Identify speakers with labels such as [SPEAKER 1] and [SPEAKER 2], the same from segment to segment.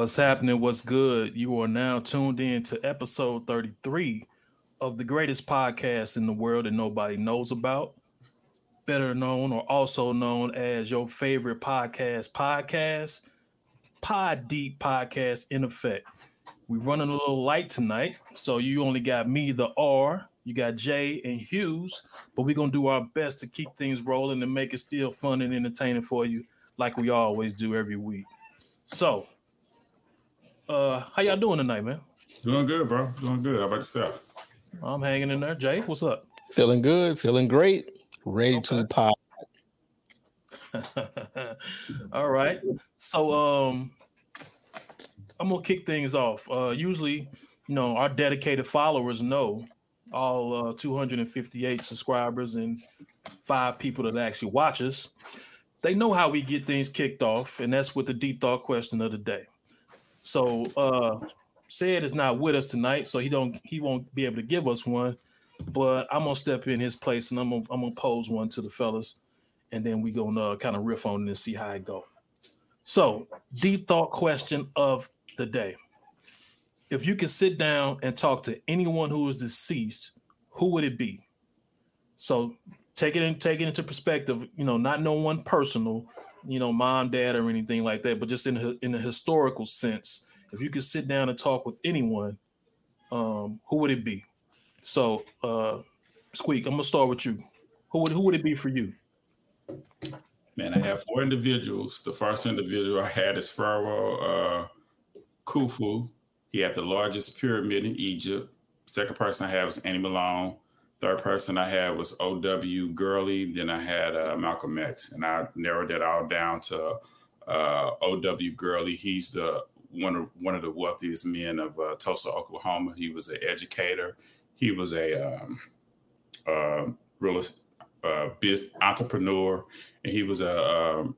[SPEAKER 1] What's happening? What's good? You are now tuned in to episode 33 of the greatest podcast in the world that nobody knows about. Better known or also known as your favorite podcast podcast, Pod Deep Podcast in effect. We're running a little light tonight, so you only got me, the R, you got Jay and Hughes, but we're gonna do our best to keep things rolling and make it still fun and entertaining for you, like we always do every week. So, uh, how y'all doing tonight, man?
[SPEAKER 2] Doing good, bro. Doing good. How about yourself?
[SPEAKER 1] I'm hanging in there. Jay, what's up?
[SPEAKER 3] Feeling good, feeling great, ready okay. to pop.
[SPEAKER 1] All right. So um I'm gonna kick things off. Uh usually, you know, our dedicated followers know all uh 258 subscribers and five people that actually watch us. They know how we get things kicked off, and that's with the deep thought question of the day. So uh said is not with us tonight, so he don't he won't be able to give us one. But I'm gonna step in his place and I'm gonna I'm gonna pose one to the fellas, and then we gonna uh, kind of riff on it and see how it go. So deep thought question of the day: If you could sit down and talk to anyone who is deceased, who would it be? So take it in, take it into perspective. You know, not no one personal, you know, mom, dad, or anything like that, but just in a, in a historical sense. If you could sit down and talk with anyone, um, who would it be? So, uh, Squeak, I'm gonna start with you. Who would who would it be for you?
[SPEAKER 2] Man, I have four individuals. The first individual I had is Pharaoh uh, Khufu. He had the largest pyramid in Egypt. Second person I have is Annie Malone. Third person I had was O.W. Gurley. Then I had uh, Malcolm X, and I narrowed that all down to uh, O.W. Gurley. He's the one of one of the wealthiest men of uh, Tulsa, Oklahoma. He was an educator. He was a um, uh, real uh, business entrepreneur, and he was a um,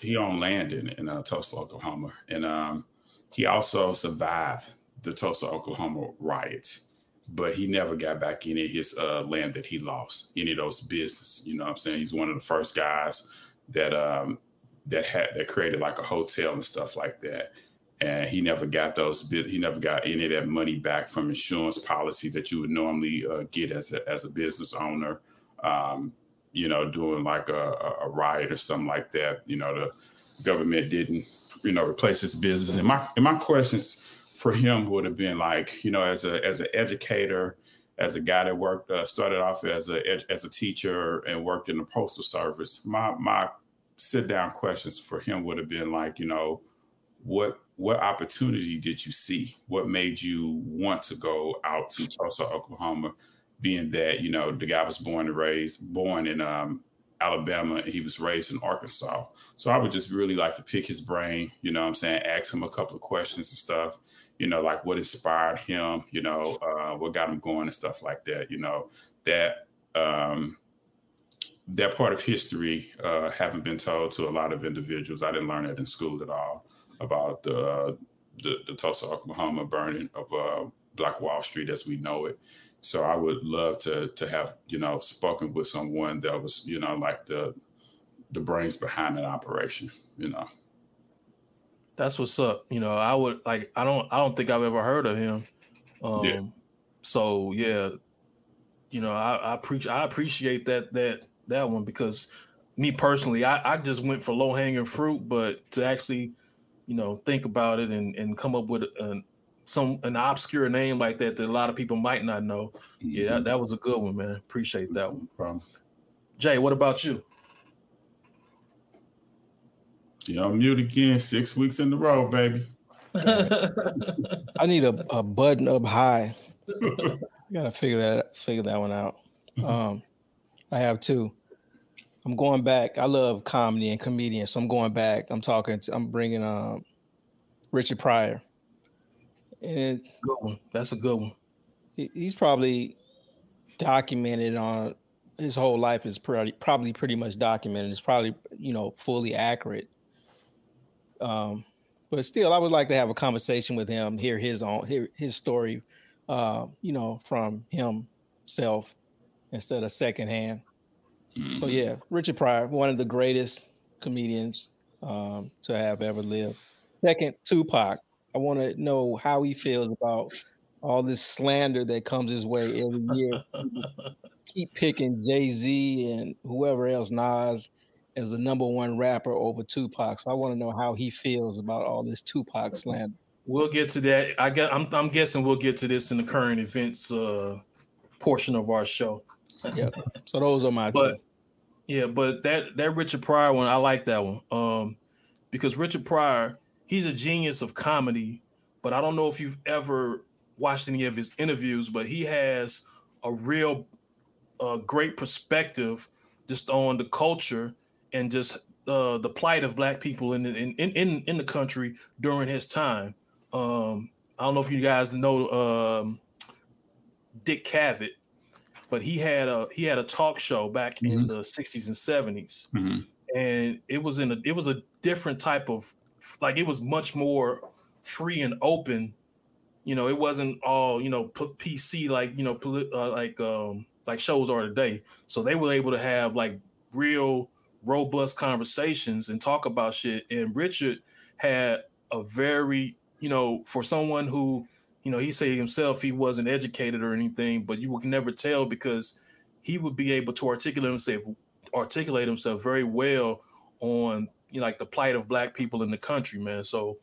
[SPEAKER 2] he owned land in, in uh, Tulsa, Oklahoma, and um, he also survived the Tulsa, Oklahoma riots but he never got back any of his uh, land that he lost, any of those business. You know what I'm saying? He's one of the first guys that um, that had that created like a hotel and stuff like that. And he never got those. He never got any of that money back from insurance policy that you would normally uh, get as a as a business owner. Um, you know, doing like a, a riot or something like that. You know, the government didn't, you know, replace his business. And my and my questions for him would have been like, you know, as a as an educator, as a guy that worked uh, started off as a as a teacher and worked in the postal service. My my sit down questions for him would have been like, you know, what what opportunity did you see? What made you want to go out to Tulsa, Oklahoma? Being that you know the guy was born and raised, born in um, Alabama and he was raised in Arkansas. So I would just really like to pick his brain, you know I'm saying, ask him a couple of questions and stuff, you know, like what inspired him, you know, uh, what got him going and stuff like that, you know, that um, that part of history uh, haven't been told to a lot of individuals. I didn't learn that in school at all about the uh, the, the, Tulsa, Oklahoma burning of uh, Black Wall Street as we know it. So I would love to to have you know spoken with someone that was you know like the the brains behind that operation. You know.
[SPEAKER 1] That's what's up. You know, I would like. I don't. I don't think I've ever heard of him. Um, yeah. So yeah, you know, I, I appreciate. I appreciate that that that one because me personally, I, I just went for low hanging fruit, but to actually, you know, think about it and and come up with an some an obscure name like that that a lot of people might not know. Mm-hmm. Yeah, that, that, was a good one, man. Appreciate that one.
[SPEAKER 2] Problem.
[SPEAKER 1] Jay, what about you?
[SPEAKER 2] Yeah, I'm mute again. Six weeks in a row, baby.
[SPEAKER 3] I need a, a button up high. I gotta figure that figure that one out. Um, I have two. I'm going back. I love comedy and comedians, so I'm going back. I'm talking. To, I'm bringing um, Richard Pryor. And
[SPEAKER 1] good one. That's a good one.
[SPEAKER 3] He's probably documented on his whole life is probably probably pretty much documented. It's probably you know fully accurate. Um, but still, I would like to have a conversation with him, hear his own, hear his story, uh, you know, from himself instead of secondhand. Mm-hmm. So yeah, Richard Pryor, one of the greatest comedians um, to have ever lived. second Tupac. I want to know how he feels about all this slander that comes his way every year. Keep picking Jay Z and whoever else, Nas, as the number one rapper over Tupac. So I want to know how he feels about all this Tupac slander.
[SPEAKER 1] We'll get to that. I get. I'm, I'm guessing we'll get to this in the current events uh, portion of our show.
[SPEAKER 3] Yep. So those are my
[SPEAKER 1] But
[SPEAKER 3] two.
[SPEAKER 1] yeah, but that that Richard Pryor one, I like that one. Um, because Richard Pryor, he's a genius of comedy, but I don't know if you've ever watched any of his interviews, but he has a real uh, great perspective just on the culture and just uh, the plight of black people in the, in, in in the country during his time. Um, I don't know if you guys know um, Dick Cavett, but he had a he had a talk show back in
[SPEAKER 2] Mhm.
[SPEAKER 1] the 60s and 70s
[SPEAKER 2] Mhm.
[SPEAKER 1] and it was in a it was a different type of like it was much more free and open you know it wasn't all you know pc like you know uh, like um like shows are today so they were able to have like real robust conversations and talk about shit and richard had a very you know for someone who you know he said himself he wasn't educated or anything but you would never tell because he would be able to articulate himself articulate himself very well on you know, like the plight of black people in the country, man. So,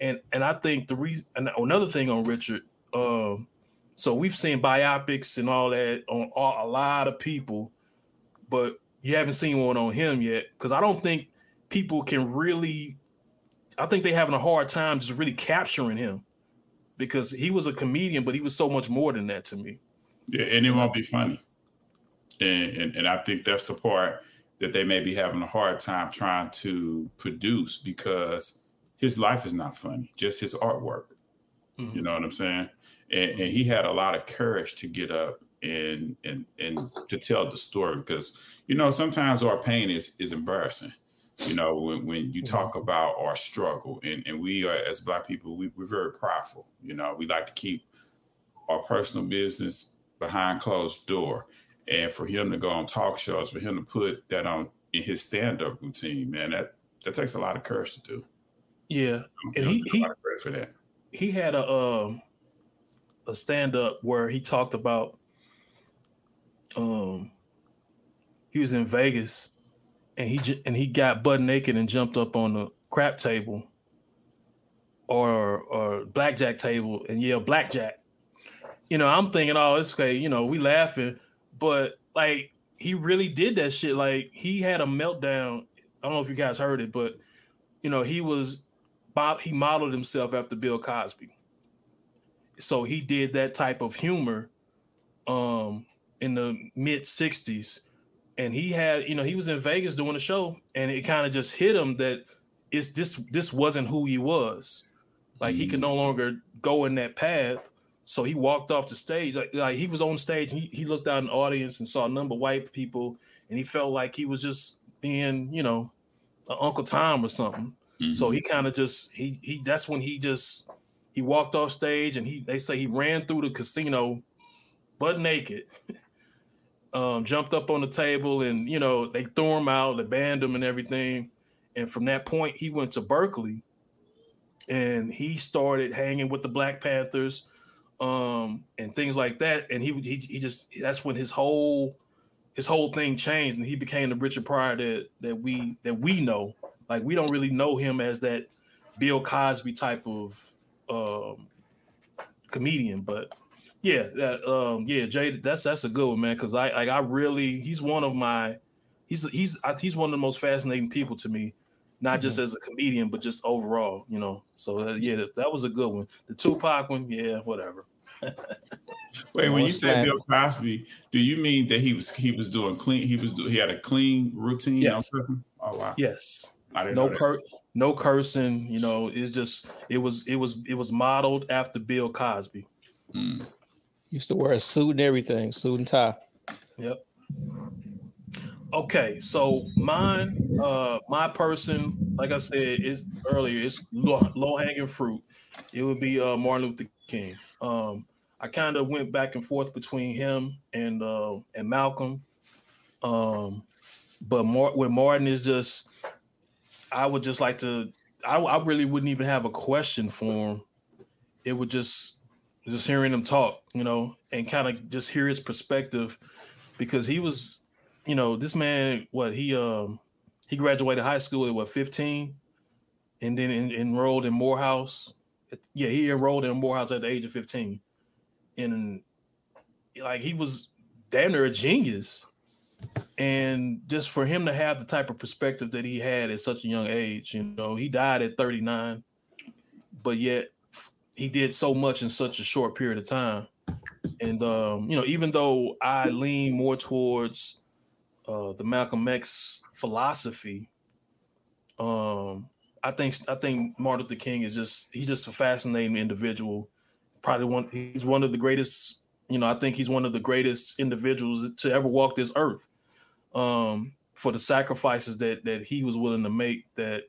[SPEAKER 1] and and I think the reason and another thing on Richard, um, so we've seen biopics and all that on all, a lot of people, but you haven't seen one on him yet because I don't think people can really. I think they're having a hard time just really capturing him because he was a comedian, but he was so much more than that to me.
[SPEAKER 2] Yeah, and it won't be funny. And, and and I think that's the part that they may be having a hard time trying to produce because his life is not funny, just his artwork.
[SPEAKER 1] Mhm.
[SPEAKER 2] You know what I'm saying? And, and he had a lot of courage to get up and and and to tell the story because you know sometimes our pain is is embarrassing. You know when, when you talk about our struggle and and we are as black people we, we're very prideful. You know we like to keep our personal business behind closed door. And for him to go on talk shows, for him to put that on in his stand up routine, man, that that takes a lot of courage to do.
[SPEAKER 1] Yeah, And he- he-
[SPEAKER 2] a lot of credit for that.
[SPEAKER 1] he had a um a stand up where he talked about um he was in Vegas and he and he got butt naked and jumped up on the crap table or or blackjack table and yelled blackjack. You know, I'm thinking, oh, it's okay. You know, we laughing, but like he really did that shit. Like he had a meltdown. I don't know if you guys heard it, but you know, he was Bob. He modeled himself after Bill Cosby. So he did that type of humor um in the mid 60s and he had you know he was in Vegas doing a show and it kind of just hit him that it's this this wasn't who he was. Like he could no mm. longer go in that path. So he walked off the stage like, like he was on stage and he, he looked out in the audience and saw a number of white people and he felt like he was just being you know uncle tom or something. Mm-hmm. So he kind of just he he that's when he just he walked off stage and he they say he ran through the casino butt naked um jumped up on the table and you know they threw him out they banned him and everything. And from that point he went to berkeley and he started hanging with the black panthers um and things like that. And he he, he just that's when his whole his whole thing changed and he became the richard pryor that that we that we know. Like we don't really know him as that bill cosby type of um comedian but yeah, that um yeah, Jay, that's that's a good one, man. Because I like I really he's one of my he's he's he's one of the most fascinating people to me, not just as a comedian, but just overall, you know. So uh, yeah, that, that was a good one. The Tupac one, yeah, whatever.
[SPEAKER 2] Wait, when you say
[SPEAKER 3] slam.
[SPEAKER 2] Bill Cosby, do you mean that he was he was doing clean? He was do, he had a clean routine.
[SPEAKER 1] Yes.
[SPEAKER 2] on? Oh wow.
[SPEAKER 1] Yes,
[SPEAKER 2] I didn't
[SPEAKER 1] no
[SPEAKER 2] know
[SPEAKER 1] cur no cursing. You know, it's just it was it was it was modeled after Bill Cosby.
[SPEAKER 2] Mm.
[SPEAKER 3] Used to wear a suit and everything, suit and tie.
[SPEAKER 1] Yep. Okay, so mine, uh, my person, like I said, is earlier, it's low, low hanging fruit. It would be uh, Martin Luther King. Um, I kind of went back and forth between him and uh, and Malcolm, um, but more with Martin is just, I would just like to, I, I really wouldn't even have a question for him. It would just just hearing him talk, you know, and kind of just hear his perspective because he was, you know, this man, what he um he graduated high school at what 15 and then en- enrolled in Morehouse. Yeah, he enrolled in Morehouse at the age of 15. And like he was damn near a genius. And just for him to have the type of perspective that he had at such a young age, you know, he died at 39, but yet he did so much in such a short period of time. And um, you know, even though I lean more towards uh, the Malcolm X philosophy, um, I think I think Martin Luther King is just he's just a fascinating individual. Probably one he's one of the greatest. You know, I think he's one of the greatest individuals to ever walk this earth. Um, for the sacrifices that that he was willing to make that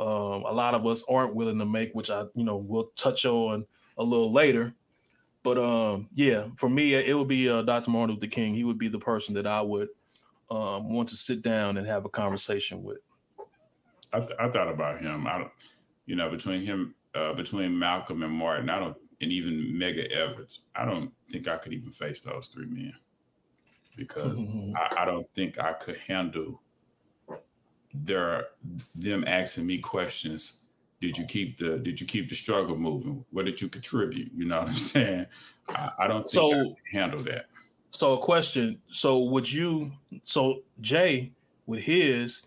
[SPEAKER 1] um, a lot of us aren't willing to make, which I you know we'll touch on a little later. But um, yeah, for me, it would be uh, Dr. Martin Luther King. He would be the person that I would um, want to sit down and have a conversation with.
[SPEAKER 2] I, th- I thought about him. I don't, you know, between him, uh, between Malcolm and Martin, I don't, and even Medgar Evans, I don't think I could even face those three men because I, I don't think I could handle their them asking me questions. Did you keep the Did you keep the struggle moving? What did you contribute? You know what I'm saying? I, I don't think
[SPEAKER 1] So-
[SPEAKER 2] handle that.
[SPEAKER 1] So, a question. So, would you? So, Jay, with his,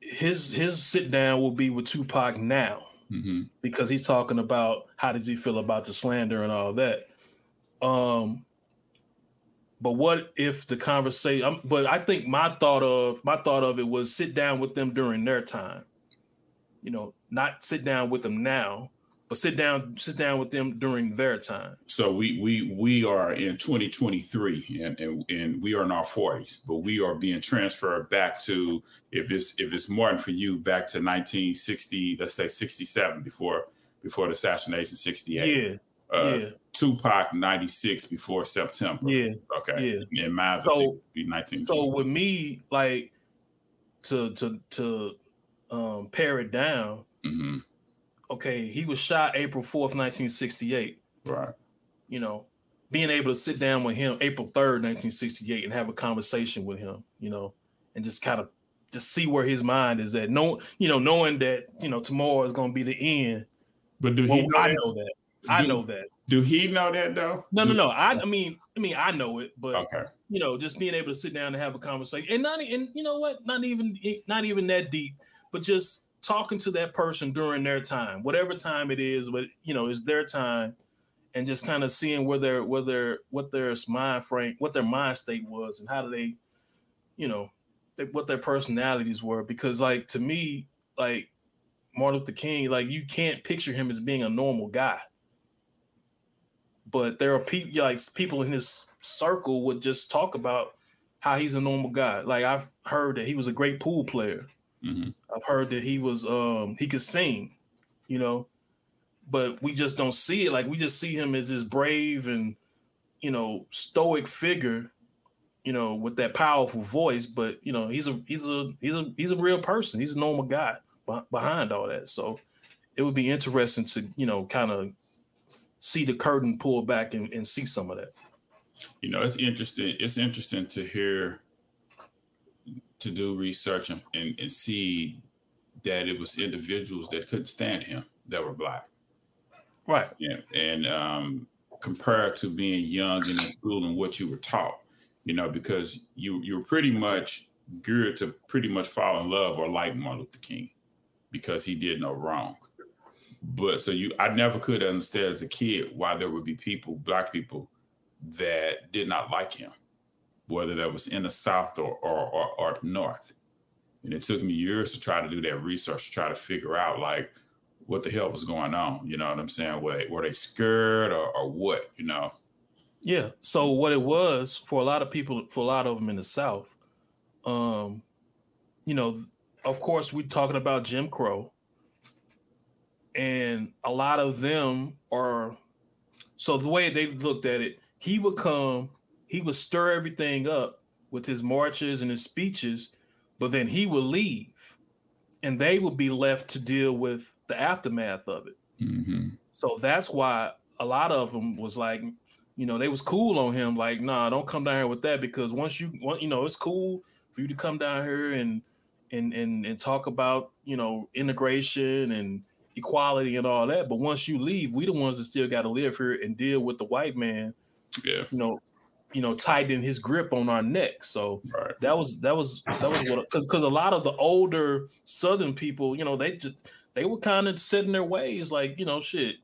[SPEAKER 1] his his sit down will be with Tupac now.
[SPEAKER 2] hmm
[SPEAKER 1] because he's talking about how does he feel about the slander and all that. Um, but what if the conversation? Um, but I think my thought of my thought of it was sit down with them during their time. You know, not sit down with them now, but sit down sit down with them during their time.
[SPEAKER 2] So we we we are in 2023 and, and and we are in our 40s, but we are being transferred back to if it's if it's Martin for you back to 1960, let's say 67 before before the assassination 68.
[SPEAKER 1] Yeah,
[SPEAKER 2] uh,
[SPEAKER 1] yeah,
[SPEAKER 2] Tupac 96 before September.
[SPEAKER 1] yeah.
[SPEAKER 2] Okay.
[SPEAKER 1] yeah.
[SPEAKER 2] And mine's
[SPEAKER 1] So-
[SPEAKER 2] I think, be 19.
[SPEAKER 1] So with me, like to to to um pare it down.
[SPEAKER 2] hmm
[SPEAKER 1] Okay, he was shot April fourth, nineteen sixty eight.
[SPEAKER 2] Right.
[SPEAKER 1] you know, being able to sit down with him April 3rd, 1968, and have a conversation with him, you know, and just kind of just see where his mind is at. No, you know, knowing that, you know, tomorrow is gonna be the end.
[SPEAKER 2] But do
[SPEAKER 1] Well,
[SPEAKER 2] he know
[SPEAKER 1] I know that. I
[SPEAKER 2] Do-
[SPEAKER 1] know that.
[SPEAKER 2] Do he know that though?
[SPEAKER 1] No, no, no. I, I mean, I mean, I know it, but
[SPEAKER 2] Okay.
[SPEAKER 1] you know, just being able to sit down and have a conversation, and not, and you know what, not even, not even that deep, but just talking to that person during their time, whatever time it is, but you know, it's their time, and just kind of seeing where their, where their, what their mind frame, what their mind state was, and how do they, you know, they, what their personalities were. Because, like to me, like Martin Luther King, like you can't picture him as being a normal guy but there are people like people in his circle would just talk about how he's a normal guy. Like I've heard that he was a great pool player.
[SPEAKER 2] hmm
[SPEAKER 1] I've heard that he was um he could sing, you know, but we just don't see it. Like we just see him as this brave and you know stoic figure, you know, with that powerful voice. But you know, he's a he's a he's a he's a real person. He's a normal guy behind all that. So it would be interesting to you know kind of see the curtain pull back and, and see some of that.
[SPEAKER 2] You know, it's interesting. It's interesting to hear, to do research and, and, and see that it was individuals that couldn't stand him that were black.
[SPEAKER 1] Right.
[SPEAKER 2] Yeah, and um, compared to being young and in school and what you were taught, you know, because you you were pretty much geared to pretty much fall in love or like Martin Luther King because he did no wrong. But so you, I never could understand as a kid why there would be people, black people, that did not like him, whether that was in the South or or, or, or north. And it took me years to try to do that research to try to figure out like what the hell was going on. You know what I'm saying? Were they, were they scared or, or what? You know?
[SPEAKER 1] Yeah. So what it was for a lot of people, for a lot of them in the South, um, you know, of course, we're talking about Jim Crow, and a lot of them are. So the way they looked at it, he would come, he would stir everything up with his marches and his speeches, but then he would leave, and they would be left to deal with the aftermath of it.
[SPEAKER 2] Mm-hmm.
[SPEAKER 1] So that's why a lot of them was like, you know, they was cool on him. Like, nah, don't come down here with that because once you, want, you know, it's cool for you to come down here and and and and talk about you know integration and equality and all that. But once you leave, we the ones that still got to live here and deal with the white man.
[SPEAKER 2] Yeah.
[SPEAKER 1] You know, you know, tightening his grip on our neck. So
[SPEAKER 2] Right.
[SPEAKER 1] that was that was that was what because because a lot of the older Southern people, you know, they just they were kind of set in their ways, like you know, shit.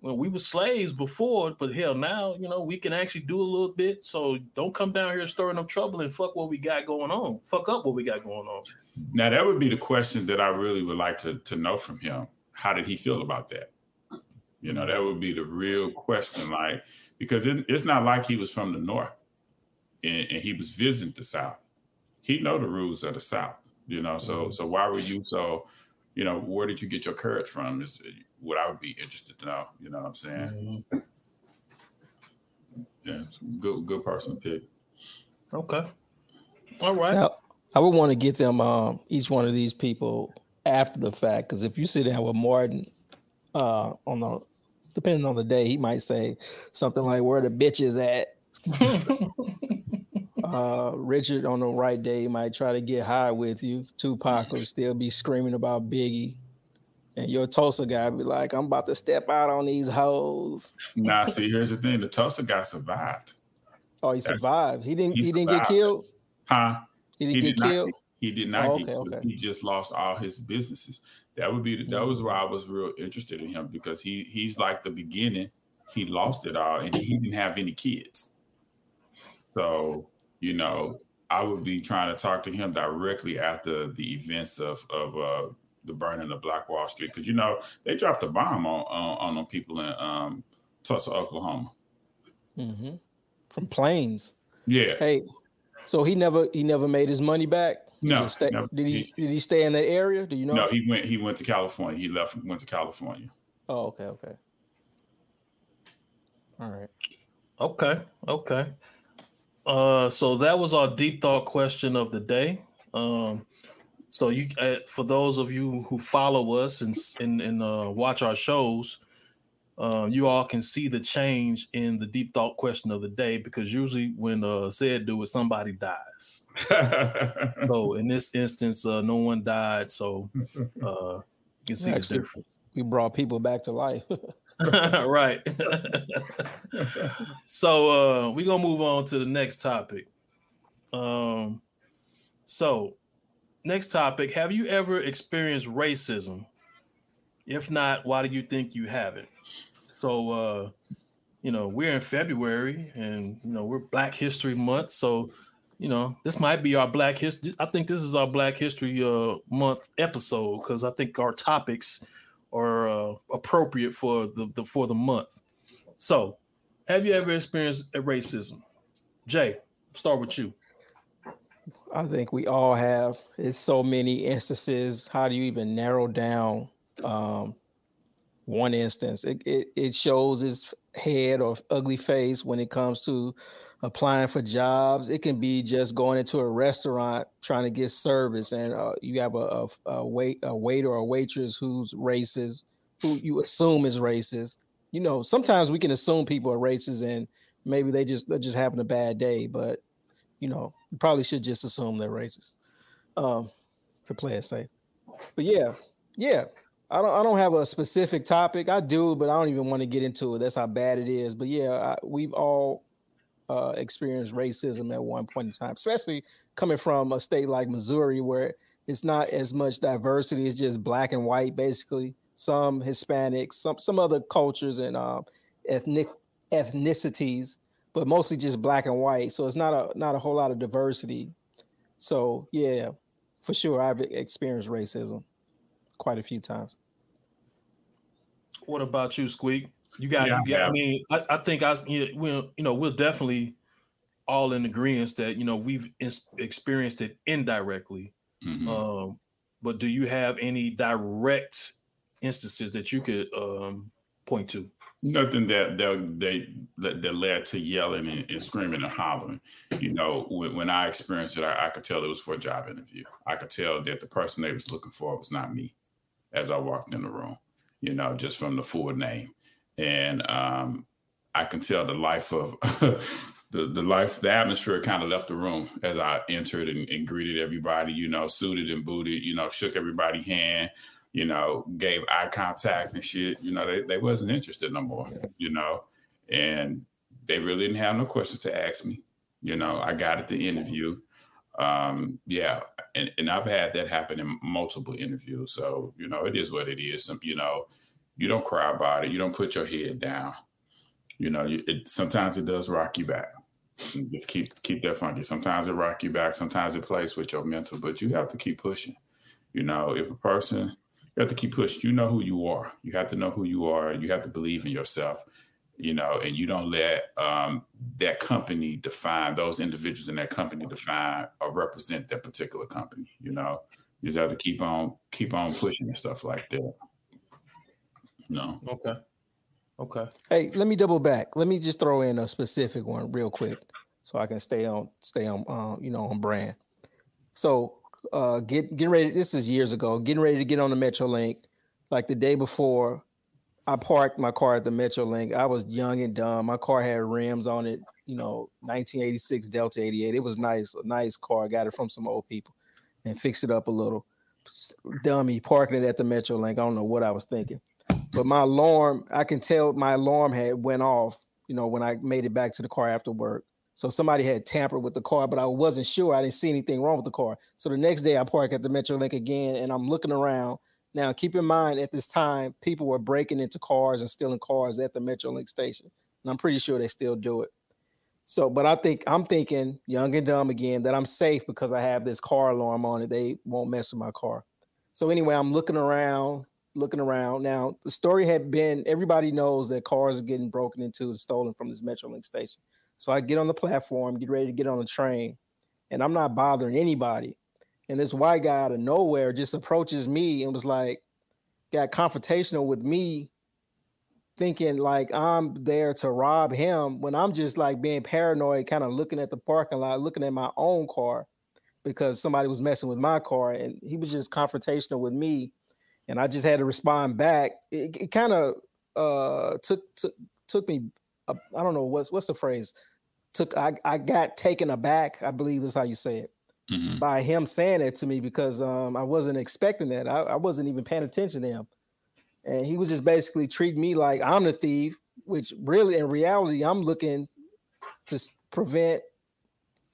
[SPEAKER 1] Well, we were slaves before, but hell, now you know we can actually do a little bit. So don't come down here stirring up trouble and fuck what we got going on. Fuck up what we got going on.
[SPEAKER 2] Now that would be the question that I really would like to to know from him. How did he feel about that? You know, that would be the real question. Like, because it, it's not like he was from the north and, and he was visiting the south. He know the rules of the south. You know, so so why were you so? You know, where did you get your courage from? Is what I would be interested to know. You know what I'm saying? Yeah, it's a good good person pick.
[SPEAKER 1] Okay. All right.
[SPEAKER 3] So I would want to get them um, each one of these people after the fact because if you sit down with Martin uh, on the depending on the day, he might say something like "Where the bitch is at." uh, Richard on the right day he might try to get high with you. Tupac will still be screaming about Biggie. And your Tulsa guy be like, I'm about to step out on these hoes.
[SPEAKER 2] Nah, see, here's the thing: the Tulsa guy survived,
[SPEAKER 3] Oh, he
[SPEAKER 2] That's-
[SPEAKER 3] survived. He didn't
[SPEAKER 2] he
[SPEAKER 3] he, didn't get killed.
[SPEAKER 2] huh?
[SPEAKER 3] He didn't
[SPEAKER 2] He
[SPEAKER 3] get
[SPEAKER 2] did not
[SPEAKER 3] killed.
[SPEAKER 2] He did not
[SPEAKER 3] Oh,
[SPEAKER 2] get
[SPEAKER 3] okay,
[SPEAKER 2] killed.
[SPEAKER 3] okay.
[SPEAKER 2] He just lost all his businesses. That would be that was why I was real interested in him because he he's like the beginning. He lost it all, and he didn't have any kids. So you know, I would be trying to talk to him directly after the events of of uh, the burning of Black Wall Street because you know they dropped a bomb on on, on people in um, Tulsa, Oklahoma.
[SPEAKER 3] hmm From planes.
[SPEAKER 2] Yeah,
[SPEAKER 3] Hey, so he never he never made his money back. He
[SPEAKER 2] No,
[SPEAKER 3] stay,
[SPEAKER 2] no,
[SPEAKER 3] did he,
[SPEAKER 2] he-
[SPEAKER 3] did he stay in that area? Do you know?
[SPEAKER 2] no, he went he went to California. He left went to California.
[SPEAKER 3] Oh, okay, okay. All right.
[SPEAKER 1] Okay. Okay. Uh, so that was our deep thought question of the day. Um, so you, uh, for those of you who follow us and and, and uh, watch our shows, uh, you all can see the change in the deep thought question of the day because usually when uh, said do it, somebody dies. So in this instance, uh, no one died. So uh, you can see
[SPEAKER 3] Actually-
[SPEAKER 1] the difference.
[SPEAKER 3] We brought people back to life.
[SPEAKER 1] right. so uh we're gonna move on to the next topic. Um so next topic, have you ever experienced racism? If not, why do you think you haven't? So uh you know, we're in February and you know, we're Black History Month, so you know, this might be our Black History. I think this is our Black History uh, Month episode because I think our topics are uh, appropriate for the, the for the month. So, have you ever experienced racism? Jay, start with you.
[SPEAKER 3] I think we all have. It's so many instances. How do you even narrow down um, one instance? It, it it shows its head or ugly face when it comes to applying for jobs. It can be just going into a restaurant trying to get service, and uh, you have a, a, a wait a waiter or a waitress who's racist, who you assume is racist. You know, sometimes we can assume people are racist, and maybe they just they're just having a bad day, but you know, you probably should just assume they're racist um, to play it safe. But yeah, yeah, I don't I don't have a specific topic. I do, but I don't even want to get into it. That's how bad it is. But yeah, I, we've all uh, experienced racism at one point in time, especially coming from a state like Missouri where it's not as much diversity. It's just black and white, basically. Some Hispanics, some some other cultures and um, ethnic ethnicities, but mostly just black and white. So it's not a not a whole lot of diversity. So yeah, for sure, I've experienced racism quite a few times.
[SPEAKER 1] What about you, Squeak? You got,
[SPEAKER 2] Yeah,
[SPEAKER 1] you got.
[SPEAKER 2] I
[SPEAKER 1] I mean, I, I think I, you know, we'll, you know, we're definitely all in agreement that you know we've ins- experienced it indirectly.
[SPEAKER 2] Mhm.
[SPEAKER 1] Um, but do you have any direct instances that you could um, point to?
[SPEAKER 2] Nothing that they they that led to yelling and, and, screaming and hollering. You know, when, when I experienced it, I, I, could tell it was for a job interview. I could tell that the person they was looking for was not me as I walked in the room. You know, just from the full name, and um, I can tell the life of the the life, the atmosphere kind of left the room as I entered and, and greeted everybody. You know, suited and booted. You know, shook everybody hand you know, gave eye contact and shit, you know, they, they wasn't interested no more, you know, and they really didn't have no questions to ask me. You know, I got at the interview. Um, yeah, and, and I've had that happen in multiple interviews. So, you know, it is what it is. You know, you don't cry about it. You don't put your head down. You know, it, sometimes it does rock you back. Just keep keep that funky. Sometimes it rock you back. Sometimes it plays with your mental, but you have to keep pushing. You know, if a person you have to keep pushing. You know who you are. You have to know who you are. You have to believe in yourself, you know, and you don't let um, that company define those individuals in that company define or represent that particular company. You know, you just have to keep on keep on pushing and stuff like that. No.
[SPEAKER 1] Okay. Okay.
[SPEAKER 3] Hey, let me double back. Let me just throw in a specific one real quick, so I can stay on stay on uh, you know on brand. So uh get getting ready. This is years ago. Getting ready to get on the MetroLink. Like the day before, I parked my car at the MetroLink. I was young and dumb. My car had rims on it. You know, 1986 Delta 88. It was nice, a nice car. I got it from some old people, and fixed it up a little. Dummy parking it at the MetroLink. I don't know what I was thinking, but my alarm. I can tell my alarm had went off. You know, when I made it back to the car after work. So somebody had tampered with the car, but I wasn't sure. I didn't see anything wrong with the car. So the next day I park at the Metrolink again and I'm looking around. Now keep in mind at this time, people were breaking into cars and stealing cars at the Metrolink station. And I'm pretty sure they still do it. So, but I think I'm thinking young and dumb again that I'm safe because I have this car alarm on it. They won't mess with my car. So anyway, I'm looking around, looking around. Now the story had been everybody knows that cars are getting broken into and stolen from this Metrolink station. So I get on the platform, get ready to get on the train, and I'm not bothering anybody. And this white guy out of nowhere just approaches me and was like, got confrontational with me, thinking like I'm there to rob him when I'm just like being paranoid, kind of looking at the parking lot, looking at my own car because somebody was messing with my car. And he was just confrontational with me. And I just had to respond back. It, it kind of uh, took, took took me I don't know what's what's the phrase. Took I I got taken aback. I believe is how you say it. Mm-hmm. By him saying it to me because um, I wasn't expecting that. I, I wasn't even paying attention to him, and he was just basically treating me like I'm the thief. Which really, in reality, I'm looking to prevent.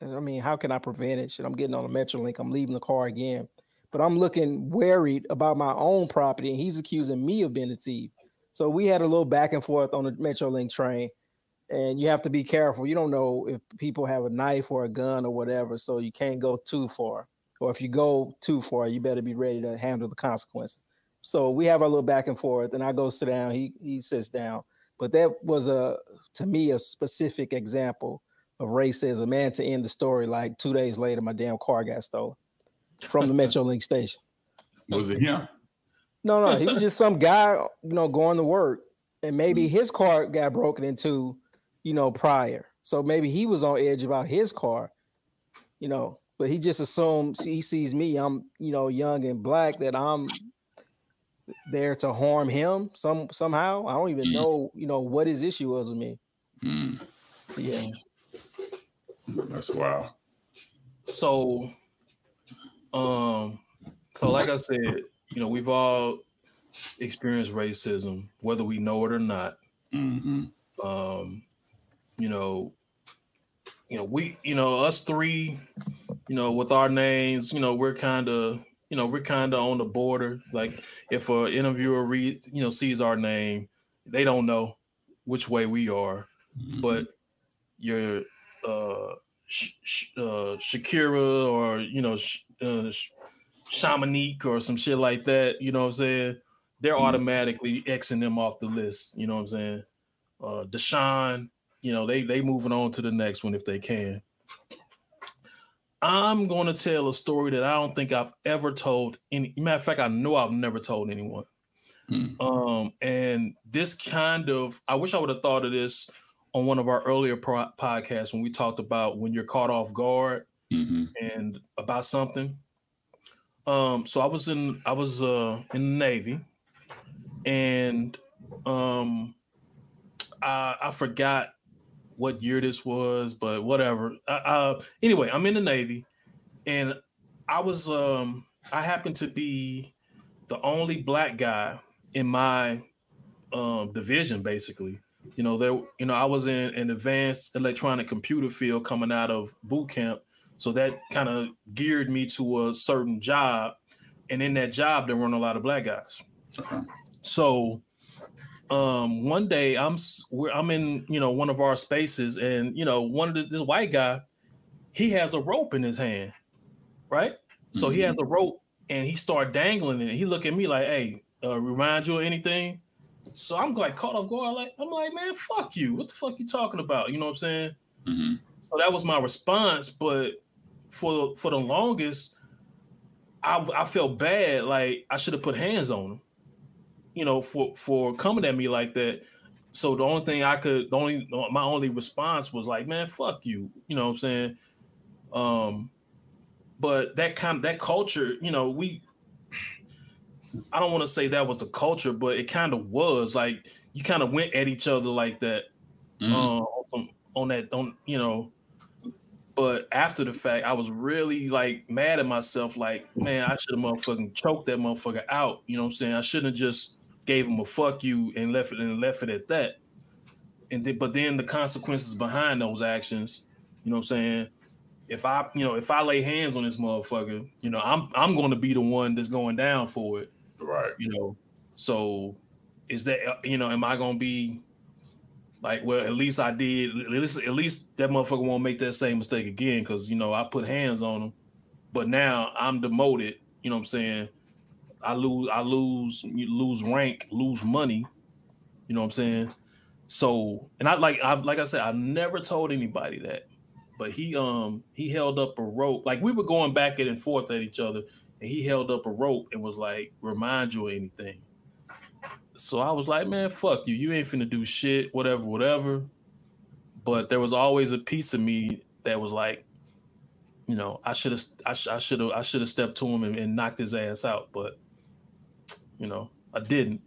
[SPEAKER 3] I mean, how can I prevent it? Shit, I'm getting on a MetroLink. I'm leaving the car again, but I'm looking worried about my own property, and he's accusing me of being a thief. So we had a little back and forth on the MetroLink train and you have to be careful. You don't know if people have a knife or a gun or whatever, so you can't go too far. Or if you go too far, you better be ready to handle the consequences. So we have a little back and forth, and I go sit down. He he sits down. But that was a to me a specific example of racism. Man, to end the story, like two days later, my damn car got stolen from the MetroLink station.
[SPEAKER 2] Was it him?
[SPEAKER 3] No, no, he was just some guy, you know, going to work, and maybe mm. his car got broken into you know, prior. So maybe he was on edge about his car, you know, but he just assumes he sees me, I'm, you know, young and black, that I'm there to harm him some somehow. I don't even mm. know, you know, what his issue was with me. Mm. Yeah.
[SPEAKER 2] That's wild.
[SPEAKER 1] So um so like I said, you know, we've all experienced racism, whether we know it or not. Mm-hmm. Um, you know, you know, we, you know, us three, you know, with our names, you know, we're kind of, you know, we're kind of on the border. Like if an interviewer read, you know, sees our name, they don't know which way we are. Mm-hmm. But your uh, Sh- Sh- uh, Shakira or you know, Sh- uh, Shamanique or some shit like that, you know what I'm saying? They're mm-hmm. automatically Xing them off the list. You know what I'm saying? Uh, Deshaun, you know, they they moving on to the next one if they can. I'm going to tell a story that I don't think I've ever told any. Matter of fact, I know I've never told anyone.
[SPEAKER 2] Hmm.
[SPEAKER 1] Um, and this kind of, I wish I would have thought of this on one of our earlier pro- podcasts when we talked about when you're caught off guard
[SPEAKER 2] hmm
[SPEAKER 1] and about something. Um, so I was in I was uh in the Navy and um I I forgot what year this was, but whatever. Uh, uh anyway, I'm in the Navy and I was um I happened to be the only black guy in my um division basically. You know, there you know, I was in an advanced electronic computer field coming out of boot camp so that kind of geared me to a certain job. And in that job, there weren't a lot of black guys.
[SPEAKER 2] Okay.
[SPEAKER 1] So um, one day I'm we're, I'm in you know one of our spaces, and you know one of the, this white guy, he has a rope in his hand, right? So he has a rope, and he start dangling it. He look at me like, "Hey, uh, remind you of anything?" So I'm like caught off guard. Like I'm like, "Man, fuck you! What the fuck you talking about?" You know what I'm saying?
[SPEAKER 2] hmm
[SPEAKER 1] So that was my response. But for for the longest, I I felt bad. Like I should have put hands on him. You know, for for coming at me like that. So the only thing I could, the only my only response was like, "Man, fuck you." You know what I'm saying? Um, but that kind of that culture, you know, we. I don't want to say that was the culture, but it kind of was. Like you kind of went at each other like that
[SPEAKER 2] hmm
[SPEAKER 1] um, on, on that on you know but after the fact i was really like mad at myself like man i should have motherfucking choked that motherfucker out you know what i'm saying i shouldn't have just gave him a fuck you and left it and left it at that. And then but then the consequences behind those actions you know what i'm saying? If i you know if i lay hands on this motherfucker you know i'm i'm going to be the one that's going down for it.
[SPEAKER 2] Right.
[SPEAKER 1] you know so is that you know am i gonna be like well at least i did at least at least that motherfucker won't make that same mistake again because you know i put hands on him. But now i'm demoted you know what i'm saying i lose i lose you lose rank lose money you know what i'm saying so and i like i like i said i never told anybody that but he um he held up a rope like we were going back and forth at each other and he held up a rope and was like, remind you of anything. So I was like, man, fuck you. You ain't finna do shit, whatever, whatever. But there was always a piece of me that was like, you know, I should have, I should have, I should have stepped to him and, and knocked his ass out. But you know, I didn't.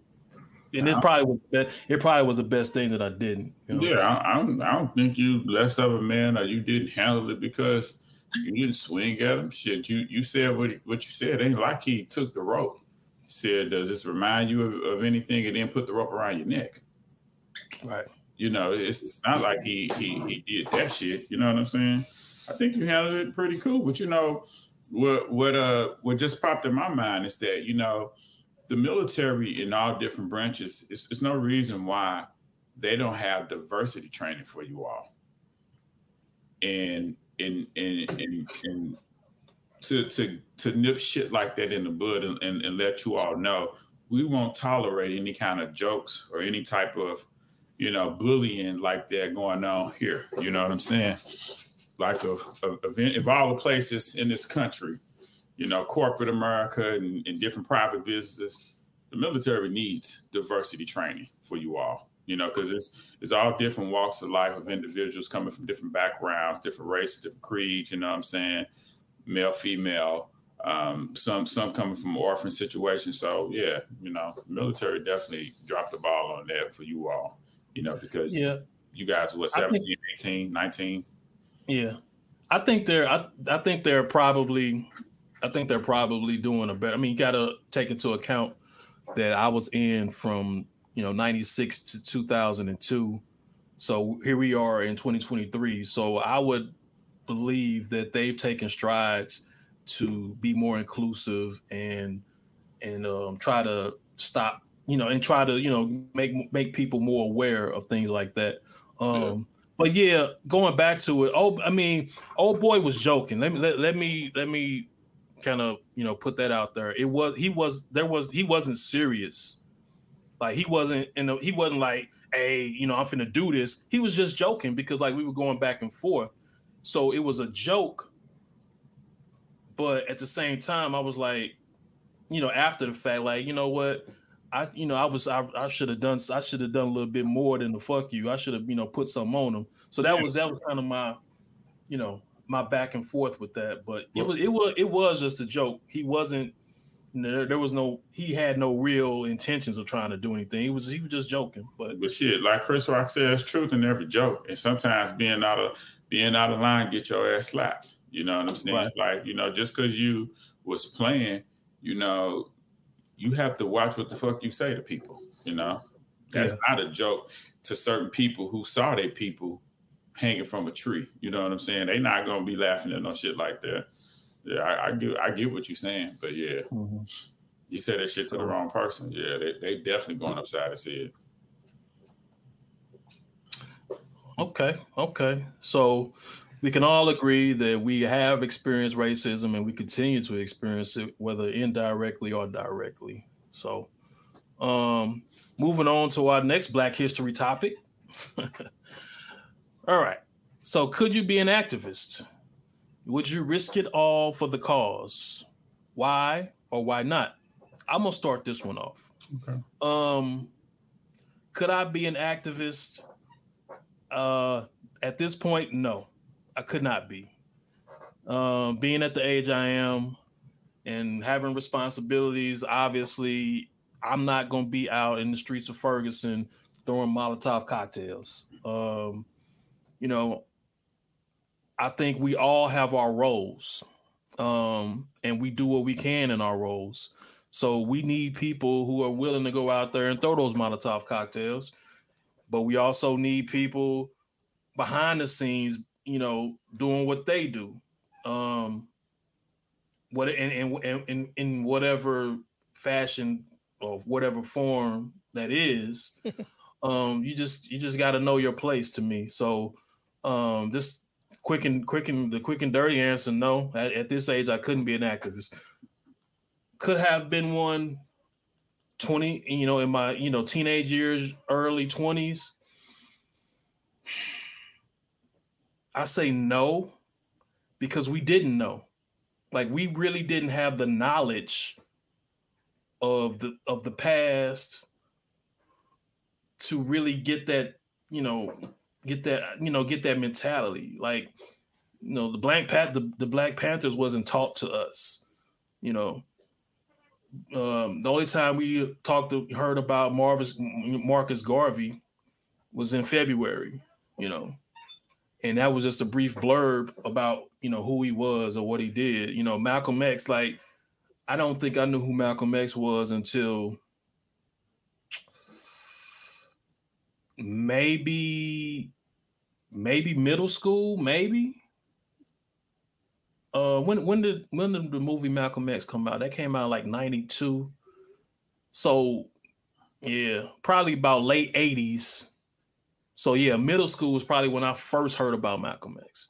[SPEAKER 1] And it probably was, be- it probably was the best thing that I didn't. you know?
[SPEAKER 2] Yeah, I, I, don't, I don't think you less of a man or you didn't handle it because you didn't swing at him. Shit, you you said what what you said. Ain't like he took the rope. He said, "Does this remind you of, of anything?" And then put the rope around your neck.
[SPEAKER 1] Right.
[SPEAKER 2] You know, it's, it's not like he he he did that shit. You know what I'm saying? I think you handled it pretty cool. But you know, what what uh what just popped in my mind is that you know the military in all different branches. It's, it's no reason why they don't have diversity training for you all. And and and and, to to to nip shit like that in the bud and, and, and let you all know we won't tolerate any kind of jokes or any type of you know bullying like that going on here. You know what I'm saying? Like of of, of, of all the places in this country, you know, corporate America and, and different private businesses, the military needs diversity training for you all. You know, because it's it's all different walks of life of individuals coming from different backgrounds, different races, different creeds. You know what I'm saying? Male, female, um, some some coming from orphan situations. So yeah, you know, military definitely dropped the ball on that for you all. You know, because
[SPEAKER 1] Yeah.
[SPEAKER 2] you guys what
[SPEAKER 1] I think-
[SPEAKER 2] 17, 18, 19.
[SPEAKER 1] Yeah, I think they're. I, I think they're probably. I think they're probably doing a better. I mean, you got to take into account that I was in from you know '96 to 2002. So here we are in 2023. So I would believe that they've taken strides to be more inclusive and and um, try to stop you know and try to you know make make people more aware of things like that. Um, But yeah, going back to it, oh, I mean, old boy was joking. Let me let, let me let me kind of you know put that out there. It was he was there was he wasn't serious, like he wasn't you know he wasn't like hey you know I'm finna do this. He was just joking because like we were going back and forth, so it was a joke. But at the same time, I was like, you know, after the fact, like you know what, I you know I was I, I should have done I should have done a little bit more than the fuck you. I should have you know put something on him. So that was that was kind of my you know my back and forth with that. But it was it was it was just a joke. He wasn't there, there was no he had no real intentions of trying to do anything. He was he was just joking. But
[SPEAKER 2] but shit, like Chris Rock said, there's truth in every joke. And sometimes being out of being out of line get your ass slapped. You know what I'm saying? Right. Like, you know, just because you was playing, you know, you have to watch what the fuck you say to people. You know, that's yeah. not a joke to certain people who saw their people hanging from a tree. You know what I'm saying? They not gonna be laughing at no shit like that. Yeah, I, I get I get what you're saying, but yeah, mm-hmm. you said that shit to the wrong person. Yeah, they they definitely going upside his head.
[SPEAKER 1] Okay, okay. So we can all agree that we have experienced racism and we continue to experience it, whether indirectly or directly. So, um, moving on to our next Black History topic. all right. So, could you be an activist? Would you risk it all for the cause? Why or why not? I'm gonna start this one off. Okay. Um, could I be an activist? Uh, at this point, no. I could not be. Um, being at the age I am and having responsibilities, obviously, I'm not to be out in the streets of Ferguson throwing Molotov cocktails. Um, you know, I think we all have our roles, um, and we do what we can in our roles. So we need people who are willing to go out there and throw those Molotov cocktails, but we also need people behind the scenes you know, doing what they do. Um, what in in in, in whatever fashion or whatever form that is, um, you just you just got to know your place to me. So, um, this quick and quick and the quick and dirty answer, no. At, at this age, I couldn't be an activist. Could have been one 20, you know, in my, you know, teenage years, early 20s. I say no because we didn't know. Like we really didn't have the knowledge of the of the past to really get that, you know, get that, you know, get that mentality. Like, you know, the Black Pat the, the Black Panthers wasn't taught to us, you know. Um, the only time we talked to, heard about Marcus Marcus Garvey was in February, you know and that was just a brief blurb about you know who he was or what he did. You know, Malcolm X. Like, I don't think I knew who Malcolm X was until maybe maybe middle school, maybe. Uh, when when did when did the movie Malcolm X come out? That came out like '92. So, yeah, probably about late '80s so yeah, middle school was probably when I first heard about Malcolm X.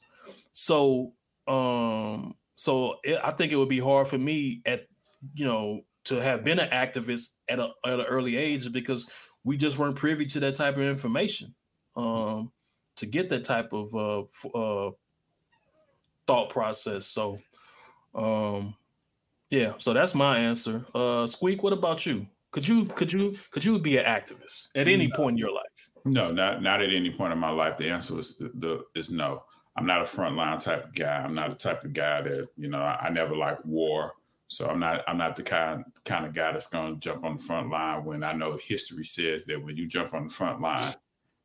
[SPEAKER 1] So um so it, I think it would be hard for me at you know to have been an activist at a at an early age because we just weren't privy to that type of information um to get that type of uh, uh thought process. So um yeah, so that's my answer. Uh Squeak, what about you? Could you could you could you be an activist at any point in your life?
[SPEAKER 2] No, not not at any point in my life. The answer is the, the is no. I'm not a frontline type of guy. I'm not the type of guy that you know. I, I never like war, so I'm not. I'm not the kind kind of guy that's going to jump on the front line when I know history says that when you jump on the front line,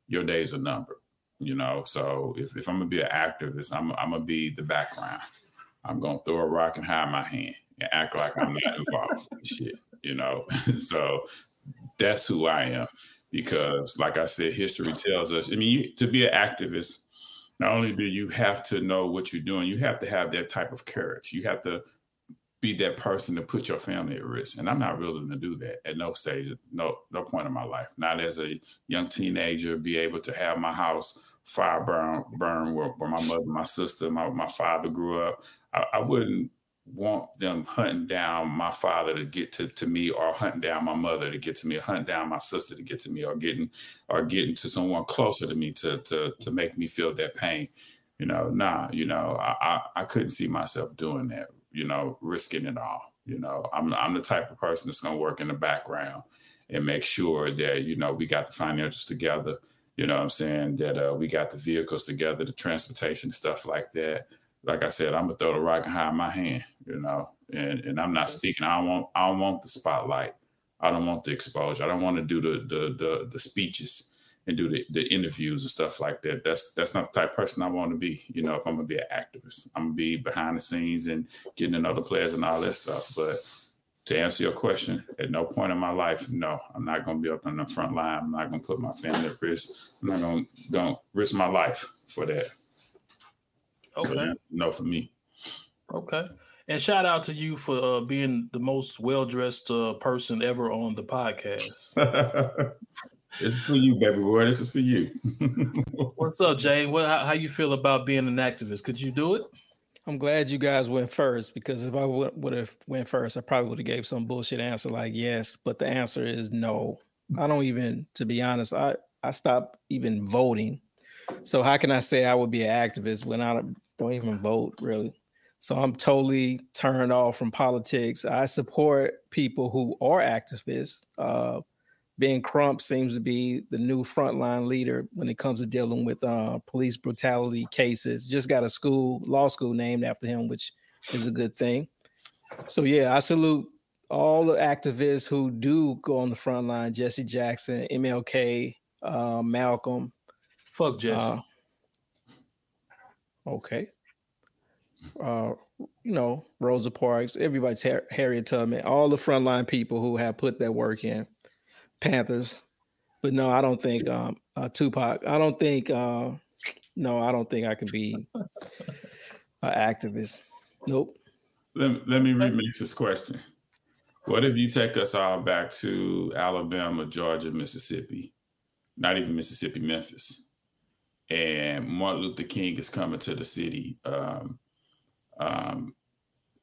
[SPEAKER 2] your days are numbered. You know, so if, if I'm gonna be an activist, I'm I'm gonna be the background. I'm gonna throw a rock and hide my hand and act like I'm not involved in shit you know. so that's who I am because, like I said, history tells us. I mean, you, to be an activist, not only do you have to know what you're doing, you have to have that type of courage. You have to be that person to put your family at risk. And I'm not willing to do that at no stage, no no point in my life. Not as a young teenager, be able to have my house fire burn burn where, where my mother, my sister, my, my father grew up. I, I wouldn't want them hunting down my father to get to, to me or hunting down my mother to get to me or hunting down my sister to get to me or getting or getting to someone closer to me to to to make me feel that pain you know nah you know I, I, I couldn't see myself doing that you know risking it all you know i'm i'm the type of person that's going to work in the background and make sure that you know we got the financials together. You know what I'm saying? That uh, we got the vehicles together, the transportation stuff like that. Like I said, I'm gonna throw the rock and hide my hand. You know, and and I'm not speaking. I don't want I don't want the spotlight. I don't want the exposure. I don't want to do the the the, the speeches and do the, the interviews and stuff like that. That's that's not the type person I want to be. You know, if I'm gonna be an activist, I'm gonna be behind the scenes and getting in other players and all that stuff. But to answer your question, at no point in my life, no, I'm not gonna be up on the front line. I'm not gonna put my family at risk. I'm not gonna don't risk my life for that.
[SPEAKER 1] Okay.
[SPEAKER 2] no, for me.
[SPEAKER 1] Okay. And shout out to you for uh, being the most well dressed uh, person ever on the podcast.
[SPEAKER 2] this is for you, baby boy. This is for you.
[SPEAKER 1] What's up, Jay? What, how, how, you feel about being an activist? Could you do it?
[SPEAKER 3] I'm glad you guys went first because if I would have went first, I probably would have gave some bullshit answer like yes, but the answer is no. I don't even, to be honest, I I stopped even voting. So how can I say I would be an activist when I don't even vote really? So I'm totally turned off from politics. I support people who are activists. Uh, ben Crump seems to be the new frontline leader when it comes to dealing with uh, police brutality cases. Just got a school, law school named after him, which is a good thing. So yeah, I salute all the activists who do go on the front line. Jesse Jackson, MLK, uh, Malcolm.
[SPEAKER 1] Fuck Jesse. Uh,
[SPEAKER 3] okay uh, you know, Rosa Parks, everybody, Harriet Tubman, all the frontline people who have put that work in, Panthers. But no, I don't think um, uh, Tupac. I don't think. Uh, no, I don't think I can be an activist. Nope.
[SPEAKER 2] Let, let me remix this question. What if you take us all back to Alabama, Georgia, Mississippi, not even Mississippi, Memphis, and Martin Luther King is coming to the city. Um, um,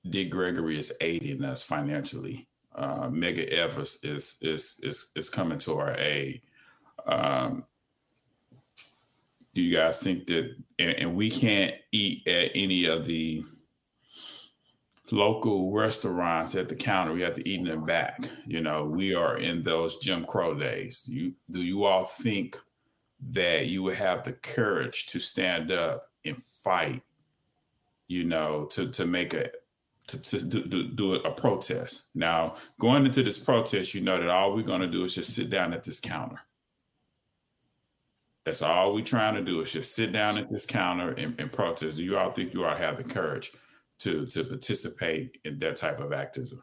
[SPEAKER 2] Dick Gregory is aiding us financially. Uh, Medgar Evers is is is is coming to our aid. Um, do you guys think that? And, and, we can't eat at any of the local restaurants at the counter. We have to eat in the back. You know, we are in those Jim Crow days. Do you do you all think that you would have the courage to stand up and fight you know, to to make a to, to do, do a protest. Now, going into this protest, you know that all we're going to do is just sit down at this counter. That's all we're trying to do is just sit down at this counter and, and protest. Do you all think you all have the courage to to participate in that type of activism?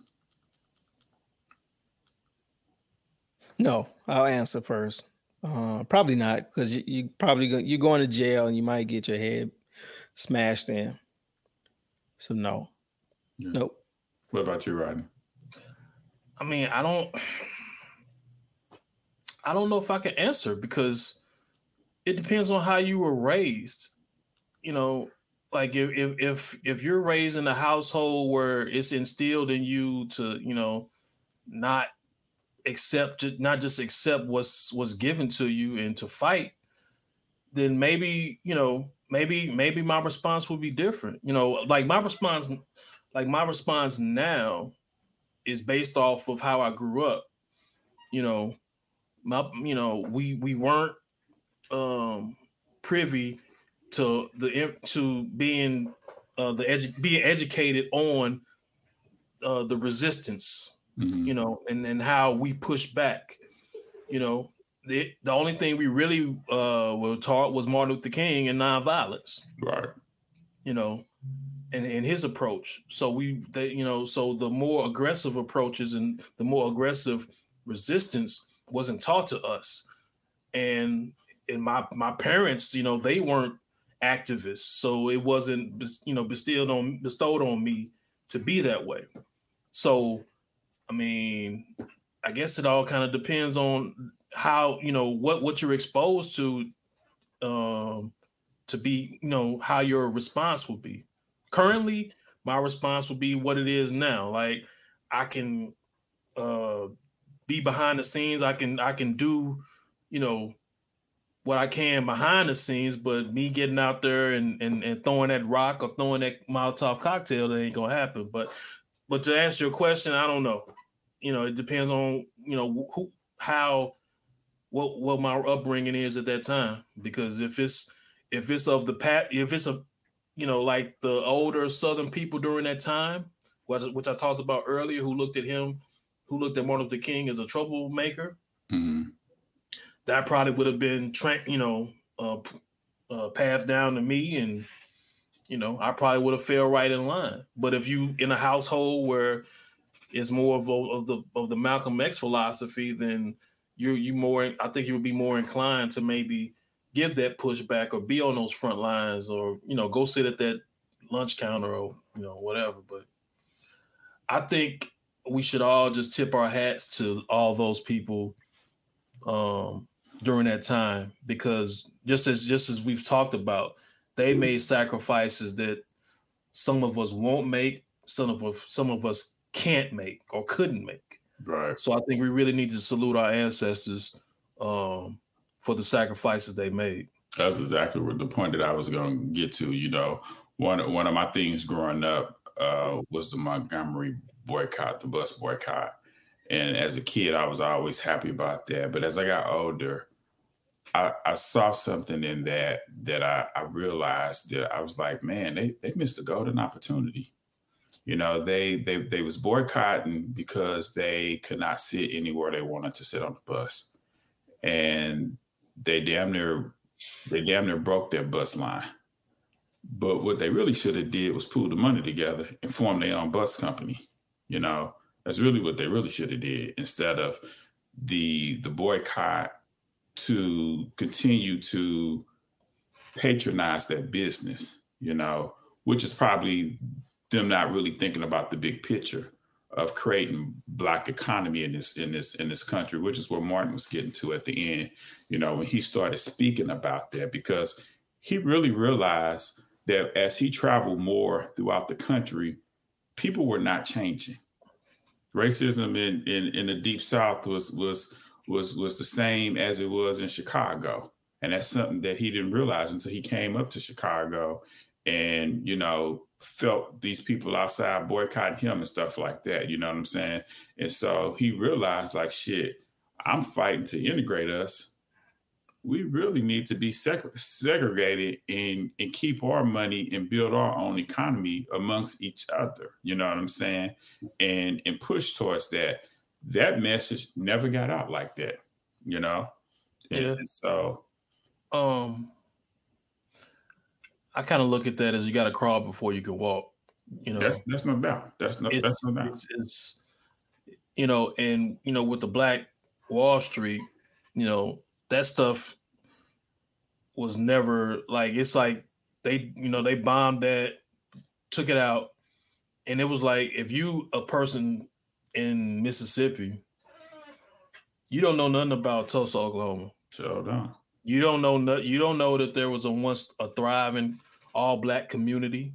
[SPEAKER 3] No, I'll answer first. Uh, probably not, because you, you probably go, you're going to jail and you might get your head smashed in. So no. Yeah. Nope.
[SPEAKER 2] What about you, Rodney?
[SPEAKER 1] I mean, I don't I don't know if I can answer because it depends on how you were raised. You know, like if if if if you're raised in a household where it's instilled in you to, you know, not accept it, not just accept what's what's given to you and to fight, then maybe, you know, maybe maybe my response would be different. You know, like my response, like my response now is based off of how I grew up. You know, my you know we we weren't um privy to the to being uh the edu- being educated on uh the resistance mm-hmm. you know and and how we push back you know the, the only thing we really uh, were taught was Martin Luther King and nonviolence.
[SPEAKER 2] Right.
[SPEAKER 1] You know, and, his approach. So we, they, you know, so the more aggressive approaches and the more aggressive resistance wasn't taught to us. And and my my parents, you know, they weren't activists, so it wasn't, you know, bestowed on bestowed on me to be that way. So, I mean, I guess it all kind of depends on how you know what what you're exposed to um to be you know how your response will be currently my response will be what it is now. Like i can uh be behind the scenes. I can i can do you know what i can behind the scenes but me getting out there and and, and throwing that rock or throwing that molotov cocktail that ain't gonna happen. But but to answer your question i don't know. You know it depends on you know who how what what my upbringing is at that time. Because if it's if it's of the pat if it's a you know like the older Southern people during that time, which, I talked about earlier, who looked at him, who looked at Martin Luther King as a troublemaker,
[SPEAKER 2] Mhm.
[SPEAKER 1] that probably would have been tra- you know uh, uh, passed down to me and you know i probably would have fell right in line but if you in a household where it's more of, a- of the of the malcolm x philosophy then you you more i think you would be more inclined to maybe give that pushback or be on those front lines or you know go sit at that lunch counter or you know whatever but i think we should all just tip our hats to all those people um during that time because just as just as we've talked about they made sacrifices that some of us won't make some of us some of us can't make or couldn't make
[SPEAKER 2] Right.
[SPEAKER 1] so i think we really need to salute our ancestors um for the sacrifices they made
[SPEAKER 2] That's exactly what the point that I was going to get to. You know, one one of my things growing up uh, was the Montgomery boycott, the bus boycott, and as a kid, I was always happy about that. But as I got older, I, I saw something in that that I, I realized that I was like, man, they they missed a golden opportunity. You know, they they they was boycotting because they could not sit anywhere they wanted to sit on the bus, and they damn near they damn near broke their bus line. But what they really should have did was pool the money together and form their own bus company. You know, that's really what they really should have did instead of the the boycott to continue to patronize that business. You know, which is probably them not really thinking about the big picture of creating black economy in this in this in this country, which is what Martin was getting to at the end you know, when he started speaking about that, because he really realized that as he traveled more throughout the country, people were not changing. Racism in, in, in the deep south was was was was the same as it was in Chicago. And that's something that he didn't realize until he came up to Chicago and, you know, felt these people outside boycotting him and stuff like that. You know what I'm saying? And so he realized, like, shit, I'm fighting to integrate us we really need to be seg- segregated and, and keep our money and build our own economy amongst each other. You know what I'm saying? And and push towards that. That message never got out like that. You know. And,
[SPEAKER 1] Yeah.
[SPEAKER 2] so
[SPEAKER 1] um i kind of look at that as you got to crawl before you can walk you know
[SPEAKER 2] that's that's no doubt. That's no
[SPEAKER 1] it's,
[SPEAKER 2] that's no doubt.
[SPEAKER 1] it's, it's you know and you know with the black wall street you know that stuff was never like it's like they you know they bombed that took it out and it was like if you a person in mississippi you don't know nothing about tulsa oklahoma.
[SPEAKER 2] So
[SPEAKER 1] you don't know no- you don't know that there was a once a thriving all black community.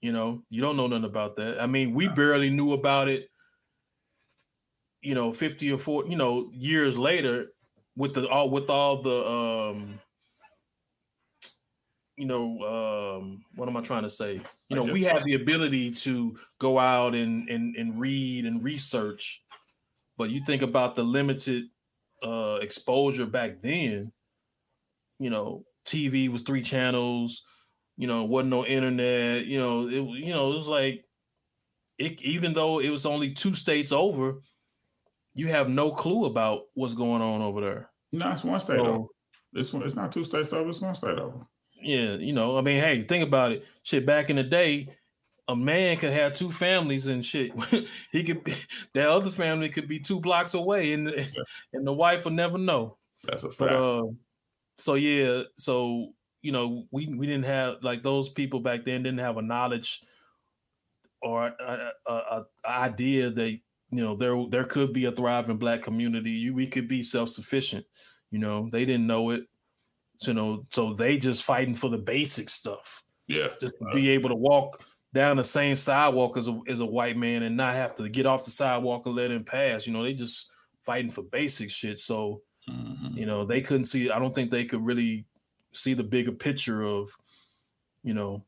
[SPEAKER 1] You know you don't know nothing about that. I mean we barely knew about it you know 50 or 40 you know years later with the all with all the um you know um what am i trying to say? You know we have the ability to go out and and and read and research but you think about the limited uh exposure back then you know tv was three channels you know wasn't no internet you know it you know it was like it even though it was only two states over you have no clue about what's going on over there
[SPEAKER 2] No, it's one state over.
[SPEAKER 1] so
[SPEAKER 2] It's one, it's not two states over, it's one state over.
[SPEAKER 1] yeah you know i mean hey think about it shit back in the day a man could have two families and shit he could be that other family could be two blocks away and and the wife will never know
[SPEAKER 2] That's a
[SPEAKER 1] But
[SPEAKER 2] fact.
[SPEAKER 1] uh, so yeah, so you know, we we didn't have like those people back then didn't have a knowledge or a, a, a idea that you know there there could be a thriving black community. You we could be self sufficient. You know, they didn't know it. So, you know, so they just fighting for the basic stuff,
[SPEAKER 2] yeah.
[SPEAKER 1] just to be able to walk down the same sidewalk as a as a white man and not have to get off the sidewalk and let him pass. You know, they just fighting for basic shit. So
[SPEAKER 2] Mhm.
[SPEAKER 1] you know they couldn't see i don't think they could really see the bigger picture of you know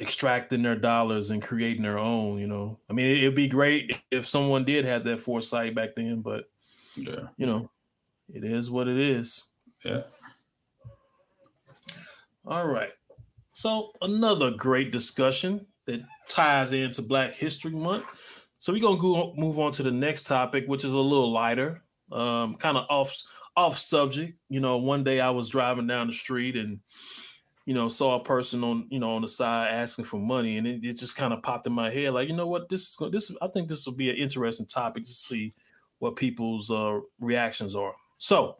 [SPEAKER 1] extracting their dollars and creating their own you know i mean it, would be great if someone did have that foresight back then but
[SPEAKER 2] Yeah.
[SPEAKER 1] You know, it is what it is.
[SPEAKER 2] Yeah.
[SPEAKER 1] All right. So another great discussion that ties into Black History Month. So we're gonna go move on to the next topic, which is a little lighter, um, kind of off off subject. You know, one day I was driving down the street and you know saw a person on you know on the side asking for money, and it, it just kind of popped in my head, like you know what, this is going, this I think this will be an interesting topic to see what people's uh, reactions are. So,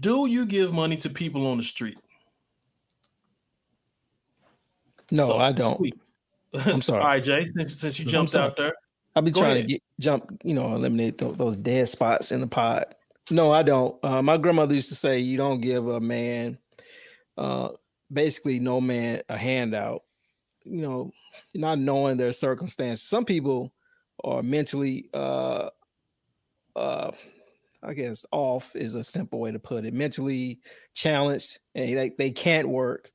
[SPEAKER 1] do you give money to people on the street?
[SPEAKER 3] No,
[SPEAKER 1] So,
[SPEAKER 3] I don't.
[SPEAKER 1] sweet.
[SPEAKER 3] I'm sorry.
[SPEAKER 1] All right, Jay, since, since you jumped out there,
[SPEAKER 3] I'll be trying
[SPEAKER 1] ahead.
[SPEAKER 3] to get jump, you know, eliminate tho- those dead spots in the pod. No, I don't. Uh, my grandmother used to say, "You don't give a man, uh, basically, no man a handout." You know, not knowing their circumstances. Some people are mentally, uh, uh, I guess, off is a simple way to put it. Mentally challenged, and they they can't work.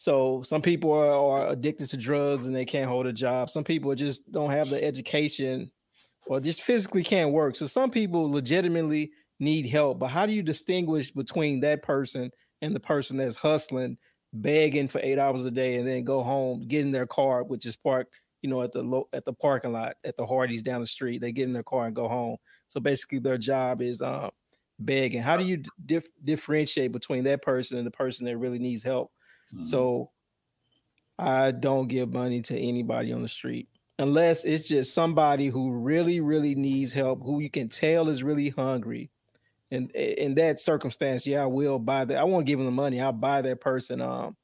[SPEAKER 3] So some people are, are addicted to drugs and they can't hold a job. Some people just don't have the education or just physically can't work. So some people legitimately need help. But how do you distinguish between that person and the person that's hustling, begging for eight hours a day, and then go home, get in their car, which is parked, you know, at the low at the parking lot at the Hardee's down the street. They get in their car and go home. So basically, their job is uh, begging. How do you dif- differentiate between that person and the person that really needs help?
[SPEAKER 2] Mhm.
[SPEAKER 3] So I don't give money to anybody on the street unless it's just somebody who really, really needs help, who you can tell is really hungry. And in that circumstance, yeah, I will buy that. I won't give them the money. I'll buy that person um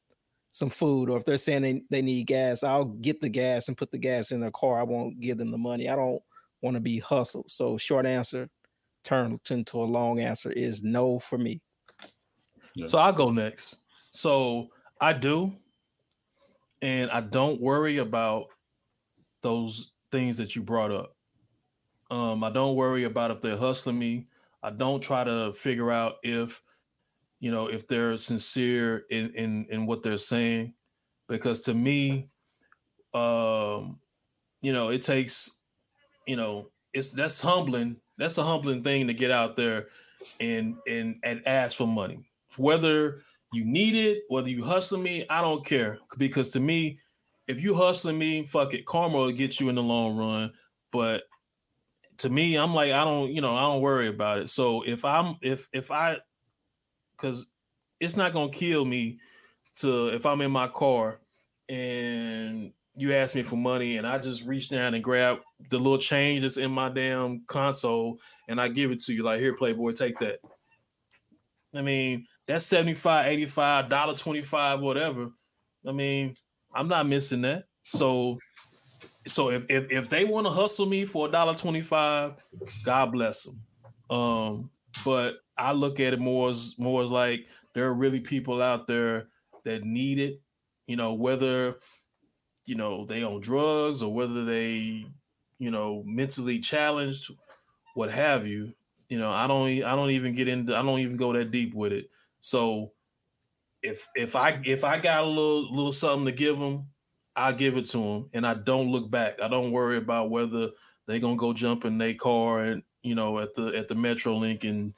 [SPEAKER 3] some food, or if they're saying they, they need gas, I'll get the gas and put the gas in their car. I won't give them the money. I don't want to be hustled. So short answer, turn into a long answer is no for me.
[SPEAKER 1] So I'll go next. So I do, and I don't worry about those things that you brought up. Um, I don't worry about if they're hustling me. I don't try to figure out if, you know, if they're sincere in in, in what they're saying, because to me, um, you know, it takes, you know, it's that's humbling. That's a humbling thing to get out there and and and ask for money whether you need it, whether you hustling me, I don't care. Because to me, if you hustling me, fuck it, karma will get you in the long run. But to me, I'm like, I don't, you know, I don't worry about it. So if I'm if if I because it's not gonna kill me to if I'm in my car and you ask me for money and I just reach down and grab the little change that's in my damn console and I give it to you like here playboy take that I mean, that's 75, 85, dollar 25, whatever. I mean, I'm not missing that. So so if if, if they want to hustle me for a dollar 25, God bless them. Um, but I look at it more as more as like there are really people out there that need it, you know, whether you know they on drugs or whether they, you know, mentally challenged, what have you you know i don't I don't even get into i don't even go that deep with it so if if i if i got a little little something to give them i give it to them and i don't look back i don't worry about whether they're gonna go jump in their car and you know at the at the metro link and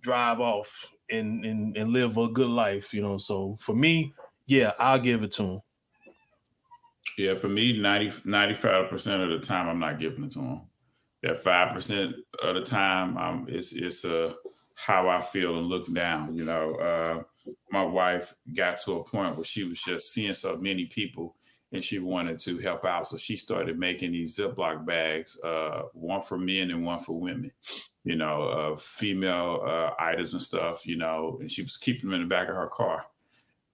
[SPEAKER 1] drive off and and, and live a good life you know so for me yeah i'll give it to them
[SPEAKER 2] Yeah, for me, 90, 95% of the time, I'm not giving it to them. That 5% of the time, um, it's, it's uh, how I feel and look down. You know, uh, my wife got to a point where she was just seeing so many people and she wanted to help out. So she started making these Ziploc bags, uh, one for men and one for women, you know, uh, female uh, items and stuff, you know, and she was keeping them in the back of her car.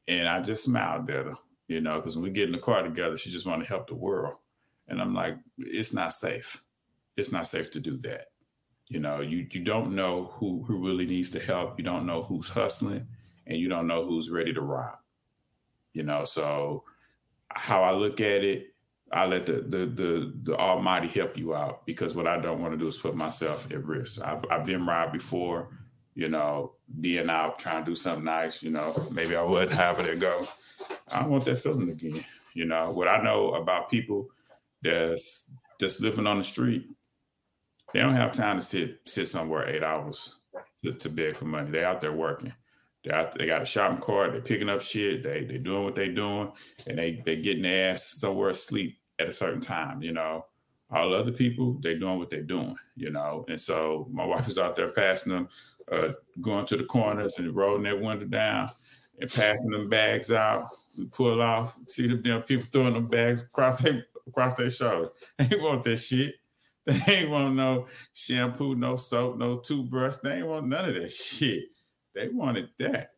[SPEAKER 2] And I just smiled at her you know, because when we get in the car together, she just wanted to help the world. And I'm like, it's not safe. It's not safe to do that. You know, you you don't know who who really needs to help. You don't know who's hustling, and you don't know who's ready to rob. You know, so how I look at it, I let the the the, the Almighty help you out because what I don't want to do is put myself at risk. I've I've been robbed before. You know, being out trying to do something nice. You know, maybe I would have it go. I don't want that feeling again. You know, what I know about people that's that's living on the street They don't have time to sit sit somewhere eight hours to, to beg for money. They're out there working. They out, they got a shopping cart. They're picking up shit. They they doing what they doing, and they they getting their ass somewhere asleep at a certain time. You know, all other people they doing what they're doing. You know, and so my wife is out there passing them, uh, going to the corners and rolling their window down and passing them bags out. We pull off, see them damn people throwing them bags across their across their shoulder. They want that shit. They ain't want no shampoo, no soap, no toothbrush. They ain't want none of that shit. They wanted that.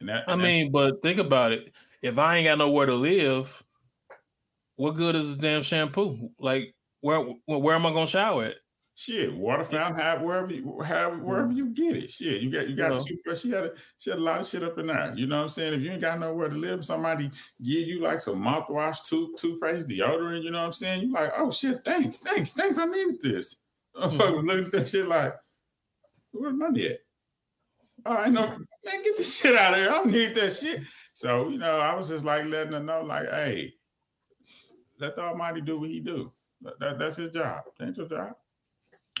[SPEAKER 1] And that I and mean, but think about it. If I ain't got nowhere to live, what good is the damn shampoo? Like, where where am I gonna shower at?
[SPEAKER 2] Shit, water fountain, have wherever you have wherever you get it. Shit, you got you got you know. She had a she had a lot of shit up in there. You know what I'm saying? If you ain't got nowhere to live, somebody give you like some mouthwash, tooth toothpaste, deodorant. You know what I'm saying? You like, oh shit, thanks, thanks, thanks. I needed this. Mm-hmm. Look at that shit like, where's money at? Oh, I know, man, get the shit out of here. I don't need that shit. So you know, I was just like letting her know, like, hey, let the Almighty do what He do. That, that's His job. That ain't your job.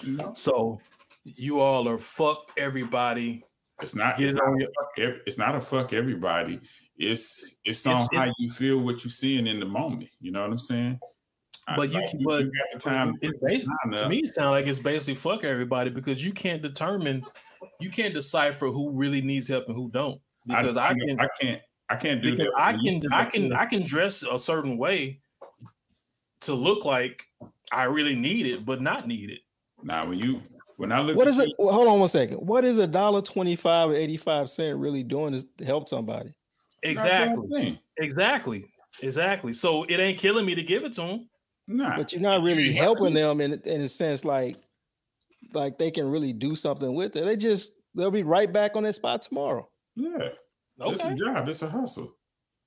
[SPEAKER 1] No. So you all are fuck everybody.
[SPEAKER 2] It's not. It's not, fuck, it's not a fuck everybody. It's it's on it's, how it's, you feel what you're seeing in the moment. You know what I'm saying?
[SPEAKER 1] But you, can, but you got the time. to me, it sounds like it's basically fuck everybody because you can't determine, you can't decipher who really needs help and who don't. Because I, I can,
[SPEAKER 2] I can't, I can't do that.
[SPEAKER 1] I can, I can, I can dress a certain way to look like I really need it, but not need it.
[SPEAKER 2] Now, when you when I look,
[SPEAKER 3] what is it? Well, hold on one second. What is a dollar twenty five or eighty five cent really doing to help somebody?
[SPEAKER 1] Exactly. Exactly. Exactly. So it ain't killing me to give it to them.
[SPEAKER 3] Nah. But you're not really helping them in in a sense like like they can really do something with it. They just they'll be right back on that spot tomorrow.
[SPEAKER 2] Yeah. Okay. It's a job. It's a hustle.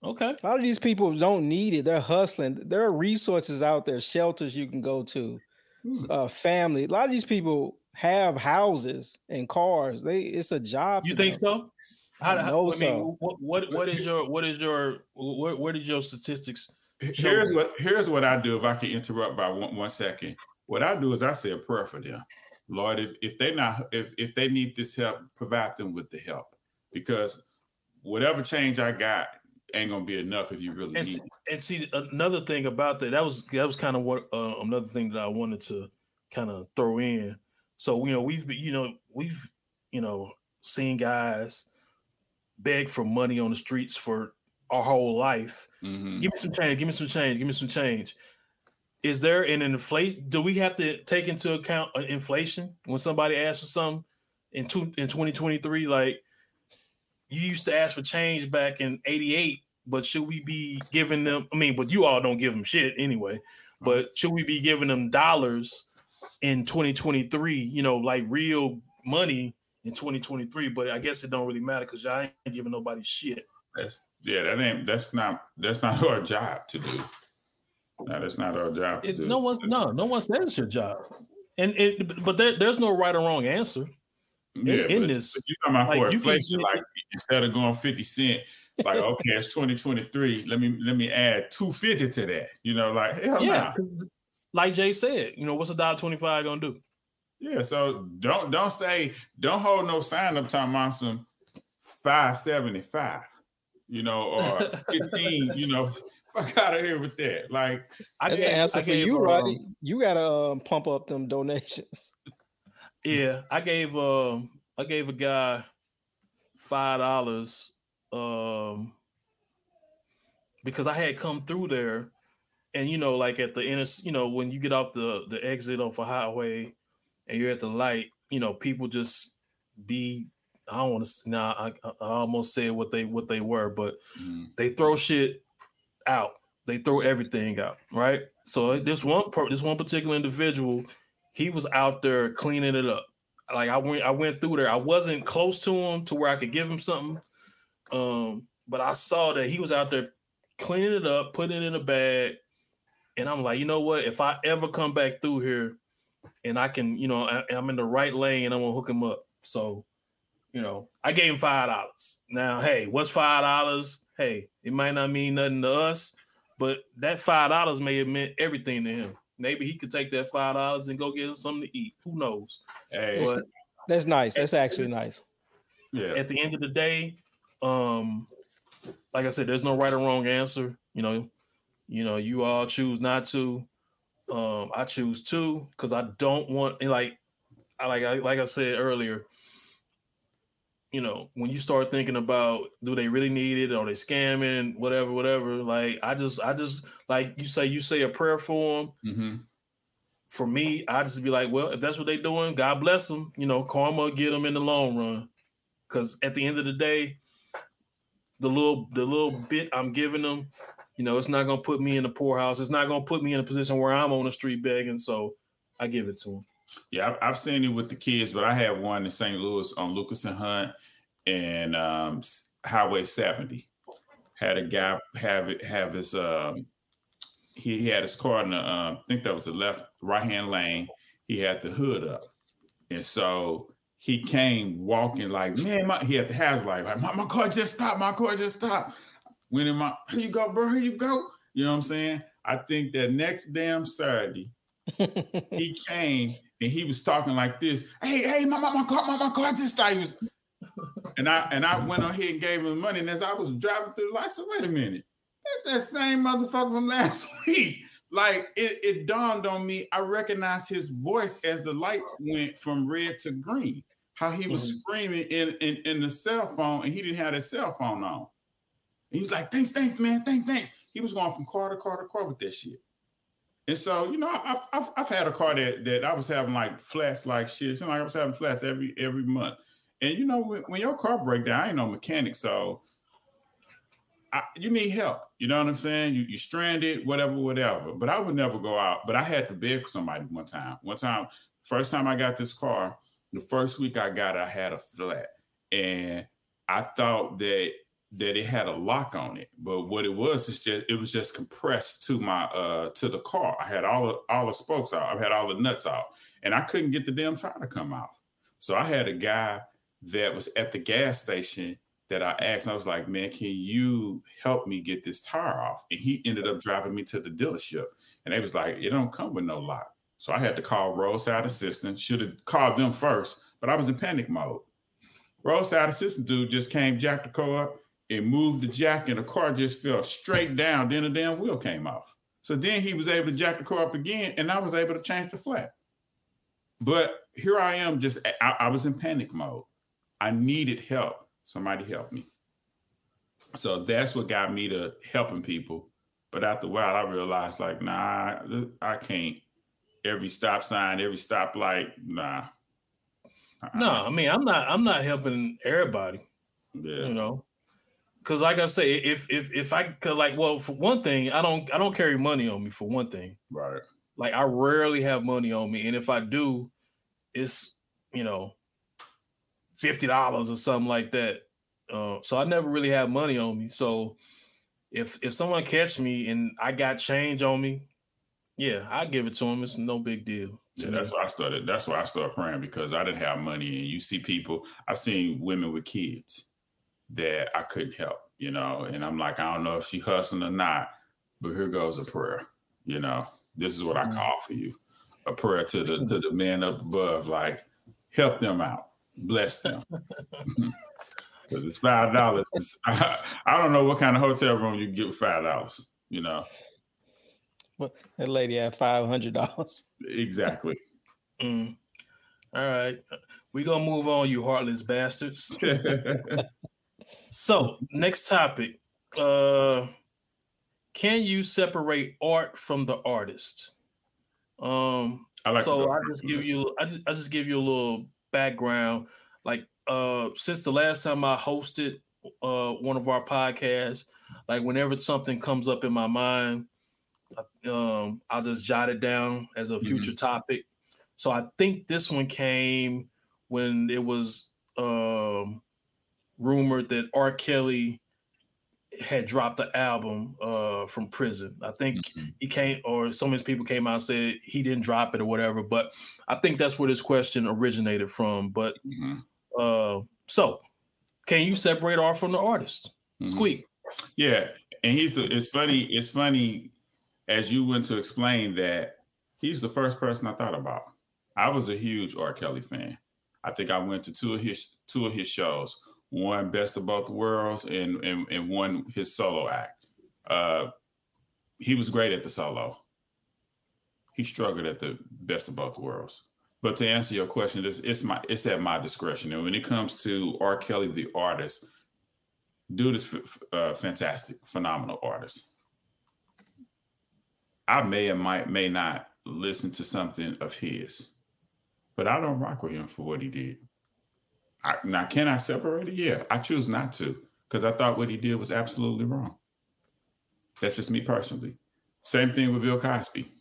[SPEAKER 1] Okay.
[SPEAKER 3] A lot of these people don't need it. They're hustling. There are resources out there, shelters you can go to hmm. uh, family. A lot of these people have houses and cars. They it's a job.
[SPEAKER 1] You think them. so? How, how, I mean, so. what, what what is your what is your what what is your statistics?
[SPEAKER 2] Here's what here's what I do if I can interrupt by one, one second. What I do is I say a prayer for them. Lord, if if they not if if they need this help, provide them with the help. Because whatever change I got ain't gonna be enough if you really
[SPEAKER 1] and,
[SPEAKER 2] need it.
[SPEAKER 1] And see another thing about that, that was that was kind of what uh, another thing that I wanted to kind of throw in. So you know we've you know we've you know seen guys beg for money on the streets for our whole life. Mm-hmm. Give me some change. Give me some change. Give me some change. Is there an inflation? Do we have to take into account uh, inflation when somebody asks for something in two, in 2023? Like you used to ask for change back in 88, but should we be giving them? I mean, but you all don't give them shit anyway. But should we be giving them dollars in 2023, you know, like real money in 2023, but I guess it don't really matter because y'all ain't giving nobody shit.
[SPEAKER 2] That's yeah, that ain't that's not that's not our job to do. No, that's not our job to
[SPEAKER 1] it,
[SPEAKER 2] do.
[SPEAKER 1] No one's no, no one says it's your job. And it but there, there's no right or wrong answer.
[SPEAKER 2] Yeah, in, in this. But you talking about like, for inflation, can, like instead of going 50 cent, like okay, it's 2023. Let me let me add 250 to that. You know, like hell yeah. Nah
[SPEAKER 1] like Jay said, you know, what's a dollar twenty five gonna do?
[SPEAKER 2] Yeah, so don't don't say don't hold no sign up talking about some five seventy five, you know, or fifteen, you know. Fuck out of here with that. Like
[SPEAKER 3] I that's gave, the answer I for you, um, Roddy. You gotta um, pump up them donations.
[SPEAKER 1] Yeah, I gave um I gave a guy five dollars um because I had come through there and you know, like at the inner, you know, when you get off the the exit off a highway and you're at the light, you know, people just be. I don't want to. Now I, I almost said what they what they were, but mm. they throw shit out. They throw everything out, right? So this one this one particular individual, he was out there cleaning it up. Like I went I went through there. I wasn't close to him to where I could give him something. Um, but I saw that he was out there cleaning it up, putting it in a bag, and I'm like, you know what? If I ever come back through here and I can, you know, I, am in the right lane I'm gonna hook him up. So, you know, I gave him five dollars. Now, hey, what's five dollars? Hey, it might not mean nothing to us, but that five dollars may have meant everything to him. maybe he could take that five dollars and go get him something to eat. Who knows?
[SPEAKER 2] Hey,
[SPEAKER 1] But
[SPEAKER 3] That's nice. That's actually nice.
[SPEAKER 2] yeah.
[SPEAKER 1] at the end of the day, um, like I said, there's no right or wrong answer. You know, you know, you all choose not to. Um, I choose to because I don't want like I like I like I said earlier. You know, when you start thinking about do they really need it? Are they scamming? Whatever, whatever. Like I just, I just like you say, you say a prayer for them.
[SPEAKER 2] hmm
[SPEAKER 1] For me, I just be like, well, if that's what they're doing, God bless them. You know, karma get them in the long run. Because at the end of the day, the little the little bit I'm giving them, you know, it's not gonna put me in the poorhouse. It's not gonna put me in a position where I'm on the street begging. So I give it to them.
[SPEAKER 2] Yeah, I've, seen it with the kids, but I had one in St. Louis on Lucas and Hunt and um, Highway 70. Had a guy have it have his um, he, he had his car in the um, I think that was the left right hand lane. He had the hood up, and so he came walking like man, my, he had the hazard light like my, my car just stopped, my car just stopped. When in my here you go, bro, here you go. You know what I'm saying? I think that next damn Saturday he came and he was talking like this. Hey, hey, my, my, my car, my, my car just. He was, and I and I went on here and gave him money. And as I was driving through I said, wait a minute, that's that same motherfucker from last week. Like it, it dawned on me, I recognized his voice as the light went from red to green. How he was
[SPEAKER 1] Mhm.
[SPEAKER 2] screaming in, in in the cell phone, and he didn't have his cell phone on. And he was like, "Thanks, thanks, man, thanks, thanks." He was going from car to car to car with that shit. And so, you know, I've, I've, I've had a car that, that I was having like flats like shit. You know, like I was having flats every every month. And you know, when, when your car break down, I ain't no mechanic, so I, you need help. You know what I'm saying? You you stranded, whatever, whatever. But I would never go out. But I had to beg for somebody one time. One time, first time I got this car, the first week I got it, I had a flat, and I thought that that it had a lock on it, but what it was is just it was just compressed to my uh to the car. I had all the all the spokes out, I had all the nuts out, and I couldn't get the damn tire to come out. So I had a guy that was at the gas station that I asked. I was like, "Man, can you help me get this tire off?" And he ended up driving me to the dealership, and they was like, "It don't come with no lock." So I had to call roadside assistance. Should have called them first, but I was in panic mode. Roadside assistant dude just came, jacked the car up, and moved the jack, and the car just fell straight down. Then the damn wheel came off. So then he was able to jack the car up again, and I was able to change the flat. But here I am, just I, I was in panic mode. I needed help. Somebody help me. So that's what got me to helping people. But after a while, I realized, like, nah, I can't. Every stop sign, every stoplight, nah. Uh-uh.
[SPEAKER 1] No, I mean I'm not I'm not helping everybody.
[SPEAKER 2] Yeah.
[SPEAKER 1] you know because like i say if if if i could like well for one thing i don't i don't carry money on me for one thing
[SPEAKER 2] Right.
[SPEAKER 1] like i rarely have money on me and if i do it's you know $50 or something like that uh, so i never really have money on me so if if someone catch me and i got change on me yeah i give it to them it's no big deal
[SPEAKER 2] Yeah, that's why I started. That's why I started praying because I didn't have money, and you see people. I've seen women with kids that I couldn't help, you know, and I'm like, I don't know if she hustling or not, but here goes a prayer. You know, this is what I
[SPEAKER 1] Mhm.
[SPEAKER 2] call for you, a prayer to the to the man up above, like help them out, bless them. Because it's five dollars. I, I don't know what kind of hotel room you get with five dollars. You know,
[SPEAKER 3] Well, that lady had five hundred dollars.
[SPEAKER 2] exactly.
[SPEAKER 1] Mm. all right we gonna move on you heartless bastards So, next topic. Uh can you separate art from the artist? Um
[SPEAKER 2] I like.
[SPEAKER 1] so I just give you I just I just give you a little background. Like uh since the last time I hosted uh one of our podcasts, like whenever something comes up in my mind, um I'll just jot it down as a
[SPEAKER 2] Mm-hmm.
[SPEAKER 1] future topic. So I think this one came when it was um rumored that R. Kelly had dropped the album uh from prison. I think
[SPEAKER 2] Mhm.
[SPEAKER 1] he came or some of his people came out and said he didn't drop it or whatever. But I think that's where this question originated from. But
[SPEAKER 2] Mhm.
[SPEAKER 1] uh so can you separate art from the artist?
[SPEAKER 2] Mhm.
[SPEAKER 1] Squeak.
[SPEAKER 2] Yeah, and he's the, it's funny. It's funny as you went to explain that he's the first person I thought about. I was a huge R. Kelly fan. I think I went to two of his two of his shows. One Best of Both Worlds and and, and one his solo act. Uh, he was great at the solo. He struggled at the Best of Both Worlds. But to answer your question, it's, it's my it's at my discretion. And when it comes to R. Kelly, the artist, dude is f- uh, fantastic, phenomenal artist. I may or might may not listen to something of his, but I don't rock with him for what he did. I, now, can I separate it? Yeah, I choose not to because I thought what he did was absolutely wrong. That's just me personally. Same thing with Bill Cosby.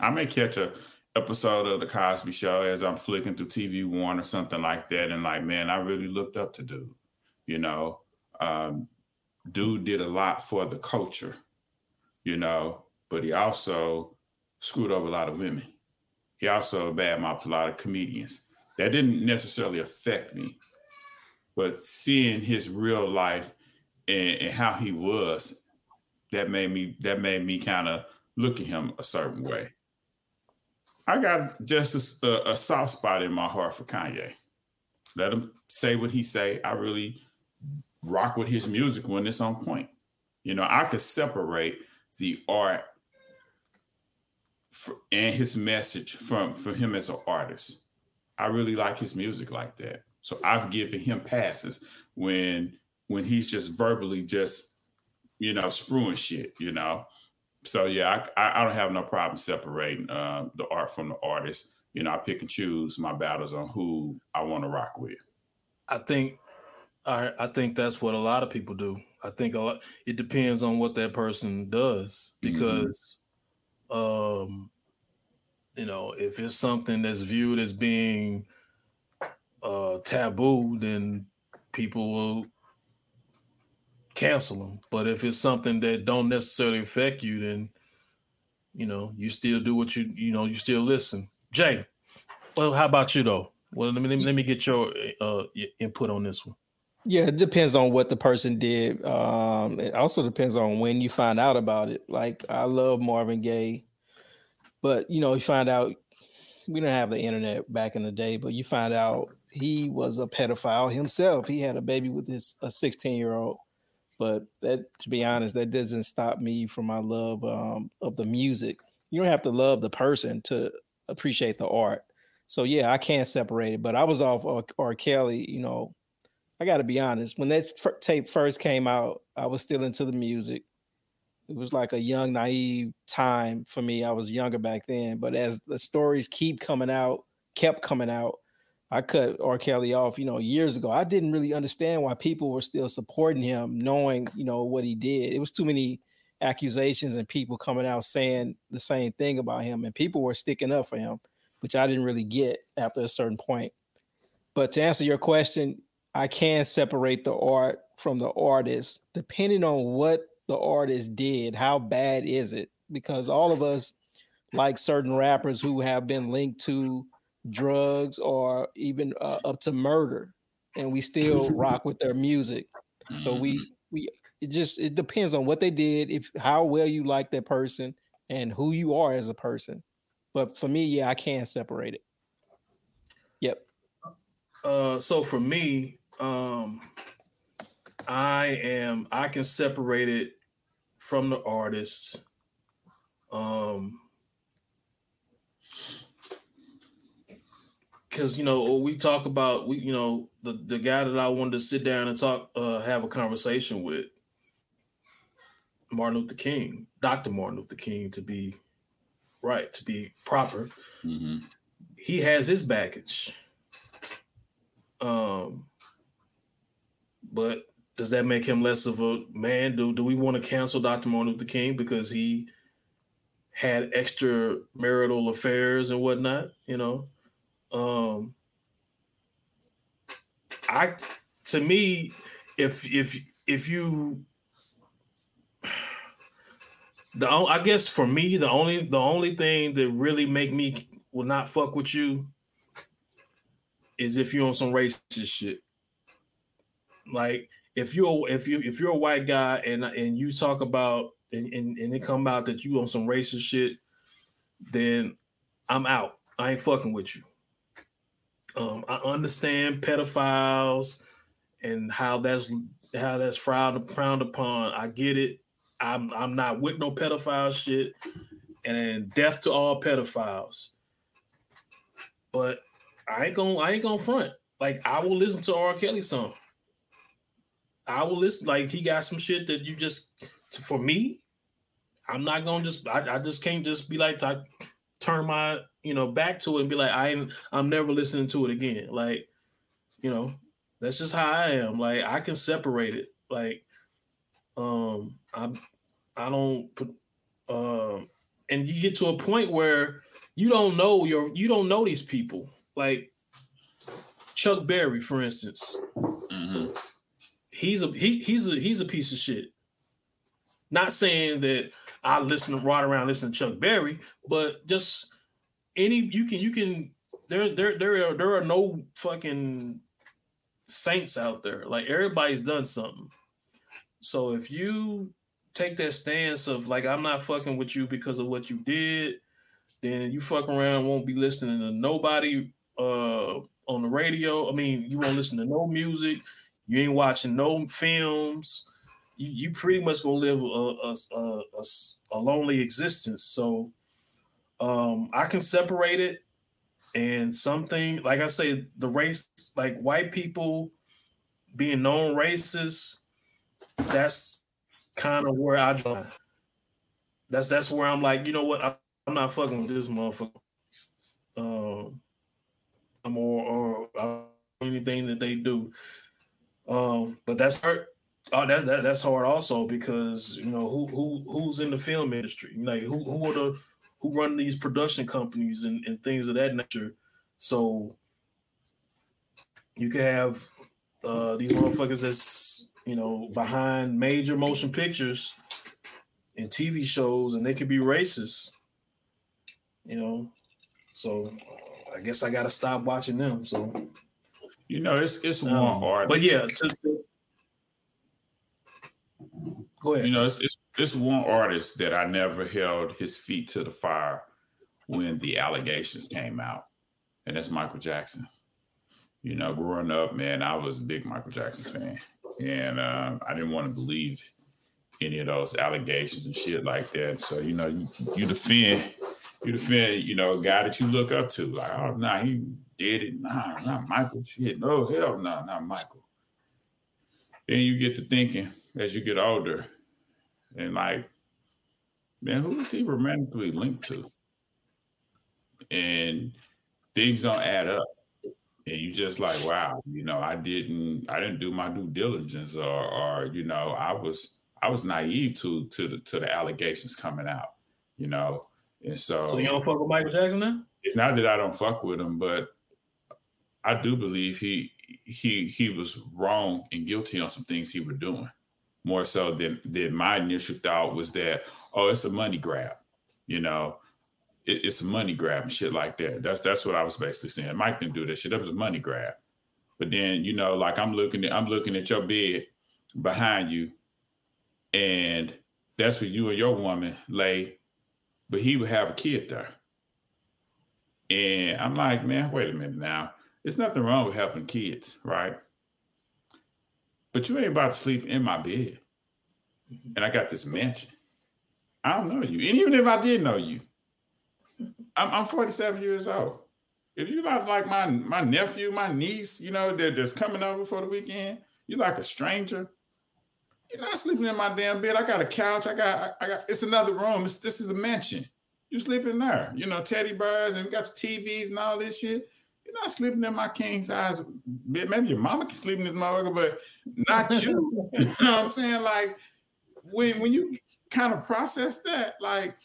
[SPEAKER 2] I may catch a episode of the Cosby Show as I'm flicking through TV One or something like that, and like, man, I really looked up to dude. You know, um, dude did a lot for the culture. You know, but he also screwed over a lot of women. He also badmouthed a lot of comedians. That didn't necessarily affect me, but seeing his real life and, and how he was, that made me that made me kind of look at him a certain way. I got just a, a, soft spot in my heart for Kanye. Let him say what he say. I really rock with his music when it's on point. You know, I could separate the art for, and his message from from him as an artist. I really like his music like that. So I've given him passes when when he's just verbally just you know screwing shit, you know. So yeah, I I don't have no problem separating uh, the art from the artist. You know, I pick and choose my battles on who I want to rock with.
[SPEAKER 1] I think I I think that's what a lot of people do. I think a lot it depends on what that person does mm-hmm. because um, you know, if it's something that's viewed as being uh, taboo, then people will cancel them. But if it's something that don't necessarily affect you, then you know you still do what you you know you still listen. Jay, well, how about you though? Well, let me let me, let me get your uh, input on this one.
[SPEAKER 3] Yeah, it depends on what the person did. Um, it also depends on when you find out about it. Like I love Marvin Gaye, but you know, you find out we didn't have the internet back in the day, but you find out he was a pedophile himself. He had a baby with his a 16 year old. But that, to be honest, that doesn't stop me from my love um, of the music. You don't have to love the person to appreciate the art. So yeah, I can't separate it. But I was off R. Kelly. You know, I got to be honest. When that f- tape first came out, I was still into the music it was like a young naive time for me i was younger back then but as the stories keep coming out kept coming out i cut r. Kelly off you know years ago. I didn't really understand why people were still supporting him knowing you know what he did. It was too many accusations and people coming out saying the same thing about him and people were sticking up for him which i didn't really get after a certain point. But to answer your question i can separate the art from the artist. Depending on what the artist did. How bad is it? Because all of us like certain rappers who have been linked to drugs or even uh, up to murder, and we still rock with their music. So we mm-hmm. we it just it depends on what they did, if how well you like that person, and who you are as a person. But for me, yeah, I can separate it. Yep.
[SPEAKER 1] Uh, so for me, um, I am I can separate it from the artists. Um, because you know we talk about we you know the the guy that I wanted to sit down and talk uh, have a conversation with Martin Luther King, Dr. Martin Luther King, to be right, to be proper. Mm-hmm. He has his baggage. Um, but does that make him less of a man? Do do we want to cancel Dr. Martin Luther King because he had extramarital affairs and whatnot? You know, um, I to me, if if if you the I guess for me the only the only thing that really make me will not fuck with you is if you're on some racist shit. Like if you're if you if you're a white guy and and you talk about and, and, and it come out that you on some racist shit, then I'm out. I ain't fucking with you. Um, I understand pedophiles and how that's how that's frowned frowned upon. I get it. I'm I'm not with no pedophile shit, and death to all pedophiles. But I ain't gonna I ain't gonna front. Like I will listen to R. Kelly song. I will listen. Like he got some shit that you just for me. I'm not gonna just. I, I just can't just be like turn my you know back to it and be like I ain't. I'm never listening to it again. Like you know that's just how I am. Like I can separate it. Like um I'm I don't put um and you get to a point where you don't know your you don't know these people. Like Chuck Berry, for instance. Mm-hmm. He's a he he's a he's a piece of shit. Not saying that I listen to ride around listen to Chuck Berry, but just any you can you can there there there are there are no fucking saints out there. Like everybody's done something. So if you take that stance of like I'm not fucking with you because of what you did, then you fuck around won't be listening to nobody uh on the radio. I mean, you won't listen to no music. You ain't watching no films. You, you pretty much gonna live a, a, a, a lonely existence. So um, I can separate it and something like I say, the race, like white people being known racist, that's kind of where I draw. That's that's where I'm like, you know what? I'm not fucking with this motherfucker. Um, I'm or or anything that they do. Um, but that's hard. Oh, that, that that's hard also because you know who who who's in the film industry, like who who are the who run these production companies and, and things of that nature. So you can have uh, these motherfuckers that's you know behind major motion pictures and TV shows, and they could be racist. You know, so I guess I got to stop watching them. So
[SPEAKER 2] you know, it's it's um, one artist.
[SPEAKER 1] But yeah, to, to, go ahead.
[SPEAKER 2] You know, it's, it's it's one artist that I never held his feet to the fire when the allegations came out, and that's Michael Jackson. You know, growing up, man, I was a big Michael Jackson fan, and uh, I didn't want to believe any of those allegations and shit like that. So you know, you, you defend you defend, you know, a guy that you look up to. Like, oh, nah, he did it. Nah, not Michael. Shit, no, hell no, nah, not Michael. Then you get to thinking as you get older, and like, man, who is he romantically linked to? And things don't add up. And you just like, wow, you know, I didn't, I didn't do my due diligence, or, or you know, I was, I was naive to to the to the allegations coming out, you know, and so,
[SPEAKER 1] so you don't fuck with Michael Jackson now?
[SPEAKER 2] It's not that I don't fuck with him, but I do believe he he he was wrong and guilty on some things he were doing. More so than than my initial thought was that oh, it's a money grab, you know, it, it's a money grab and shit like that. That's that's what I was basically saying. Mike didn't do that shit. That was a money grab. But then you know, like I'm looking at I'm looking at your bed behind you, and that's where you and your woman lay but he would have a kid there. And I'm like, man, wait a minute now. There's nothing wrong with helping kids, right? But you ain't about to sleep in my bed. And I got this mansion. I don't know you. And even if I did know you, I'm, I'm 47 years old. If you're not like my my nephew, my niece, you know, that, that's coming over for the weekend, you're like a stranger. You're not sleeping in my damn bed. I got a couch. I got, I got. It's another room. It's, this is a mansion. You sleeping there. You know, teddy bears and got the TVs and all this shit. You're not sleeping in my king size bed. Maybe your mama can sleep in this motherfucker, but not you. you know what I'm saying? Like when when you kind of process that, like,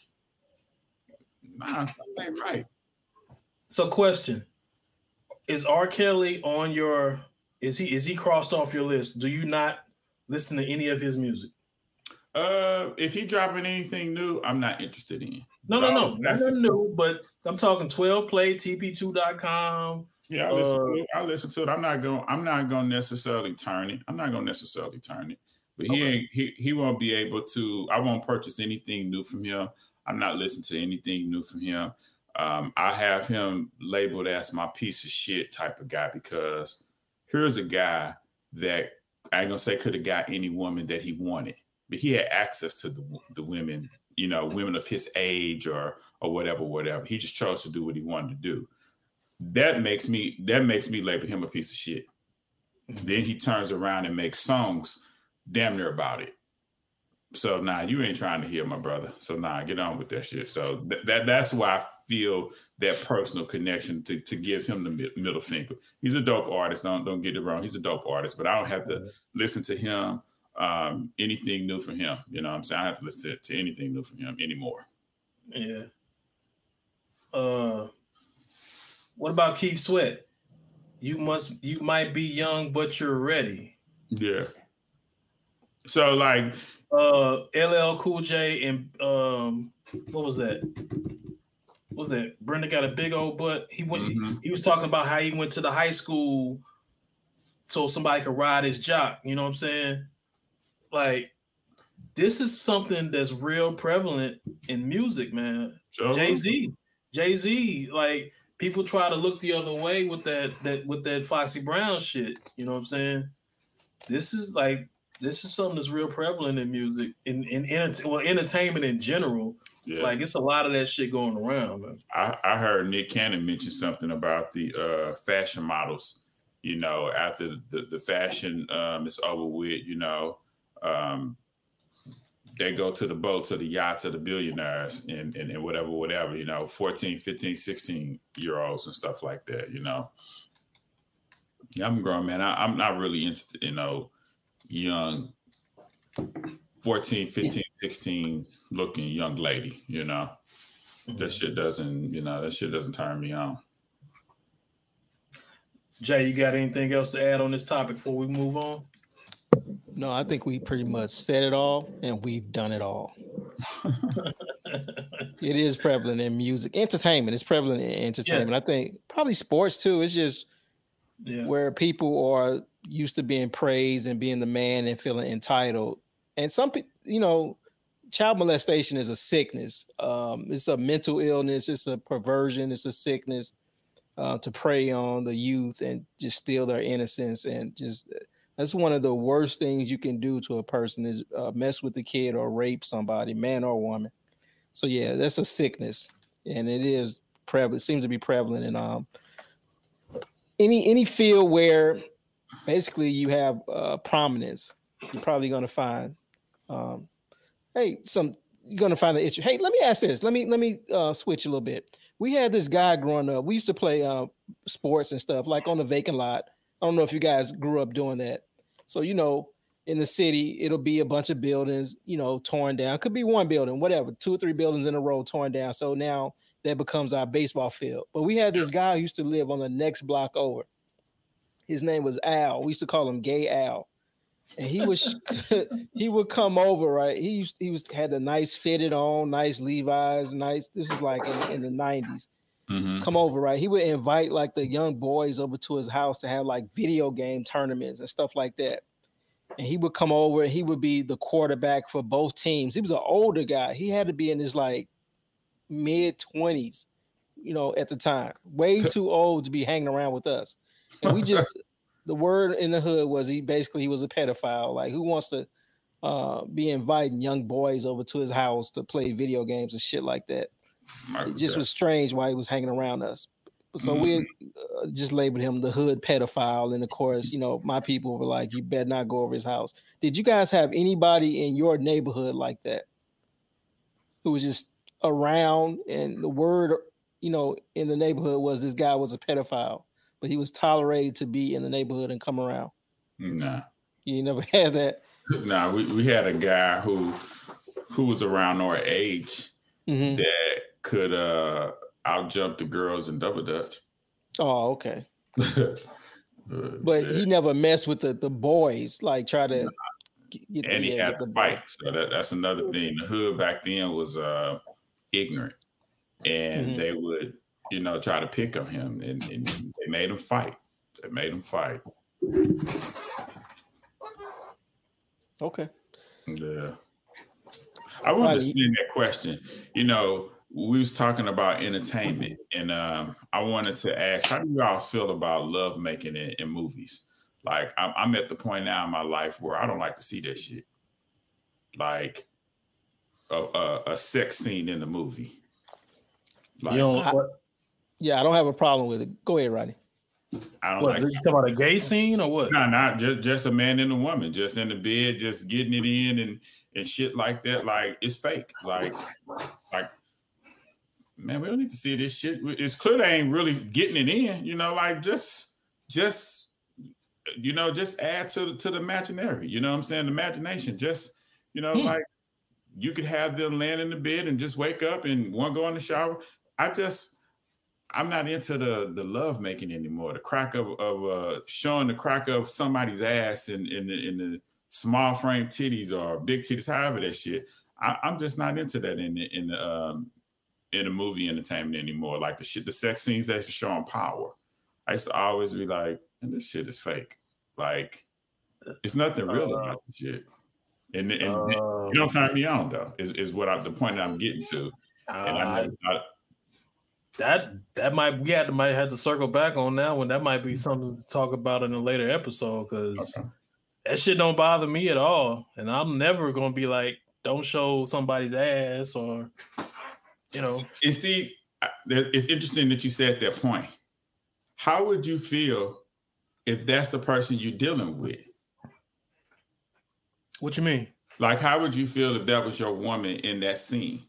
[SPEAKER 2] nah, something ain't right.
[SPEAKER 1] So, question: Is R. Kelly on your? Is he is he crossed off your list? Do you not listen to any of his music?
[SPEAKER 2] Uh, if he dropping anything new, I'm not interested in.
[SPEAKER 1] No, no, no, nothing new. But I'm talking 12 play TP2.com.
[SPEAKER 2] Yeah, I listen, uh, to it. I listen to it. I'm not going. I'm not going to necessarily turn it. I'm not going to necessarily turn it. But he okay. ain't. He he won't be able to. I won't purchase anything new from him I'm not listening to anything new from him. Um, I have him labeled as my piece of shit type of guy because here's a guy that I ain't gonna say could have got any woman that he wanted, but he had access to the, the women, you know, women of his age or or whatever, whatever. He just chose to do what he wanted to do. That makes me that makes me label him a piece of shit. Mm-hmm. Then he turns around and makes songs damn near about it. So nah, you ain't trying to hear my brother. So now nah, get on with that shit. So th- that that's why I feel that personal connection to to give him the mi- middle finger. He's a dope artist. Don't don't get it wrong. He's a dope artist, but I don't have to listen to him um anything new from him. You know what I'm saying? I have to listen to, to anything new from him anymore.
[SPEAKER 1] Yeah. Uh what about Keith Sweat? You must you might be young, but you're ready.
[SPEAKER 2] Yeah. So like
[SPEAKER 1] uh LL Cool J and um what was that? What was that? Brenda got a big old butt. He went mm-hmm. he, he was talking about how he went to the high school so somebody could ride his jock. You know what I'm saying? Like this is something that's real prevalent in music, man. Sure. Jay Z, Jay Z, like people try to look the other way with that that with that Foxy Brown shit. You know what I'm saying? This is like this is something that's real prevalent in music, in in, in well entertainment in general. Yeah. Like it's a lot of that shit going around, man.
[SPEAKER 2] I, I heard Nick Cannon mention something about the uh, fashion models. You know, after the, the fashion um, is over with, you know, um, they go to the boats to the yachts to the billionaires and, and, and whatever, whatever, you know, 14, 15, 16 year olds and stuff like that, you know. Yeah, I'm grown, man. I, am not really interested, you know, young 14, 15, 16 looking young lady, you know. Mm-hmm. That shit doesn't, you know, that shit doesn't turn me on.
[SPEAKER 1] Jay, you got anything else to add on this topic before we move on?
[SPEAKER 3] No, I think we pretty much said it all and we've done it all. it is prevalent in music, entertainment. It's prevalent in entertainment. Yeah. I think probably sports too. It's just yeah. where people are used to being praised and being the man and feeling entitled. And some you know, child molestation is a sickness. Um, it's a mental illness. It's a perversion. It's a sickness uh, to prey on the youth and just steal their innocence. And just that's one of the worst things you can do to a person is uh, mess with the kid or rape somebody, man or woman. So yeah, that's a sickness, and it is prevalent. Seems to be prevalent in um any any field where basically you have uh, prominence, you're probably going to find, um, hey, some you're going to find the issue. Hey, let me ask this. Let me let me uh, switch a little bit. We had this guy growing up. We used to play uh, sports and stuff like on the vacant lot. I don't know if you guys grew up doing that. So you know, in the city, it'll be a bunch of buildings, you know, torn down. Could be one building, whatever, two or three buildings in a row torn down. So now that becomes our baseball field. But we had this guy who used to live on the next block over. His name was Al. We used to call him Gay Al. And he was he would come over, right? He used he was had a nice fitted on, nice Levi's, nice. This is like in, in the 90s. Mm-hmm. Come over, right? He would invite like the young boys over to his house to have like video game tournaments and stuff like that. And he would come over and he would be the quarterback for both teams. He was an older guy. He had to be in his like mid 20s, you know, at the time. Way too old to be hanging around with us. And we just the word in the hood was he basically he was a pedophile. Like who wants to uh, be inviting young boys over to his house to play video games and shit like that? It just was strange why he was hanging around us. So mm-hmm. we uh, just labeled him the hood pedophile, and of course, you know, my people were like, "You better not go over his house." Did you guys have anybody in your neighborhood like that who was just around, and the word, you know, in the neighborhood was this guy was a pedophile? but he was tolerated to be in the neighborhood and come around.
[SPEAKER 2] Nah.
[SPEAKER 3] You never had that.
[SPEAKER 2] Nah, we, we had a guy who who was around our age mm-hmm. that could uh out jump the girls in double dutch.
[SPEAKER 3] Oh, okay. but he never messed with the, the boys, like try to
[SPEAKER 2] get, and he had to fight. So that, that's another thing. The hood back then was uh ignorant. And mm-hmm. they would you know, try to pick on him, and, and they made him fight. They made him fight.
[SPEAKER 3] Okay.
[SPEAKER 2] Yeah. I want to that question. You know, we was talking about entertainment, and um, I wanted to ask, how do you all feel about love making in, in movies? Like, I'm, I'm, at the point now in my life where I don't like to see that shit. Like, a, a, a sex scene in the movie.
[SPEAKER 3] Like, you know, I, yeah, I don't have a problem with it. Go ahead, Rodney.
[SPEAKER 1] I don't what, like. You talking about a gay scene or what?
[SPEAKER 2] No, nah, not just just a man and a woman, just in the bed, just getting it in and and shit like that. Like it's fake. Like, like, man, we don't need to see this shit. It's clear they ain't really getting it in. You know, like just, just, you know, just add to the to the imaginary. You know what I'm saying? The imagination. Just, you know, hmm. like you could have them land in the bed and just wake up and one go in the shower. I just I'm not into the the love making anymore. The crack of of uh, showing the crack of somebody's ass in in the, in the small frame titties or big titties, however that shit. I, am just not into that in the in the um, in the movie entertainment anymore. Like the shit, the sex scenes that show on Power. I used to always be like, and this shit is fake. Like it's nothing real uh, about the shit. And, and uh, you don't turn me on though. Is is what I, the point I'm getting to. And I never thought
[SPEAKER 1] that that might we had to might have to circle back on that one. That might be something to talk about in a later episode because okay. that shit don't bother me at all. And I'm never gonna be like, don't show somebody's ass or you know.
[SPEAKER 2] And see, it's interesting that you said that point. How would you feel if that's the person you're dealing with?
[SPEAKER 1] What you mean?
[SPEAKER 2] Like, how would you feel if that was your woman in that scene?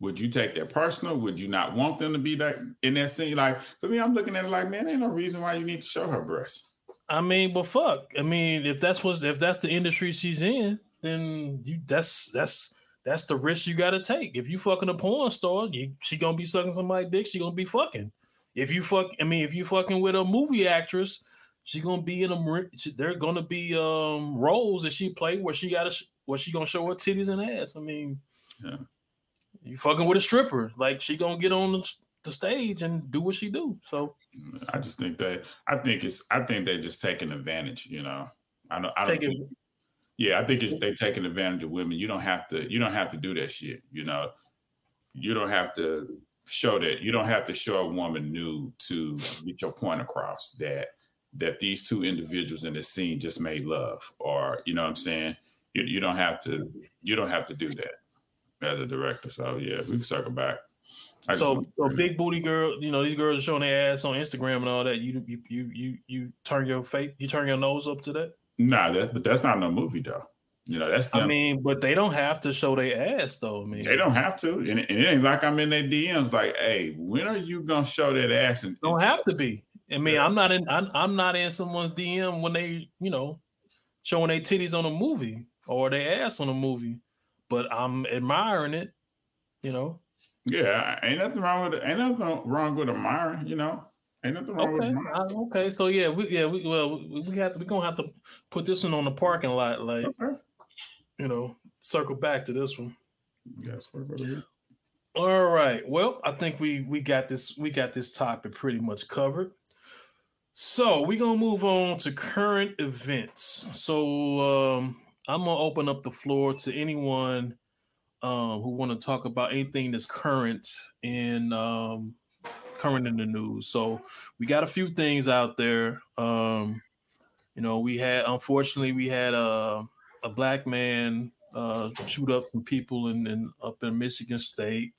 [SPEAKER 2] Would you take that personal? Would you not want them to be that in that scene? Like for me, I'm looking at it like, man, ain't no reason why you need to show her breasts.
[SPEAKER 1] I mean, but fuck. I mean, if that's what if that's the industry she's in, then you that's that's that's the risk you got to take. If you fucking a porn star, you, she gonna be sucking somebody's dick. She gonna be fucking. If you fuck, I mean, if you fucking with a movie actress, she gonna be in a. They're gonna be um roles that she played where she got to where she gonna show her titties and ass. I mean, yeah. You fucking with a stripper, like she gonna get on the, the stage and do what she do. So
[SPEAKER 2] I just think that I think it's I think they're just taking advantage. You know, I don't. I don't yeah, I think it's they taking advantage of women. You don't have to. You don't have to do that shit. You know, you don't have to show that. You don't have to show a woman nude to get your point across that that these two individuals in the scene just made love, or you know what I'm saying. You, you don't have to. You don't have to do that as a director. So yeah, we can circle back.
[SPEAKER 1] I so so big booty girl, you know, these girls are showing their ass on Instagram and all that. You you you you you turn your face, you turn your nose up to that.
[SPEAKER 2] Nah, that, but that's not no movie though. You know, that's
[SPEAKER 1] them. I mean, but they don't have to show their ass though. I mean,
[SPEAKER 2] they don't have to, and, and it ain't like I'm in their DMs. Like, hey, when are you gonna show that ass? And
[SPEAKER 1] don't have to be. I mean, yeah. I'm not in. I'm, I'm not in someone's DM when they, you know, showing their titties on a movie or their ass on a movie but I'm admiring it, you know.
[SPEAKER 2] Yeah, ain't nothing wrong with it. Ain't nothing wrong with admiring, you know. Ain't nothing wrong
[SPEAKER 1] okay.
[SPEAKER 2] with admiring.
[SPEAKER 1] okay, so yeah, we yeah we well we, we have to we gonna have to put this one on the parking lot, like okay. you know, circle back to this one. Yes, all right. Well, I think we we got this we got this topic pretty much covered. So we're gonna move on to current events. So um I'm gonna open up the floor to anyone um, who want to talk about anything that's current in um, current in the news. So we got a few things out there. Um, you know, we had unfortunately we had a a black man uh, shoot up some people in, in up in Michigan State.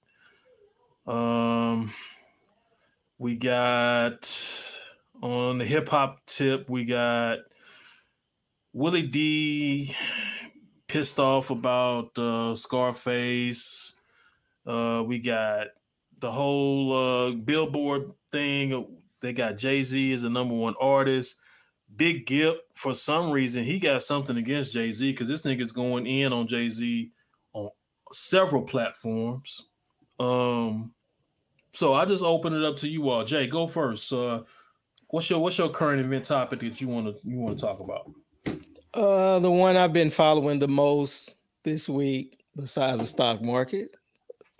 [SPEAKER 1] Um, we got on the hip hop tip, we got Willie D pissed off about uh, Scarface. Uh, we got the whole uh, Billboard thing. They got Jay Z as the number one artist. Big Gipp, for some reason, he got something against Jay Z because this nigga's going in on Jay Z on several platforms. Um, so I just open it up to you all. Jay, go first. Uh, what's your what's your current event topic that you want to you want to talk about?
[SPEAKER 3] Uh, the one I've been following the most this week, besides the stock market,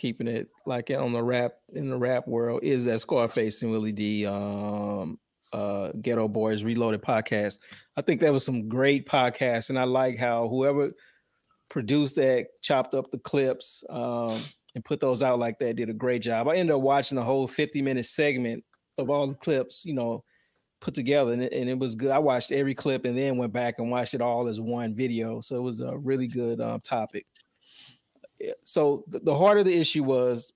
[SPEAKER 3] keeping it like on the rap in the rap world, is that Scarface and Willie D, um, uh, Geto Boys Reloaded podcast. I think that was some great podcast, and I like how whoever produced that, chopped up the clips, um, and put those out like that. Did a great job. I ended up watching the whole 50 minute segment of all the clips, you know, put together, and it, and it was good. I watched every clip and then went back and watched it all as one video. So it was a really good um, topic. So the, the heart of the issue was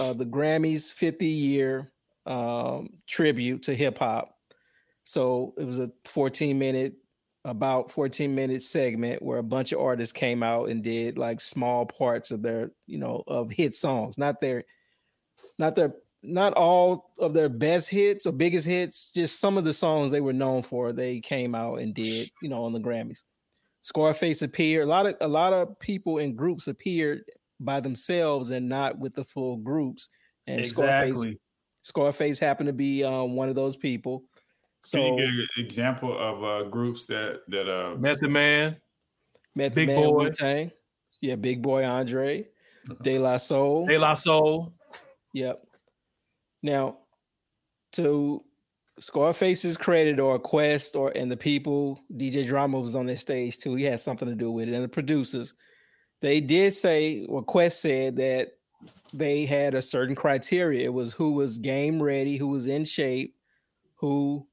[SPEAKER 3] uh, the Grammys 50 year um, tribute to hip hop. So it was a 14 minute, about 14 minute segment where a bunch of artists came out and did like small parts of their, you know, of hit songs, not their, not their, not all of their best hits or biggest hits, just some of the songs they were known for. They came out and did, you know, on the Grammys. Scarface appeared. A lot of a lot of people in groups appeared by themselves and not with the full groups. And
[SPEAKER 1] exactly.
[SPEAKER 3] Scarface, Scarface happened to be um, one of those people. So,
[SPEAKER 2] Can you give an example of uh, groups that that uh
[SPEAKER 1] Method Man,
[SPEAKER 3] Method
[SPEAKER 1] Big
[SPEAKER 3] Man,
[SPEAKER 1] Boy.
[SPEAKER 3] Wu-Tang. yeah, Big Boi Andre, De La Soul,
[SPEAKER 1] De La Soul.
[SPEAKER 3] Yep. Now, to Scarface's credit or Quest or and the people, DJ Drama was on that stage too. He had something to do with it, and the producers. They did say, or Quest said that they had a certain criteria. It was who was game ready, who was in shape, who,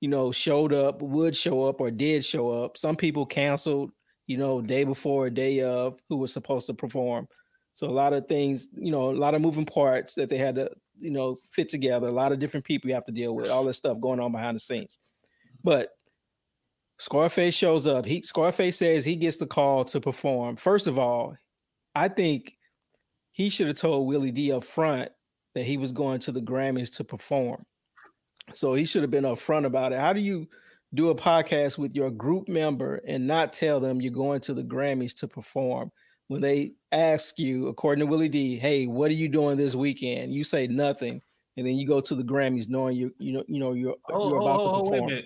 [SPEAKER 3] you know, showed up, would show up, or did show up. Some people canceled, you know, day before, or day of, who was supposed to perform. So a lot of things, you know, a lot of moving parts that they had to, you know, fit together. A lot of different people you have to deal with. All this stuff going on behind the scenes. But Scarface shows up. He Scarface says he gets the call to perform. First of all, I think he should have told Willie D up front that he was going to the Grammys to perform. So he should have been upfront about it. How do you do a podcast with your group member and not tell them you're going to the Grammys to perform? When they ask you, according to Willie D, hey, what are you doing this weekend? You say nothing, and then you go to the Grammys knowing you, you know, you know, you're,
[SPEAKER 1] Oh,
[SPEAKER 3] you're
[SPEAKER 1] oh,
[SPEAKER 3] about
[SPEAKER 1] oh,
[SPEAKER 3] to
[SPEAKER 1] oh,
[SPEAKER 3] perform.
[SPEAKER 1] wait a minute.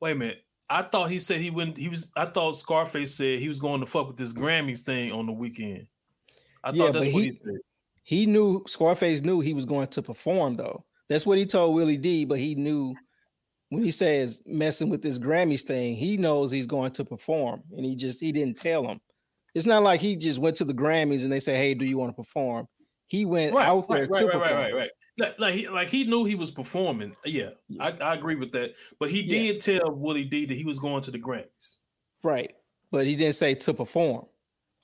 [SPEAKER 1] Wait a minute. I thought he said he wouldn't. He was. I thought Scarface said he was going to fuck with this Grammys thing on the weekend. I
[SPEAKER 3] Yeah,
[SPEAKER 1] thought that's what
[SPEAKER 3] he-
[SPEAKER 1] he said.
[SPEAKER 3] He knew Scarface knew he was going to perform though. That's what he told Willie D. But he knew when he says messing with this Grammys thing, he knows he's going to perform, and he just he didn't tell him. It's not like he just went to the Grammys and they say, "Hey, do you want to perform?" He went
[SPEAKER 1] Right,
[SPEAKER 3] out there
[SPEAKER 1] right, right,
[SPEAKER 3] to
[SPEAKER 1] right,
[SPEAKER 3] perform.
[SPEAKER 1] right, right, right. Like, like, he, like he knew he was performing. Yeah,
[SPEAKER 3] Yeah.
[SPEAKER 1] I, I agree with that. But he
[SPEAKER 3] Yeah.
[SPEAKER 1] did tell Willie D that he was going to the Grammys.
[SPEAKER 3] Right. But he didn't say to perform.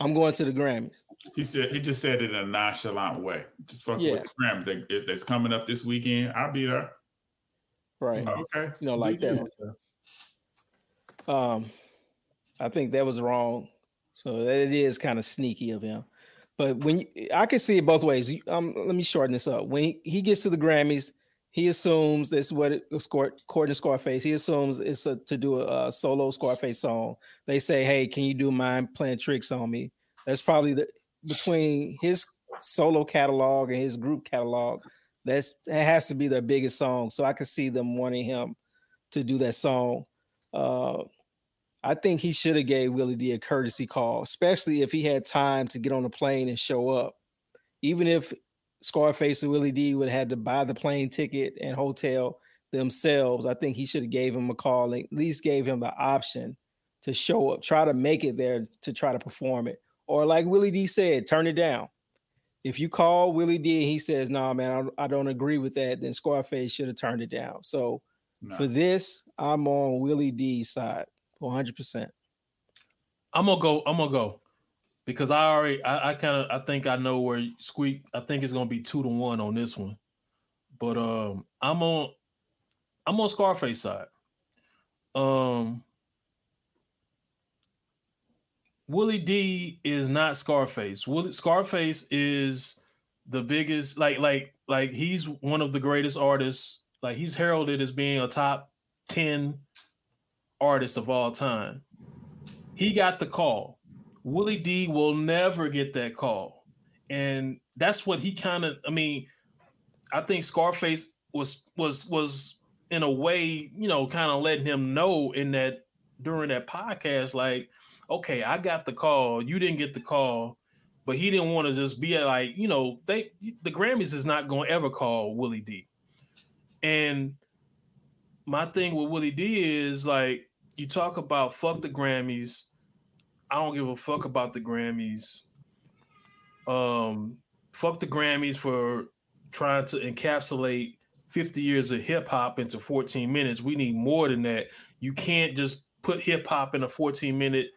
[SPEAKER 3] I'm going to the Grammys.
[SPEAKER 2] he said he just said it in a nonchalant way. Just fuck
[SPEAKER 3] Yeah.
[SPEAKER 2] with the Grammys that, is- that's coming up this weekend. I'll be there.
[SPEAKER 3] Right.
[SPEAKER 2] Okay.
[SPEAKER 3] You know, like
[SPEAKER 2] Do
[SPEAKER 3] that.
[SPEAKER 2] you.
[SPEAKER 3] Um, I think that was wrong. So it is kind of sneaky of him. But when you, I can see it both ways. Um, let me shorten this up. When he, he gets to the Grammys, he assumes that's what it according to Scarface. He assumes it's a, to do a, a solo Scarface song. They say, "Hey, can you do mind playing tricks on me?" That's probably the between his solo catalog and his group catalog. That's that has to be their biggest song. So I could see them wanting him to do that song. Uh, I think he should have gave Willie D a courtesy call, especially if he had time to get on the plane and show up. Even if Scarface and Willie D would have had to buy the plane ticket and hotel themselves, I think he should have gave him a call and at least gave him the option to show up, try to make it there to try to perform it. Or like Willie D said, turn it down. If you call Willie D and he says, "No, nah, man, I, I don't agree with that," then Scarface should have turned it down. So
[SPEAKER 2] No.
[SPEAKER 3] for this, I'm on Willie D's side, 100. percent
[SPEAKER 1] I'm gonna go. I'm gonna go because I already. I, I kind of. I think I know where Squeak. I think it's gonna be two to one on this one. But um, I'm on. I'm on Scarface side. Um, Willie D is not Scarface. Willie Scarface is the biggest. Like like like he's one of the greatest artists. Like he's heralded as being a top ten artist of all time. He got the call. Willie D will never get that call. And that's what he kind of I mean, I think Scarface was was was in a way, you know, kind of letting him know in that during that podcast like, okay, I got the call, you didn't get the call, but he didn't want to just be like, you know, they the Grammys is not going to ever call Willie D. And my thing with Willie D is like you talk about fuck the Grammys. I don't give a fuck about the Grammys. Um, fuck the Grammys for trying to encapsulate 50 years of hip hop into 14 minutes. We need more than that. You can't just put hip hop in a 14 minute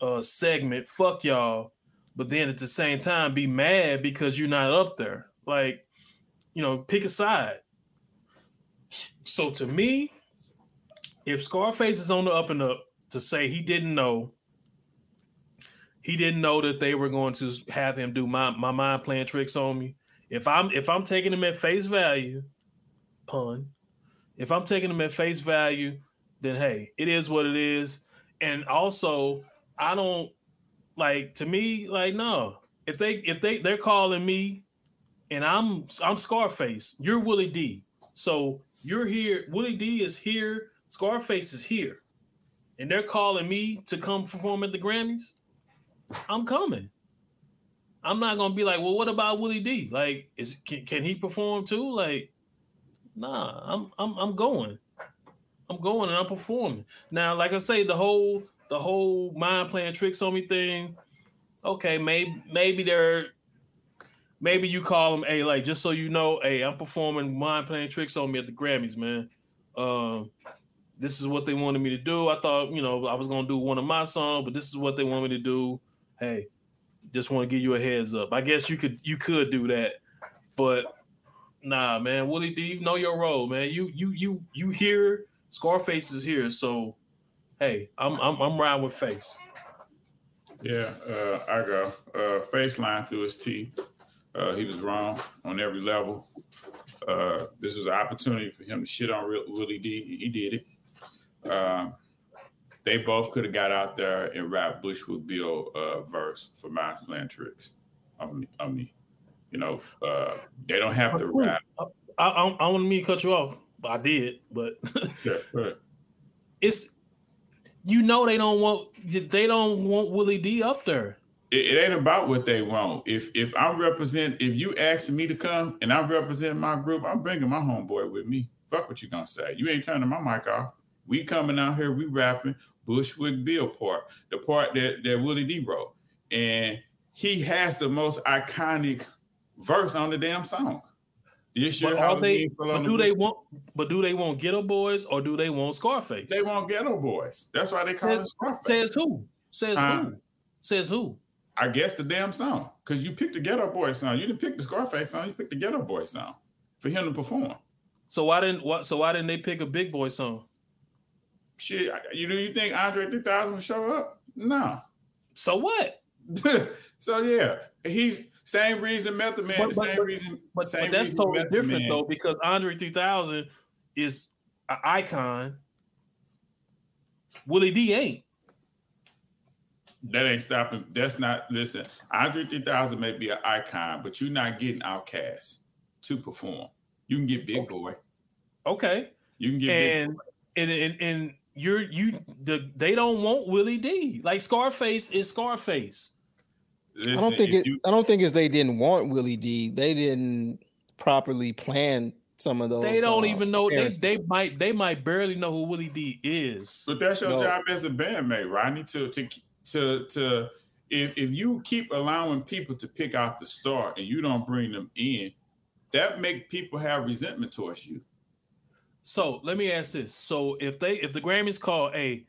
[SPEAKER 1] uh, segment. Fuck y'all. But then at the same time, be mad because you're not up there. Like, you know, pick a side. So to me, if Scarface is on the up and up to say he didn't know, he didn't know that they were going to have him do my, my mind playing tricks on me. If I'm if I'm taking him at face value, pun, if I'm taking him at face value, then hey, it is what it is. And also, I don't like to me, like, no. If they if they they're calling me and I'm I'm Scarface, you're Willie D. So you're here, Willie D is here, Scarface is here, and they're calling me to come perform at the Grammys. I'm coming. I'm not gonna be like, well, what about Willie D? Like, is can, can he perform too? Like, nah, I'm I'm I'm going. I'm going and I'm performing. Now, like I say, the whole the whole mind playing tricks on me thing. Okay, maybe maybe they're maybe you call them, hey, like just so you know, hey, I'm performing mind playing tricks on me at the Grammys, man. Um, this is what they wanted me to do. I thought, you know, I was gonna do one of my songs, but this is what they want me to do. Hey, just want to give you a heads up. I guess you could you could do that, but nah, man, Willie D, know your role, man. You you you you here, Scarface is here, so hey, I'm I'm I'm riding with Face.
[SPEAKER 2] Yeah, uh, I go. Uh, face line through his teeth. Uh, he was wrong on every level. Uh, this was an opportunity for him to shit on Willie D. He did it. Uh, they both could have got out there and rapped Bushwick Bill uh, verse for Mind Playing Tricks. I mean, I mean, you know, uh, they don't have to rap.
[SPEAKER 1] I, I, I want me to cut you off. But I did, but
[SPEAKER 2] yeah, right.
[SPEAKER 1] it's you know they don't want they don't want Willie D up there.
[SPEAKER 2] It, ain't about what they want. If if I'm represent, if you asking me to come and I'm representing my group, I'm bringing my homeboy with me. Fuck what you gonna say. You ain't turning my mic off. We coming out here, we rapping Bushwick Bill part, the part that that Willie D wrote, and he has the most iconic verse on the damn song.
[SPEAKER 1] This year, but, they, but do they want? But do they want Geto Boys or do they want Scarface?
[SPEAKER 2] They want Geto Boys. That's why they call says, it Scarface.
[SPEAKER 1] Says who? Says who? Says who?
[SPEAKER 2] I guess the damn song. Because you picked the Geto Boy song. You didn't pick the Scarface song. You picked the Geto Boy song for him to perform.
[SPEAKER 1] So why didn't what? So why didn't they pick a Big Boi song?
[SPEAKER 2] Shit, you do you think Andre 3000 will show up? No.
[SPEAKER 1] So what?
[SPEAKER 2] so yeah, he's same reason Method Man. But, same
[SPEAKER 1] but,
[SPEAKER 2] reason.
[SPEAKER 1] But,
[SPEAKER 2] same
[SPEAKER 1] but that's
[SPEAKER 2] reason
[SPEAKER 1] totally
[SPEAKER 2] Method
[SPEAKER 1] different
[SPEAKER 2] Man.
[SPEAKER 1] though, because Andre 3000 is an icon. Willie D ain't.
[SPEAKER 2] That ain't stopping. That's not. Listen, Andre 3000 may be an icon, but you're not getting OutKast to perform. You can get Big
[SPEAKER 1] okay.
[SPEAKER 2] Boy.
[SPEAKER 1] Okay.
[SPEAKER 2] You can get
[SPEAKER 1] and,
[SPEAKER 2] Big Boi.
[SPEAKER 1] And and and you're you the they don't want Willie D. Like Scarface is Scarface.
[SPEAKER 3] Listen, I don't think it, you, I don't think it's they didn't want Willie D. They didn't properly plan some of those.
[SPEAKER 1] They don't uh, even know they, they might they might barely know who Willie D is.
[SPEAKER 2] But that's your no. job as a bandmate, Rodney, to to to to if if you keep allowing people to pick out the star and you don't bring them in, that make people have resentment towards you.
[SPEAKER 1] So let me ask this: So if they if the Grammys call, hey,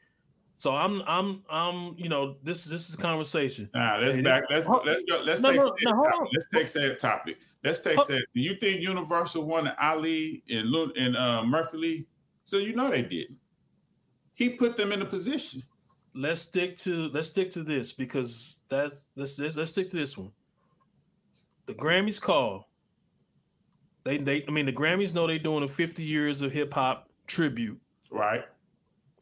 [SPEAKER 1] so I'm I'm I'm you know this this is a conversation.
[SPEAKER 2] Nah, let's hey, back. Let's let's go. Let's no, take no, no, let's take that topic. Let's take that. Do you think Universal wanted Ali and and uh, Murphy Lee? So you know they didn't. He put them in a position.
[SPEAKER 1] Let's stick to let's stick to this because that's let's let's, let's stick to this one. The Grammys call. They they I mean the Grammys know they're doing a 50 years of hip hop tribute.
[SPEAKER 2] Right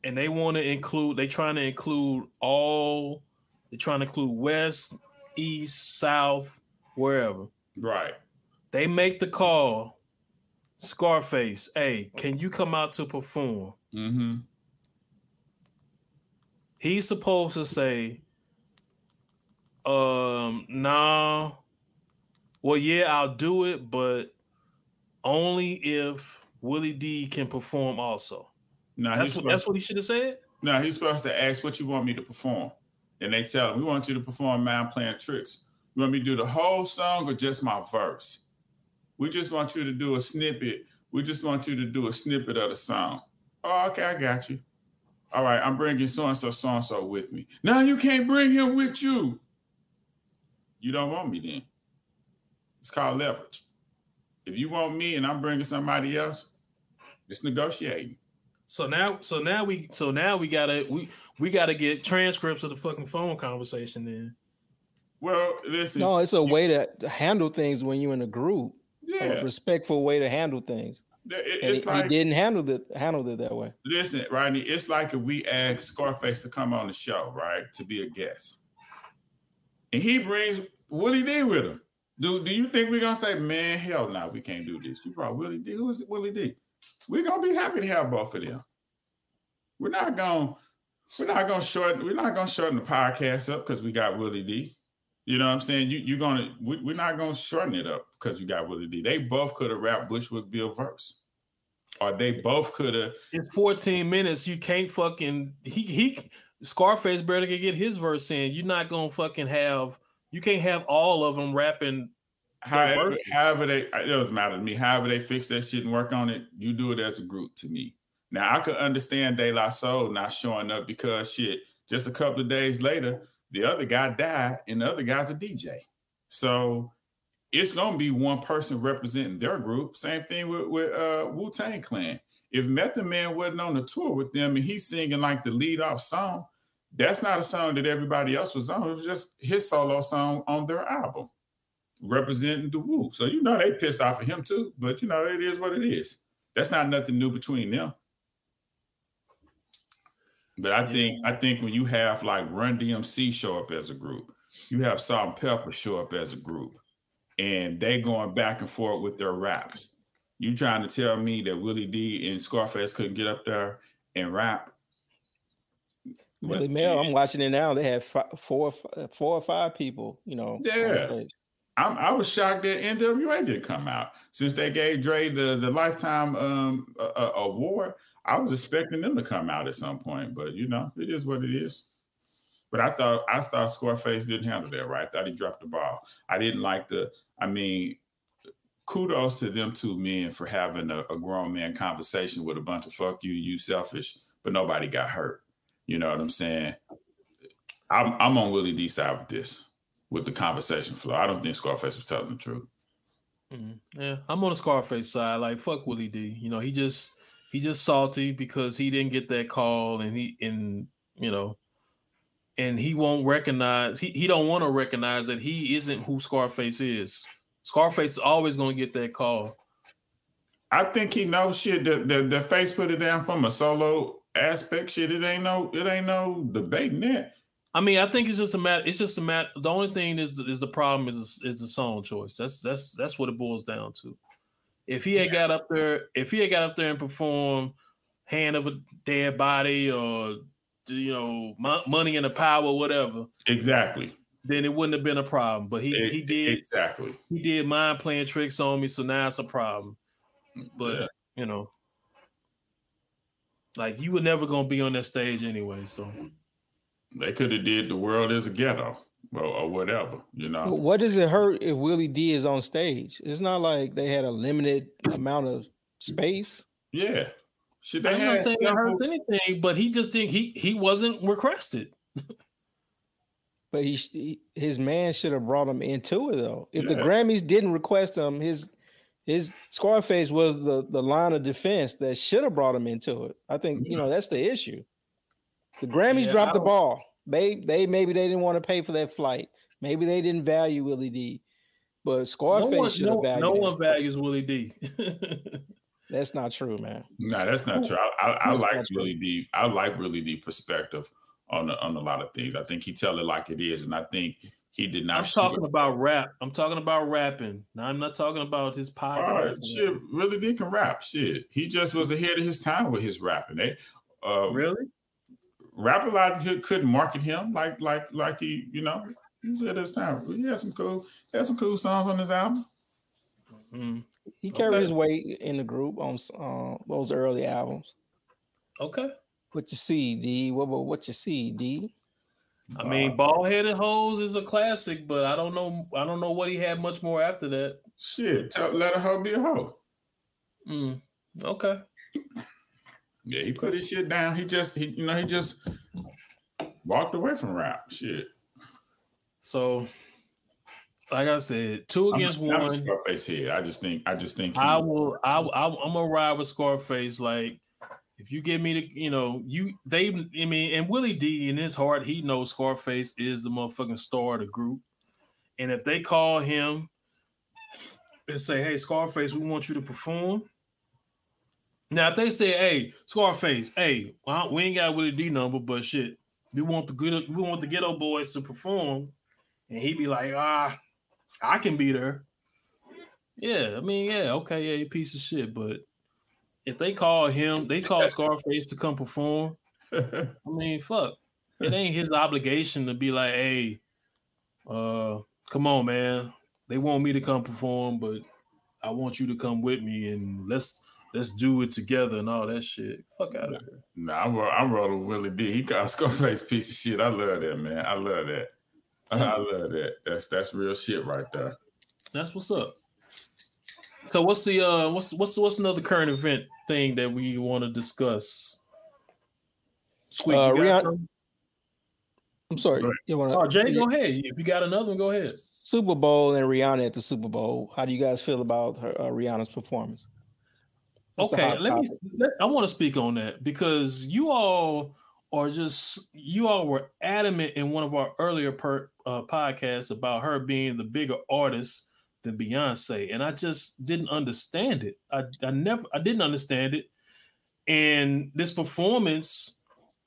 [SPEAKER 1] and they want to include they trying to include all they're trying to include west east south wherever
[SPEAKER 2] right
[SPEAKER 1] they make the call scarface hey can you come out to perform
[SPEAKER 2] mm-hmm.
[SPEAKER 1] He's supposed to say um nah well yeah i'll do it but only if willie d can perform also
[SPEAKER 2] no,
[SPEAKER 1] that's what that's what he should have said.
[SPEAKER 2] No, he's supposed to ask what you want me to perform, and they tell him, "We want you to perform mind playing tricks. You want me to do the whole song or just my verse? We just want you to do a snippet. We just want you to do a snippet of the song. Oh, okay, I got you. All right, I'm bringing so and so, so and so with me. Now you can't bring him with you. You don't want me then. It's called leverage. If you want me and I'm bringing somebody else, it's negotiating.
[SPEAKER 1] So now, so now we, so now we gotta we we gotta get transcripts of the fucking phone conversation. Then,
[SPEAKER 2] Well, listen.
[SPEAKER 3] No, it's a way to handle things when you're in a group.
[SPEAKER 2] yeah,
[SPEAKER 3] A respectful way to handle things.
[SPEAKER 2] It-
[SPEAKER 3] And he,
[SPEAKER 2] like
[SPEAKER 3] he didn't handle it handle it that way.
[SPEAKER 2] Listen, Rodney, it's like if we ask Scarface to come on the show, right, to be a guest, and he brings Willie D with him. Do Do you think we're gonna say, man, hell no, we can't do this? You brought Willie D. Who is Willie D? We're gonna be happy to have both of them. We're not gonna we're not gonna shorten we're not gonna shorten the podcast up because we got Willie D. You know what I'm saying? You you're gonna we, we're not gonna shorten it up because you got Willie D. They both could have rapped Bushwick Bill verse, or they both could have
[SPEAKER 1] it's 14 minutes. You can't fucking he he Scarface barely can get his verse in. You're not gonna fucking have you can't have all of them rapping.
[SPEAKER 2] However, however they it doesn't matter to me. However they fix that shit and work on it, you do it as a group to me. Now I could understand De La Soul not showing up because shit, just a couple of days later, the other guy died and the other guy's a DJ. So it's gonna be one person representing their group. Same thing with, with uh Wu-Tang Clan. If Method Man wasn't on the tour with them and he's singing like the lead off song, that's not a song that everybody else was on. It was just his solo song on their album representing the Wu. So you know they pissed off at him too, but you know it is what it is. That's not nothing new between them. But I think I think when you have like Run DMC show up as a group, you have Salt-N-Pepa show up as a group, and they going back and forth with their raps. You trying to tell me that Willie D and Scarface couldn't get up there and rap?
[SPEAKER 3] Willie Mel, I'm watching it now. They have fi- four, four or five people. You know.
[SPEAKER 2] Yeah. I'm, I was shocked that NWA didn't come out since they gave Dre the the lifetime um uh, award. I was expecting them to come out at some point, but you know it is what it is. But I thought I thought Scarface didn't handle that right. I thought he dropped the ball. I didn't like the. I mean, kudos to them two men for having a, a grown man conversation with a bunch of fuck you, you selfish, but nobody got hurt. You know what I'm saying? I'm I'm on Willie D side with this with the conversation flow. I don't think Scarface was telling the truth.
[SPEAKER 1] Mhm. Yeah, I'm on the Scarface side. Like fuck Willie D. You know, he just he just salty because he didn't get that call, and he and you know, and he won't recognize. He he don't want to recognize that he isn't who Scarface is. Scarface is always going to get that call.
[SPEAKER 2] I think he knows shit. The, the the face put it down from a solo aspect. Shit, it ain't no it ain't no debating that.
[SPEAKER 1] I mean, I think it's just a matter. It's just a matter. The only thing is is the problem is is the song choice. That's that's that's what it boils down to. If he had got up there, if he had got up there and performed "Hand of a Dead Body" or you know Mo- "Money in the Power" whatever,
[SPEAKER 2] Exactly.
[SPEAKER 1] then it wouldn't have been a problem. But he he
[SPEAKER 2] E-
[SPEAKER 1] did
[SPEAKER 2] exactly.
[SPEAKER 1] he did mind playing tricks on me, so now it's a problem. But
[SPEAKER 2] Yeah.
[SPEAKER 1] you know, like you were never gonna be on that stage anyway. So
[SPEAKER 2] They could have did the world is a ghetto or, or whatever. You
[SPEAKER 3] But
[SPEAKER 2] know.
[SPEAKER 3] what does it hurt if Willie D is on stage? It's not like they had a limited amount of space.
[SPEAKER 2] Yeah. Shit, they
[SPEAKER 1] I'm not
[SPEAKER 2] had
[SPEAKER 1] saying it hurts anything, but he just didn't. He he wasn't requested.
[SPEAKER 3] But he, he his man should have brought him into it though. If the Grammys didn't request him, his his Scarface was the the line of defense that should have brought him into it. I think you know that's the issue. The Grammys
[SPEAKER 1] Yeah,
[SPEAKER 3] dropped the ball. They they maybe they didn't want to pay for that flight. Maybe they didn't value Willie D. But
[SPEAKER 1] No
[SPEAKER 3] Scarface
[SPEAKER 1] one,
[SPEAKER 3] should have
[SPEAKER 1] no,
[SPEAKER 3] valued.
[SPEAKER 1] no
[SPEAKER 3] him.
[SPEAKER 1] one values Willie D.
[SPEAKER 3] That's not true, man.
[SPEAKER 2] No, that's not true. I, I, I like
[SPEAKER 3] not true.
[SPEAKER 2] really deep. I like Willie D perspective on the, on a lot of things. I think he tell it like it is, and I think he did not.
[SPEAKER 1] I'm
[SPEAKER 2] shoot
[SPEAKER 1] talking about rap. I'm talking about rapping. Now I'm not talking about his
[SPEAKER 2] All right,
[SPEAKER 1] podcast.
[SPEAKER 2] shit, really did can rap. Shit, he just was ahead of his time with his rapping. They, uh,
[SPEAKER 1] Really?
[SPEAKER 2] Rap a lot he couldn't market him like like like he you know he was ahead of his time. He had some cool he had some cool songs on his album.
[SPEAKER 1] Mm,
[SPEAKER 3] He carried
[SPEAKER 1] Okay.
[SPEAKER 3] his weight in the group on uh, those early albums.
[SPEAKER 1] okay.
[SPEAKER 3] What you see, D? What what, what you see, D?
[SPEAKER 1] I mean, bald headed hoes is a classic, but I don't know. I don't know what he had much more after that.
[SPEAKER 2] Shit, tell, let a hoe be a hoe.
[SPEAKER 1] Mm, okay.
[SPEAKER 2] Yeah, he put his shit down. He just, he, you know, he just walked away from rap. Shit.
[SPEAKER 1] So, like I said, 2 against
[SPEAKER 2] I'm, I'm
[SPEAKER 1] one.
[SPEAKER 2] Scarface here. I just think, I just think.
[SPEAKER 1] I will. I, I I'm gonna ride with Scarface. Like, if you give me the, you know, you they. I mean, and Willie D in his heart, he knows Scarface is the motherfucking star of the group. And if they call him and say, "Hey, Scarface, we want you to perform," now if they say, "Hey, Scarface, hey, well, we ain't got Willie D number, but shit, we want the good, we want the Geto Boys to perform," and he'd be like, "Ah, I can be there." Yeah, I mean, yeah, okay, yeah, piece of shit. But if they call him, they call Scarface to come perform. I mean, fuck. It ain't his obligation to be like, hey, uh, come on, man. They want me to come perform, but I want you to come with me and let's let's do it together and all that shit. Fuck out of here.
[SPEAKER 2] Nah, I'm, ro- I'm rolling with Willie D. He got Scarface piece of shit. I love that, man. I love that. I love that. That's that's real shit right there.
[SPEAKER 1] That's what's up. So what's the uh what's what's what's another current event thing that we want to discuss? Squeak,
[SPEAKER 3] Uh, Rihanna- I'm sorry. You want
[SPEAKER 1] Oh, Jay, go ahead. If you got another one, go ahead.
[SPEAKER 3] Super Bowl and Rihanna at the Super Bowl. How do you guys feel about her, uh, Rihanna's performance? That's
[SPEAKER 1] Okay, let me. Let, I want to speak on that because you all are just you all were adamant in one of our earlier per, uh, podcasts about her being the bigger artist than Beyonce, and I just didn't understand it. I I never I didn't understand it, and this performance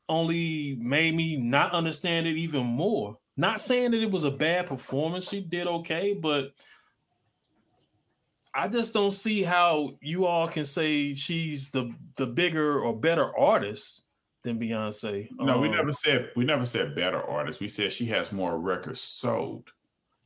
[SPEAKER 1] only made me not understand it even more. Not saying that it was a bad performance; she did okay, but I just don't see how you all can say she's the the bigger or better artist than Beyonce.
[SPEAKER 2] No, we
[SPEAKER 1] Um,
[SPEAKER 2] never said we never said better artist. We said she has more records sold.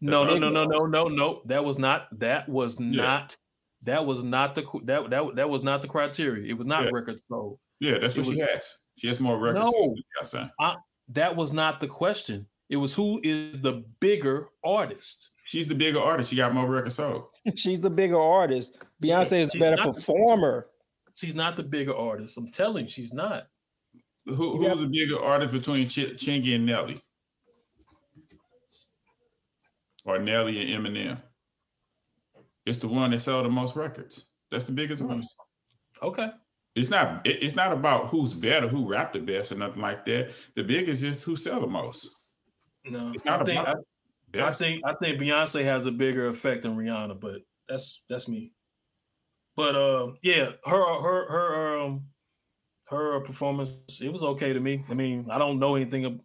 [SPEAKER 1] No, no, no, no, no, no, no. That was not. That was
[SPEAKER 2] Yeah.
[SPEAKER 1] not. That was not the that that that was not the criteria. It was not
[SPEAKER 2] Yeah.
[SPEAKER 1] record sold.
[SPEAKER 2] Yeah, that's
[SPEAKER 1] It
[SPEAKER 2] what she
[SPEAKER 1] was-
[SPEAKER 2] has. She has more records
[SPEAKER 1] No.
[SPEAKER 2] sold than Beyonce.
[SPEAKER 1] That was not the question. It was who is the bigger artist.
[SPEAKER 2] She's the bigger artist. She got more records sold.
[SPEAKER 3] She's the bigger artist. Beyonce is a better
[SPEAKER 1] not-
[SPEAKER 3] performer.
[SPEAKER 1] She's not the bigger artist. I'm telling you, she's not.
[SPEAKER 2] Who,
[SPEAKER 3] Yeah.
[SPEAKER 2] who's the bigger artist between Ch- Chingy and Nelly? Or Nelly and Eminem? It's the one that sold the most records. That's the biggest
[SPEAKER 1] Hmm.
[SPEAKER 2] artist.
[SPEAKER 1] Okay.
[SPEAKER 2] It's not. it- It's not about who's better, who rap the best, or nothing like that. The biggest is who sell the most.
[SPEAKER 1] No,
[SPEAKER 2] It's not
[SPEAKER 1] I think I, I think I think Beyonce has a bigger effect than Rihanna, but that's that's me. But uh, yeah, her her her um her performance it was okay to me. I mean, I don't know anything.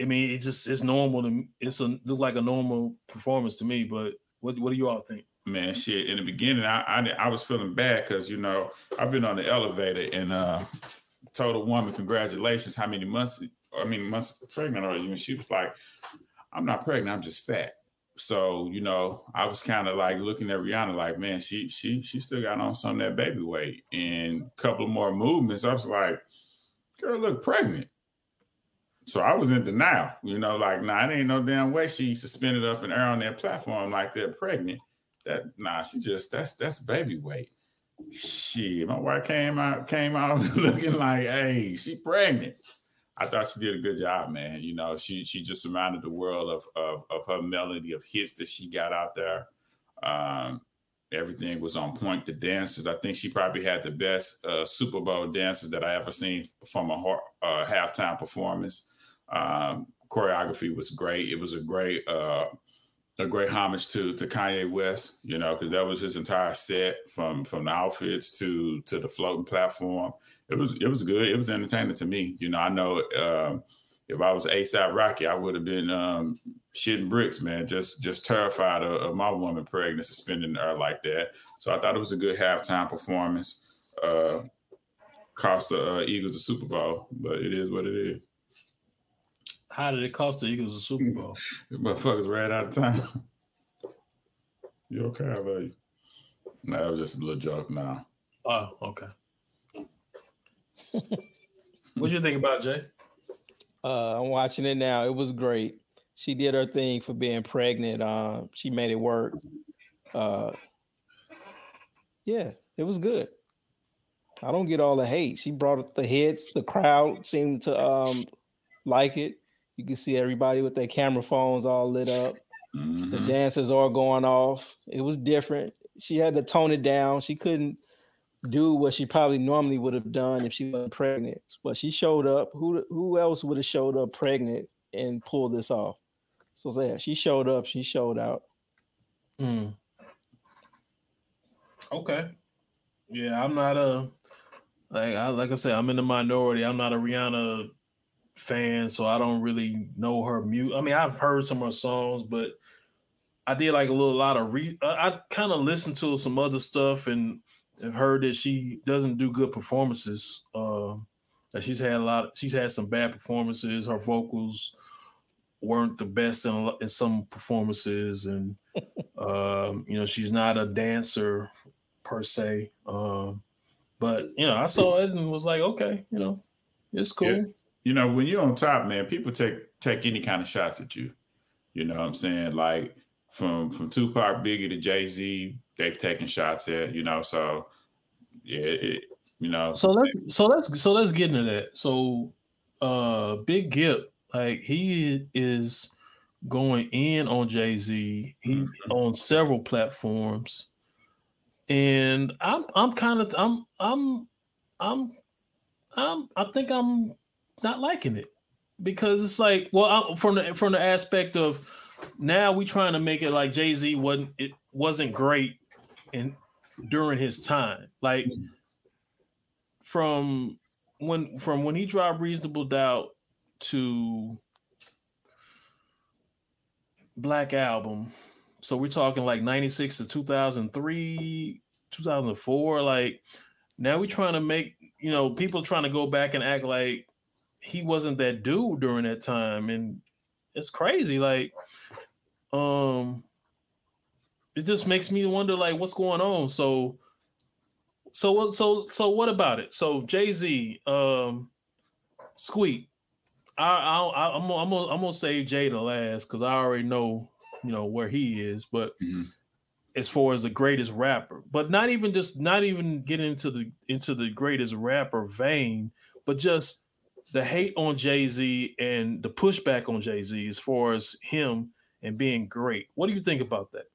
[SPEAKER 1] I mean, it just it's normal to. It's a look like a normal performance to me. But what what do you all think?
[SPEAKER 2] man, shit. In the beginning, I I, I was feeling bad because you know I've been on the elevator and uh told a woman congratulations. How many months? I mean, months pregnant are you? And she was like, "I'm not pregnant. I'm just fat." So you know, I was kind of like looking at Rihanna, like, man, she she she still got on some of that baby weight, and a couple more movements. I was like, girl, look pregnant. So I was in denial, you know, like, nah, it ain't no damn way she suspended up and air on that platform like that pregnant. That nah, she just that's that's baby weight. Shit, my wife came out came out looking like, hey, she pregnant. I thought she did a good job, man. You know, she she just reminded the world of of, of her melody of hits that she got out there. Um, everything was on point. The dances, I think she probably had the best uh, Super Bowl dances that I ever seen from a har- uh, halftime performance. Um, choreography was great. It was a great uh, a great homage to to Kanye West, you know, because that was his entire set from from the outfits to to the floating platform. It was it was good. It was entertaining to me. You know, I know um, if I was ASAP Rocky, I would have been um, shitting bricks, man. Just just terrified of, of my woman pregnant, suspending her like that. So I thought it was a good halftime performance. Uh, cost the uh, Eagles the Super Bowl, but it is what it is.
[SPEAKER 1] How did it cost the Eagles a Super Bowl?
[SPEAKER 2] Motherfuckers ran out of time. you okay? How about you? No, that was just a little joke. Now,
[SPEAKER 1] Oh, okay. what do you think about Jay?
[SPEAKER 3] Uh, I'm watching it now. It was great. She did her thing for being pregnant. Uh, she made it work. Uh, yeah, it was good. I don't get all the hate. She brought up the hits. The crowd seemed to um like it. You can see everybody with their camera phones all lit up. Mm-hmm. The dancers are going off. It was different. She had to tone it down. She couldn't do what she probably normally would have done if she wasn't pregnant. But she showed up. Who who else would have showed up pregnant and pulled this off? So yeah, she showed up. She showed out.
[SPEAKER 1] Mm. Okay. Yeah, I'm not a like I like I said, I'm in the minority. I'm not a Rihanna fan, so I don't really know her mute. I mean, I've heard some of her songs, but I did like a little lot of re. I, kind of listened to some other stuff and have heard that she doesn't do good performances. Uh, that she's had a lot. Of, she's had some bad performances. Her vocals weren't the best in, in some performances, and um, you know she's not a dancer per se. Um, but you know, I saw it and was like, okay, you know, it's cool. Yeah.
[SPEAKER 2] You know, when you're on top, man, people take take any kind of shots at you. You know what I'm saying? Like from from Tupac, Biggie to Jay Z, they've taken shots at. You know, so yeah, it, you know.
[SPEAKER 1] So let's so let's so let's get into that. So, uh, Big Gipp, like he is going in on Jay Z. He mm-hmm. on several platforms and I'm I'm kind of I'm I'm I'm I'm I think I'm not liking it because it's like well I'm, from the from the aspect of now we trying to make it like Jay Z wasn't it wasn't great in during his time like from when from when he dropped Reasonable Doubt to Black Album so we're talking like 96 to 2003, 2004. Like now we're trying to make, you know, people trying to go back and act like he wasn't that dude during that time. And it's crazy. Like, um, it just makes me wonder like what's going on. So, so what, so, so what about it? So Jay Z, um, Squeak, I, I, I, I'm, gonna, I'm gonna, I'm gonna save Jay to last because I already know you know where he is, but mm-hmm. as far as the greatest rapper, but not even just not even get into the into the greatest rapper vein, but just the hate on Jay Z and the pushback on Jay Z as far as him and being great. What do you think about that?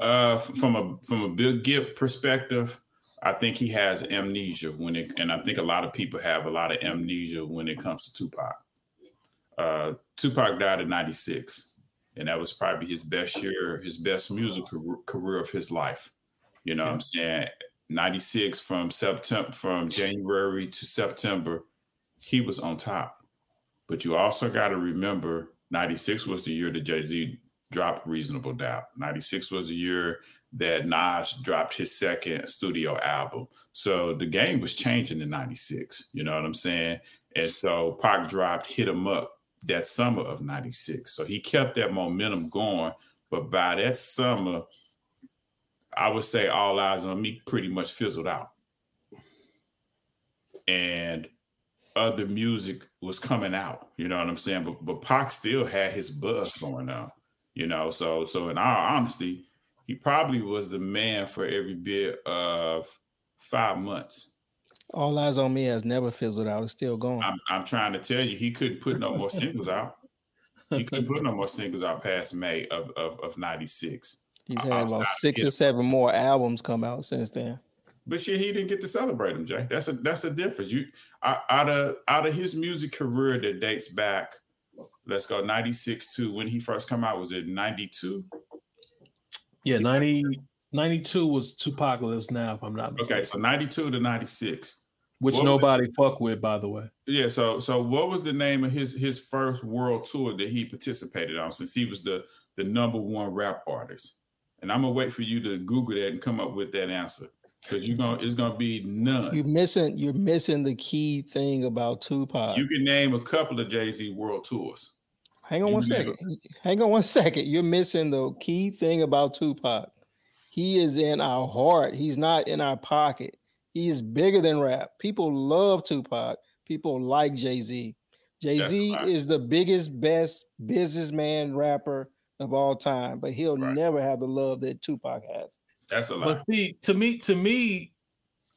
[SPEAKER 2] Uh, from a from a Big Gipp perspective, I think he has amnesia when it, and I think a lot of people have a lot of amnesia when it comes to Tupac. Uh, Tupac died in '96 and that was probably his best year, his best musical career of his life. You know, yeah. I'm saying 96 from September from January to September, he was on top. But you also got to remember 96 was the year that Jay-Z dropped Reasonable Doubt. 96 was the year that Nas dropped his second studio album. So the game was changing in 96. You know what I'm saying? And so Pac dropped Hit 'em Up that summer of 96. So he kept that momentum going. But by that summer, I would say All eyes on Me pretty much fizzled out. And other music was coming out, you know what I'm saying? But but Pac still had his buzz going on, you know. So so in all honesty, he probably was the man for every bit of five months.
[SPEAKER 3] All eyes on me has never fizzled out. It's still going.
[SPEAKER 2] I'm, I'm trying to tell you, he couldn't put no more singles out. He couldn't put no more singles out past May of of, of '96.
[SPEAKER 3] He's uh, had about six or seven more albums come out since then.
[SPEAKER 2] But shit, he didn't get to celebrate them, Jay. That's a that's a difference. You out of out of his music career that dates back, let's go '96 to when he first come out. Was it '92?
[SPEAKER 1] Yeah, 90, 92 was 2Pacalypse Now, if I'm not
[SPEAKER 2] mistaken. Okay, so 92 to 96.
[SPEAKER 1] Which what nobody fuck with, by the way.
[SPEAKER 2] Yeah, so so what was the name of his his first world tour that he participated on since he was the the number one rap artist? And I'm gonna wait for you to Google that and come up with that answer. Because you're gonna it's gonna be none.
[SPEAKER 3] You're missing you're missing the key thing about Tupac.
[SPEAKER 2] You can name a couple of Jay-Z world tours.
[SPEAKER 3] Hang on you one second. A- Hang on one second. You're missing the key thing about Tupac. He is in our heart. He's not in our pocket. He is bigger than rap. People love Tupac. People like Jay Z. Jay Z
[SPEAKER 2] That's a lie.
[SPEAKER 3] is the biggest, best businessman rapper of all time, but he'll
[SPEAKER 2] Right.
[SPEAKER 3] never have the love that Tupac has.
[SPEAKER 2] That's a lie.
[SPEAKER 1] But see, to me, to me,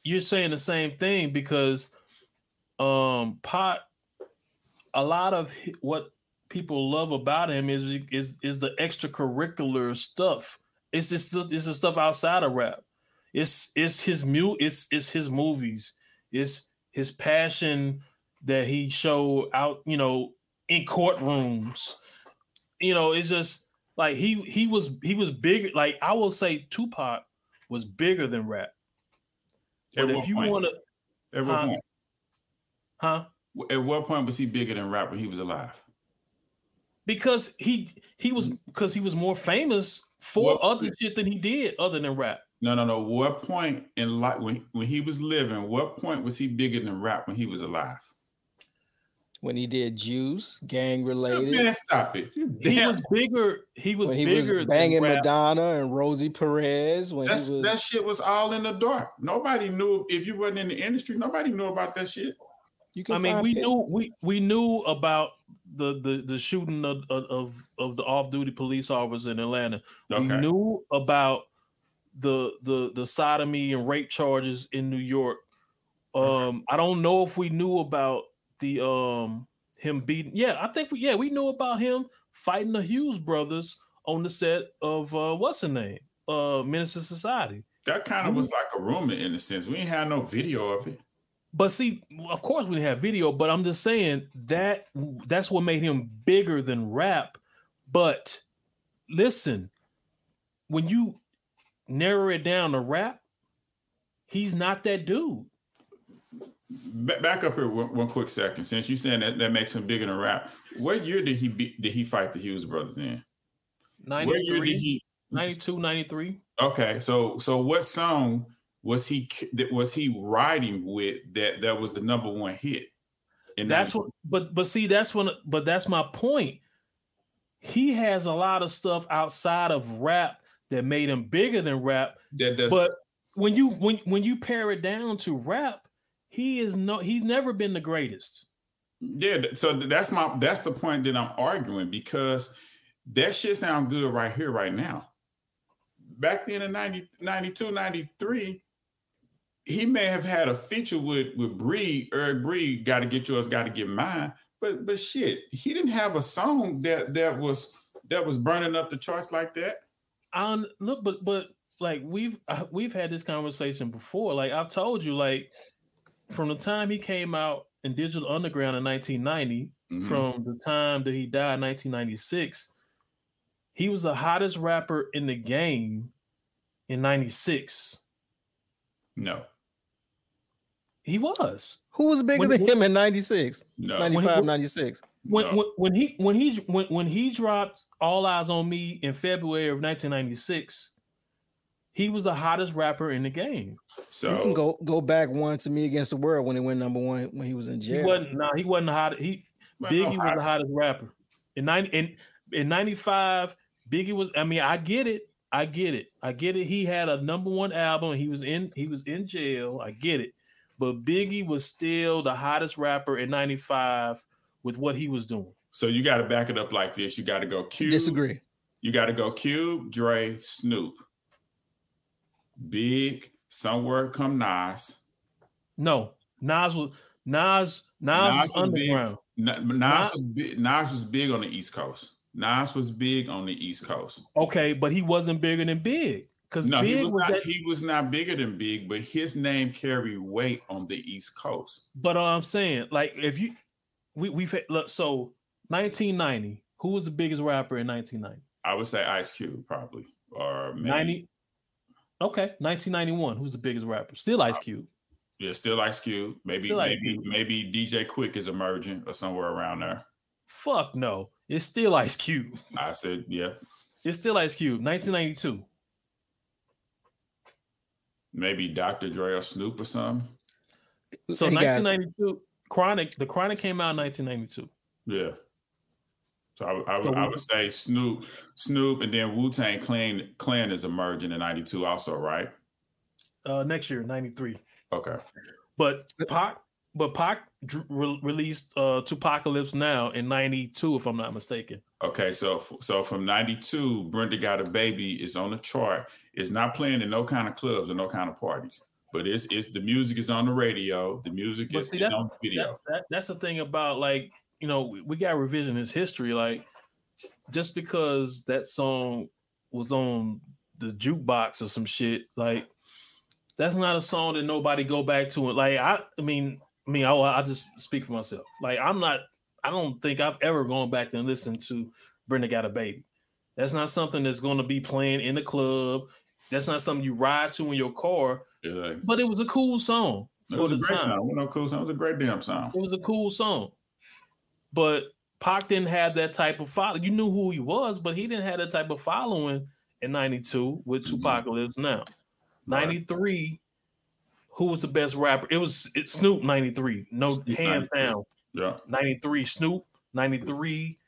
[SPEAKER 1] you're saying the same thing because um pot a lot of what people love about him is is is the extracurricular stuff. It's just it's the stuff outside of rap. It's it's his mu it's it's his movies. It's his passion that he showed out, you know, in courtrooms. You know, it's just like he he was he was bigger. Like I will say, Tupac was bigger than rap.
[SPEAKER 2] At
[SPEAKER 1] But
[SPEAKER 2] what
[SPEAKER 1] if you want to,
[SPEAKER 2] At what
[SPEAKER 1] huh?
[SPEAKER 2] point?
[SPEAKER 1] huh?
[SPEAKER 2] At what point was he bigger than rap when he was alive?
[SPEAKER 1] Because he he was mm-hmm. because he was more famous for
[SPEAKER 2] Well-
[SPEAKER 1] other shit than he did other than rap.
[SPEAKER 2] No, no, no. What point in life when when he was living? What point was he bigger than rap when he was alive?
[SPEAKER 3] When he did Juice, gang related,
[SPEAKER 2] Man, stop it! You
[SPEAKER 1] He
[SPEAKER 2] damn-
[SPEAKER 1] was bigger. He was
[SPEAKER 3] when he
[SPEAKER 1] bigger
[SPEAKER 3] was banging
[SPEAKER 1] rap.
[SPEAKER 3] Madonna and Rosie Perez, when
[SPEAKER 2] That's
[SPEAKER 3] he was
[SPEAKER 2] that shit was all in the dark. Nobody knew if you wasn't in the industry. Nobody knew about that shit.
[SPEAKER 3] you can
[SPEAKER 1] I mean, we
[SPEAKER 3] pic-
[SPEAKER 1] knew we we knew about the the the shooting of of of, of the off duty police officer in Atlanta. We knew about the the the sodomy and rape charges in New York. Um, I don't know if we knew about the um him beating. Yeah, I think we yeah we knew about him fighting the Hughes brothers on the set of uh what's the name uh Menace II Society.
[SPEAKER 2] That kind of was like a rumor in a sense. We ain't had no video of it.
[SPEAKER 1] But see, of course we didn't have video, but I'm just saying that that's what made him bigger than rap. But listen, when you narrow it down to rap, he's not that dude.
[SPEAKER 2] Ba- back up here one, one quick second. Since you saying that that makes him bigger than rap, what year did he be, did he fight the Hughes brothers in? What year did
[SPEAKER 1] 93,
[SPEAKER 2] he?
[SPEAKER 1] 92, 93.
[SPEAKER 2] Okay, so so what song was he that was he riding with that that was the number one hit? And
[SPEAKER 1] That's what but but see that's when but that's my point. He has a lot of stuff outside of rap that made him bigger than rap
[SPEAKER 2] that does.
[SPEAKER 1] but when you when when you pare it down to rap, he is no he's never been the greatest.
[SPEAKER 2] Yeah, so that's my that's the point that I'm arguing because that shit sound good right here, right now. Back then in 90, 92, 93, he may have had a feature with with Bree, Eric Bree, gotta get yours, gotta get mine. But but shit, he didn't have a song that that was that was burning up the charts like that.
[SPEAKER 1] I look, but but like we've uh, we've had this conversation before. Like I've told you, like from the time he came out in Digital Underground in 1990,
[SPEAKER 2] Mhm.
[SPEAKER 1] from the time that he died in 1996, he was the hottest rapper in the game in 96.
[SPEAKER 2] No,
[SPEAKER 1] He was.
[SPEAKER 3] who was bigger
[SPEAKER 1] when-
[SPEAKER 3] than
[SPEAKER 1] when-
[SPEAKER 3] him in 96,
[SPEAKER 2] no,
[SPEAKER 3] 95,
[SPEAKER 1] when-
[SPEAKER 3] 96.
[SPEAKER 1] when,
[SPEAKER 2] no.
[SPEAKER 1] when when he when he when when he dropped All Eyes on Me in February of 1996, he was the hottest rapper in the game.
[SPEAKER 2] So
[SPEAKER 3] you can go go back one to me against the world when he went number one when he was in jail.
[SPEAKER 1] He
[SPEAKER 3] jail.
[SPEAKER 1] wasn't no, he wasn't the hot. He
[SPEAKER 2] Well, no
[SPEAKER 1] Biggie was the
[SPEAKER 2] hottest.
[SPEAKER 1] hottest rapper in ninety in in ninety five. Biggie was. I mean, I get it. I get it. I get it. He had a number one album. He was in. He was in jail. I get it. But Biggie was still the hottest rapper in ninety five with what he was doing.
[SPEAKER 2] so you got to back it up like this. You got to go Q.
[SPEAKER 3] Disagree.
[SPEAKER 2] You got to go Cube, Dre, Snoop, Big, somewhere come Nas.
[SPEAKER 1] No, Nas was Nas. Nas,
[SPEAKER 2] Nas
[SPEAKER 1] was
[SPEAKER 2] was big.
[SPEAKER 1] underground.
[SPEAKER 2] Nas
[SPEAKER 1] Nas-
[SPEAKER 2] was big. Nas was big on the East Coast. Nas was big on the East Coast.
[SPEAKER 1] Okay, but he wasn't bigger than Big because
[SPEAKER 2] No,
[SPEAKER 1] Big
[SPEAKER 2] he was
[SPEAKER 1] was
[SPEAKER 2] not.
[SPEAKER 1] that.
[SPEAKER 2] He was not bigger than Big, but his name carried weight on the East Coast.
[SPEAKER 1] But uh, I'm saying, like, if you, we we've had, look. So 1990, who was the biggest rapper in 1990?
[SPEAKER 2] I would say Ice Cube probably, or maybe
[SPEAKER 1] 90. Okay, 1991. Who's the biggest rapper? Still Ice Cube.
[SPEAKER 2] yeah, still Ice Cube. Maybe
[SPEAKER 1] Still
[SPEAKER 2] maybe
[SPEAKER 1] Cube.
[SPEAKER 2] maybe DJ Quik is emerging or somewhere around there.
[SPEAKER 1] Fuck no, it's still Ice Cube.
[SPEAKER 2] I said yeah,
[SPEAKER 1] It's still Ice Cube. 1992.
[SPEAKER 2] maybe Dr. Dre or Snoop or something.
[SPEAKER 1] So
[SPEAKER 3] Hey, guys,
[SPEAKER 1] 1992. Chronic. The Chronic came out in 1992.
[SPEAKER 2] Yeah. So I, would- I, would,
[SPEAKER 1] So
[SPEAKER 2] I would say Snoop, Snoop, and then Wu Tang Clan Clan is emerging in '92 also, right?
[SPEAKER 1] Uh, next year, 93.
[SPEAKER 2] Okay.
[SPEAKER 1] But Pac, but Pac re- released uh 2Pacalypse Now in '92, if I'm not mistaken.
[SPEAKER 2] Okay, so so from '92, Brenda Got a Baby is on the chart. It's not playing in no kind of clubs or no kind of parties, but it's it's the music is on the radio. The music
[SPEAKER 1] But
[SPEAKER 2] is,
[SPEAKER 1] see,
[SPEAKER 2] is on video.
[SPEAKER 1] That, that, that's the thing about like you know we, we got revisionist history. Like just because that song was on the jukebox or some shit, like that's not a song that nobody go back to. It like I, I mean, I mean, I, I just speak for myself. Like I'm not. I don't think I've ever gone back and listened to Brenda Got a Baby. That's not something that's going to be playing in the club. That's not something you ride to in your car.
[SPEAKER 2] Yeah.
[SPEAKER 1] But it was a cool song
[SPEAKER 2] It was a great
[SPEAKER 1] time.
[SPEAKER 2] song. No cool song. It was a great damn song.
[SPEAKER 1] It was a cool song. But Pac didn't have that type of follow. You knew who he was, but he didn't have that type of following in 92 with
[SPEAKER 2] Mhm.
[SPEAKER 1] Tupac lives now.
[SPEAKER 2] Right.
[SPEAKER 1] 93, who was the best rapper? It was it, Snoop 93. No
[SPEAKER 2] Snoop
[SPEAKER 1] hands
[SPEAKER 2] 93.
[SPEAKER 1] down.
[SPEAKER 2] Yeah.
[SPEAKER 1] 93 Snoop, 93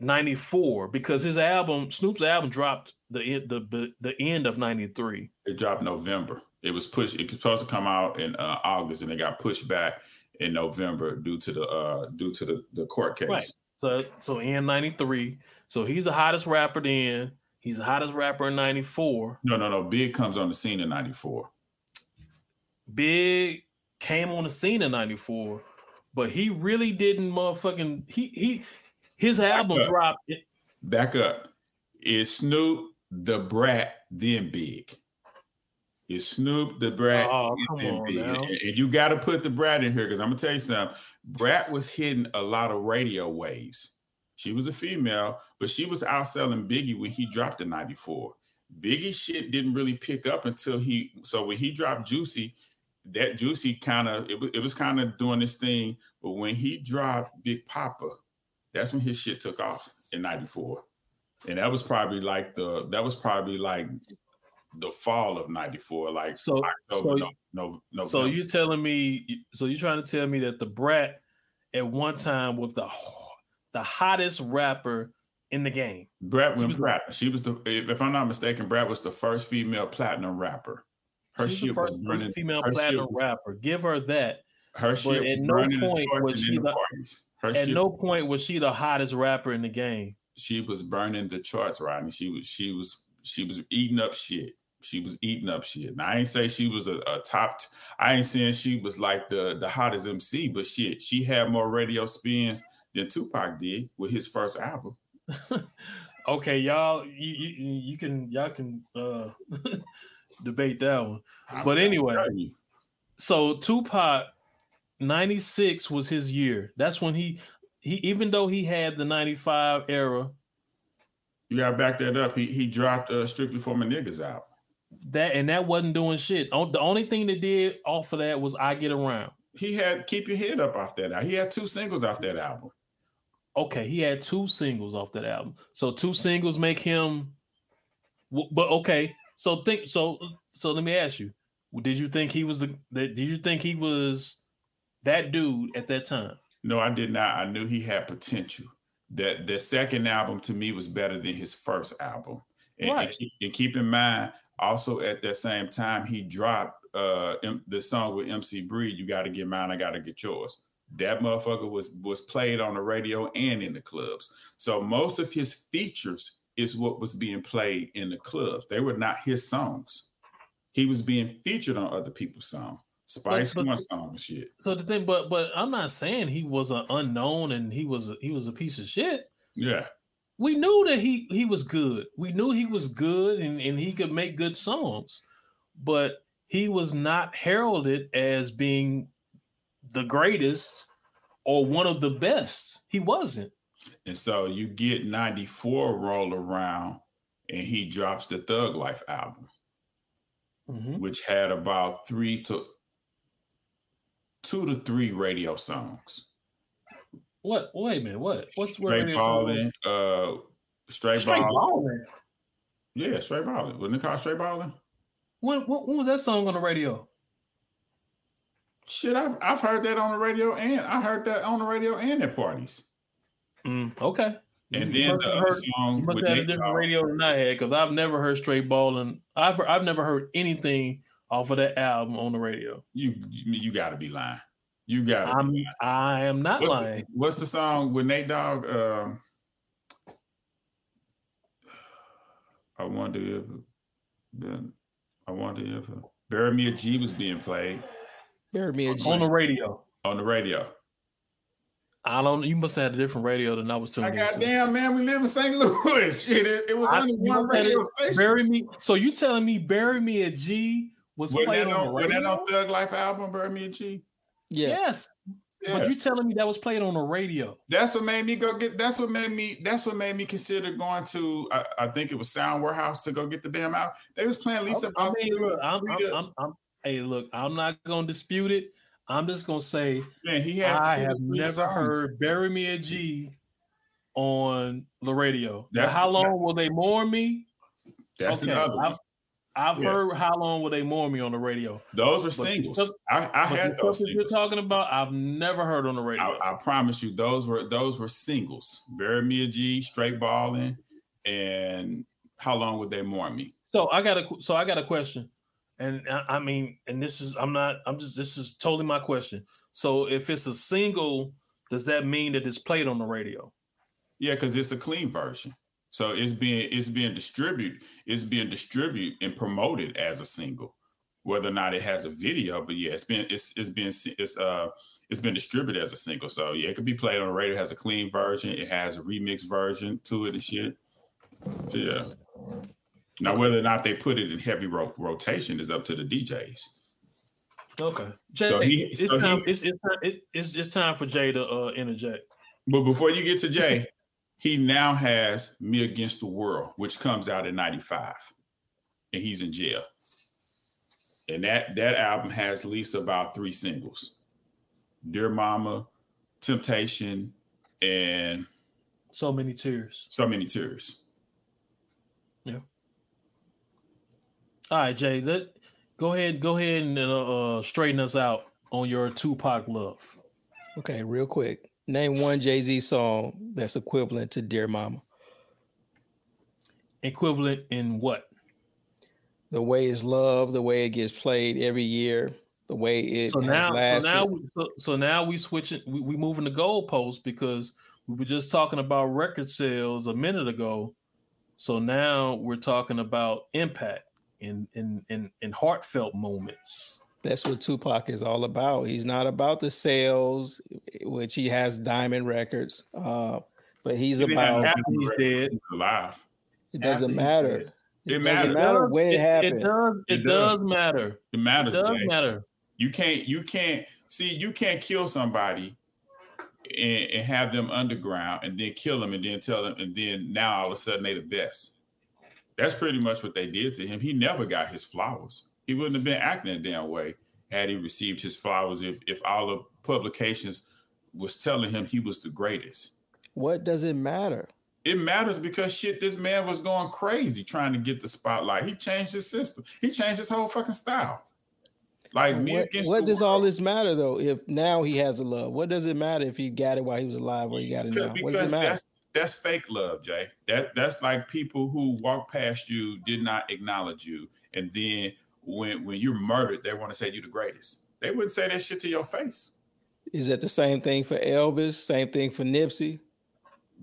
[SPEAKER 1] 94 because his album Snoop's album dropped the end the the, the end of 93.
[SPEAKER 2] It dropped November. It was pushed. It was supposed to come out in uh, August, and it got pushed back in November due to the uh, due to the, the court case.
[SPEAKER 1] Right. So so in 93. So he's the hottest rapper then. He's the hottest rapper in 94.
[SPEAKER 2] No, no, no. Big comes on the scene in '94.
[SPEAKER 1] Big came on the scene in 94, but he really didn't motherfucking he he his album
[SPEAKER 2] up.
[SPEAKER 1] dropped
[SPEAKER 2] Back up. Is Snoop Da Brat then Big? Is Snoop Da Brat
[SPEAKER 1] Oh,
[SPEAKER 2] and
[SPEAKER 1] on
[SPEAKER 2] And, and you got to put the Brat in here because I'm gonna tell you something. Brat was hitting a lot of radio waves. She was a female, but she was outselling Biggie when he dropped in '94. Biggie shit didn't really pick up until he. So when he dropped Juicy, that Juicy kind of it, it was kind of doing this thing. But when he dropped Big Poppa, that's when his shit took off in '94, and that was probably like the that was probably like the fall of '94, like
[SPEAKER 1] So
[SPEAKER 2] October,
[SPEAKER 1] so
[SPEAKER 2] no, no,
[SPEAKER 1] so you telling me so you trying to tell me that Da Brat at one time was the the hottest rapper in the game.
[SPEAKER 2] Brat
[SPEAKER 1] She was the-
[SPEAKER 2] She was the, if I'm not mistaken, Brat was the first female platinum rapper. Her
[SPEAKER 1] was the first
[SPEAKER 2] was burning.
[SPEAKER 1] female platinum
[SPEAKER 2] was-
[SPEAKER 1] rapper. Give her that.
[SPEAKER 2] Her shit
[SPEAKER 1] at
[SPEAKER 2] was
[SPEAKER 1] no
[SPEAKER 2] burning the
[SPEAKER 1] point
[SPEAKER 2] charts
[SPEAKER 1] was she
[SPEAKER 2] in the
[SPEAKER 1] the-
[SPEAKER 2] parties. Her
[SPEAKER 1] At no point was she the hottest rapper in the game.
[SPEAKER 2] she was burning the charts, Rodney. She was she was she was eating up shit. She was eating up shit. Now I ain't say she was a, a top. T- I ain't saying she was like the the hottest MC, but shit, she had more radio spins than Tupac did with his first album.
[SPEAKER 1] Okay, y'all, you you, you can y'all can uh debate that one.
[SPEAKER 2] I'm
[SPEAKER 1] But anyway, so Tupac 96 was his year. That's when he he even though he had the 95 era,
[SPEAKER 2] you gotta back that up. He he dropped uh, strictly for my niggas out.
[SPEAKER 1] That and that wasn't doing shit. The only thing that did off of that was I Get Around.
[SPEAKER 2] He had keep your head up off that. Album. He had two singles off that album.
[SPEAKER 1] Okay, he had two singles off that album. So two singles make him but okay. So think so so let me ask you. Did you think he was the that did you think he was that dude at that time?
[SPEAKER 2] No, I did not. I knew he had potential. That the second album to me was better than his first album. And, and
[SPEAKER 1] Right.
[SPEAKER 2] keep, and keep in mind, also at that same time, he dropped uh the song with MC Breed. You got to get mine. I got to get yours. That motherfucker was was played on the radio and in the clubs. So most of his features is what was being played in the clubs. They were not his songs. He was being featured on other people's songs. Spice
[SPEAKER 1] but-
[SPEAKER 2] One song and shit.
[SPEAKER 1] So the thing, but but I'm not saying he was an unknown and he was a, he was a piece of shit.
[SPEAKER 2] Yeah.
[SPEAKER 1] We knew that he he was good. We knew he was good and, and he could make good songs, but he was not heralded as being the greatest or one of the best. He wasn't.
[SPEAKER 2] And so you get 94 roll around and he drops the Thug Life album,
[SPEAKER 1] Mhm.
[SPEAKER 2] which had about three to two to three radio songs.
[SPEAKER 1] What? Wait a minute. What? What's the
[SPEAKER 2] Straight
[SPEAKER 1] radio
[SPEAKER 2] balling, uh straight,
[SPEAKER 1] Straight
[SPEAKER 2] balling.
[SPEAKER 1] balling.
[SPEAKER 2] Yeah, straight balling. Wasn't it called straight balling?
[SPEAKER 1] When, when when was that song on the radio?
[SPEAKER 2] Shit, I've I've heard that on the radio and I heard that on the radio and at parties.
[SPEAKER 1] Mm, okay.
[SPEAKER 2] And
[SPEAKER 1] You
[SPEAKER 2] then
[SPEAKER 1] must
[SPEAKER 2] the
[SPEAKER 1] heard-
[SPEAKER 2] song
[SPEAKER 1] You must
[SPEAKER 2] with
[SPEAKER 1] have had a different
[SPEAKER 2] Dogg.
[SPEAKER 1] radio than I had because I've never heard straight balling. I've I've never heard anything off of that album on the radio.
[SPEAKER 2] You you, you got to be lying. You got it.
[SPEAKER 1] I'm I am not
[SPEAKER 2] What's,
[SPEAKER 1] lying.
[SPEAKER 2] what's the song with Nate Dogg? Uh, I wonder if then I wonder if uh, Bury Me a G was being played
[SPEAKER 3] Bury me a G.
[SPEAKER 1] On the radio.
[SPEAKER 2] on the radio.
[SPEAKER 1] I don't you must have had a different radio than I was
[SPEAKER 2] I
[SPEAKER 1] tuning into.
[SPEAKER 2] goddamn man, we live in St. Louis. Shit, it, it was
[SPEAKER 1] I-
[SPEAKER 2] only one radio
[SPEAKER 1] it-
[SPEAKER 2] station.
[SPEAKER 1] Bury me. So you telling me bury me a G was
[SPEAKER 2] Wasn't
[SPEAKER 1] played
[SPEAKER 2] that,
[SPEAKER 1] on
[SPEAKER 2] on,
[SPEAKER 1] the
[SPEAKER 2] wasn't that on Thug Life album, Bury Me a G?
[SPEAKER 3] Yeah.
[SPEAKER 1] Yes.
[SPEAKER 2] Yeah.
[SPEAKER 1] But you telling me that was played on the radio.
[SPEAKER 2] That's what made me go get. That's what made me. That's what made me consider going to. I, I think it was Sound Warehouse to go get the damn out. They was playing Lisa.
[SPEAKER 1] I mean, look, I'm, I'm, I'm, I'm, hey, look, I'm not gonna dispute it. I'm just gonna say
[SPEAKER 2] man, he had.
[SPEAKER 1] I have never
[SPEAKER 2] songs.
[SPEAKER 1] heard "Bury Me a G" on the radio. Now, how long will they mourn me?
[SPEAKER 2] That's
[SPEAKER 1] okay,
[SPEAKER 2] another.
[SPEAKER 1] I've,
[SPEAKER 2] Yeah.
[SPEAKER 1] heard "How Long Will They Mourn Me" on the radio.
[SPEAKER 2] Those are singles. I, I had those
[SPEAKER 1] that you're
[SPEAKER 2] singles.
[SPEAKER 1] talking about, I've never heard on the radio.
[SPEAKER 2] I, I promise you, those were those were singles. Bury Me a G, Straight Balling, and How Long Would They Mourn Me?
[SPEAKER 1] So I got a so I got a question, and I, I mean, and this is I'm not I'm just this is totally my question. So if it's a single, does that mean that it's played on the radio?
[SPEAKER 2] Yeah, because it's a clean version. So it's being it's being distributed, it's being distributed and promoted as a single, whether or not it has a video. But yeah, it's been it's it's been it's uh it's been distributed as a single. So yeah, it could be played on the radio. It has a clean version. It has a remix version to it and shit. So, yeah. Now whether or not they put it in heavy ro- rotation is up to the DJs.
[SPEAKER 1] Okay, Jay,
[SPEAKER 2] So he-
[SPEAKER 1] it's,
[SPEAKER 2] so
[SPEAKER 1] time,
[SPEAKER 2] he-
[SPEAKER 1] it's it's time- it, it's just time for Jay to uh, interject.
[SPEAKER 2] But before you get to Jay, he now has Me Against the World, which comes out in 95. And he's in jail. And that that album has at least about three singles. Dear Mama, Temptation, and
[SPEAKER 1] So many tears.
[SPEAKER 2] So Many Tears. Yeah.
[SPEAKER 1] All right, Jay, let go ahead go ahead and uh, uh, straighten us out on your Tupac love.
[SPEAKER 3] Okay, real quick. Name one Jay Z song that's equivalent to Dear Mama.
[SPEAKER 1] Equivalent in what?
[SPEAKER 3] The way it's loved, the way it gets played every year, the way it
[SPEAKER 1] so
[SPEAKER 3] has
[SPEAKER 1] now,
[SPEAKER 3] lasted.
[SPEAKER 1] so now, we- so, so now we switching. We, we moving the goalposts because we were just talking about record sales a minute ago. So now we're talking about impact in in in, in heartfelt moments.
[SPEAKER 3] That's what Tupac is all about. He's not about the sales, which he has diamond records, uh, but he's
[SPEAKER 2] He
[SPEAKER 3] about.
[SPEAKER 1] After he's dead,
[SPEAKER 2] alive.
[SPEAKER 3] It doesn't
[SPEAKER 2] after
[SPEAKER 3] matter.
[SPEAKER 2] dead.
[SPEAKER 3] It,
[SPEAKER 2] It
[SPEAKER 3] doesn't
[SPEAKER 2] matters.
[SPEAKER 3] matter when it,
[SPEAKER 1] it,
[SPEAKER 3] happened.
[SPEAKER 1] does. It,
[SPEAKER 2] It
[SPEAKER 1] does.
[SPEAKER 2] does.
[SPEAKER 1] matter.
[SPEAKER 2] It matters.
[SPEAKER 1] It does
[SPEAKER 2] Jay.
[SPEAKER 1] matter.
[SPEAKER 2] You can't you can't see you can't kill somebody and, and have them underground and then kill them and then tell them and then now all of a sudden they the best. That's pretty much what they did to him. He never got his flowers. He wouldn't have been acting a damn way had he received his flowers if if all the publications was telling him he was the greatest.
[SPEAKER 3] What does it matter?
[SPEAKER 2] It matters because shit, this man was going crazy trying to get the spotlight. He changed his system. He changed his whole fucking style. Like me
[SPEAKER 3] What,
[SPEAKER 2] against
[SPEAKER 3] what does all this matter though? If now he has a love, what does it matter if he got it while he was alive or he got it now?
[SPEAKER 2] because,
[SPEAKER 3] What does it matter?
[SPEAKER 2] that's that's fake love, Jay. That that's like people who walk past you, did not acknowledge you, and then when when you're murdered, they want to say you're the greatest. They wouldn't say that shit to your face.
[SPEAKER 3] Is that the same thing for Elvis? Same thing for Nipsey?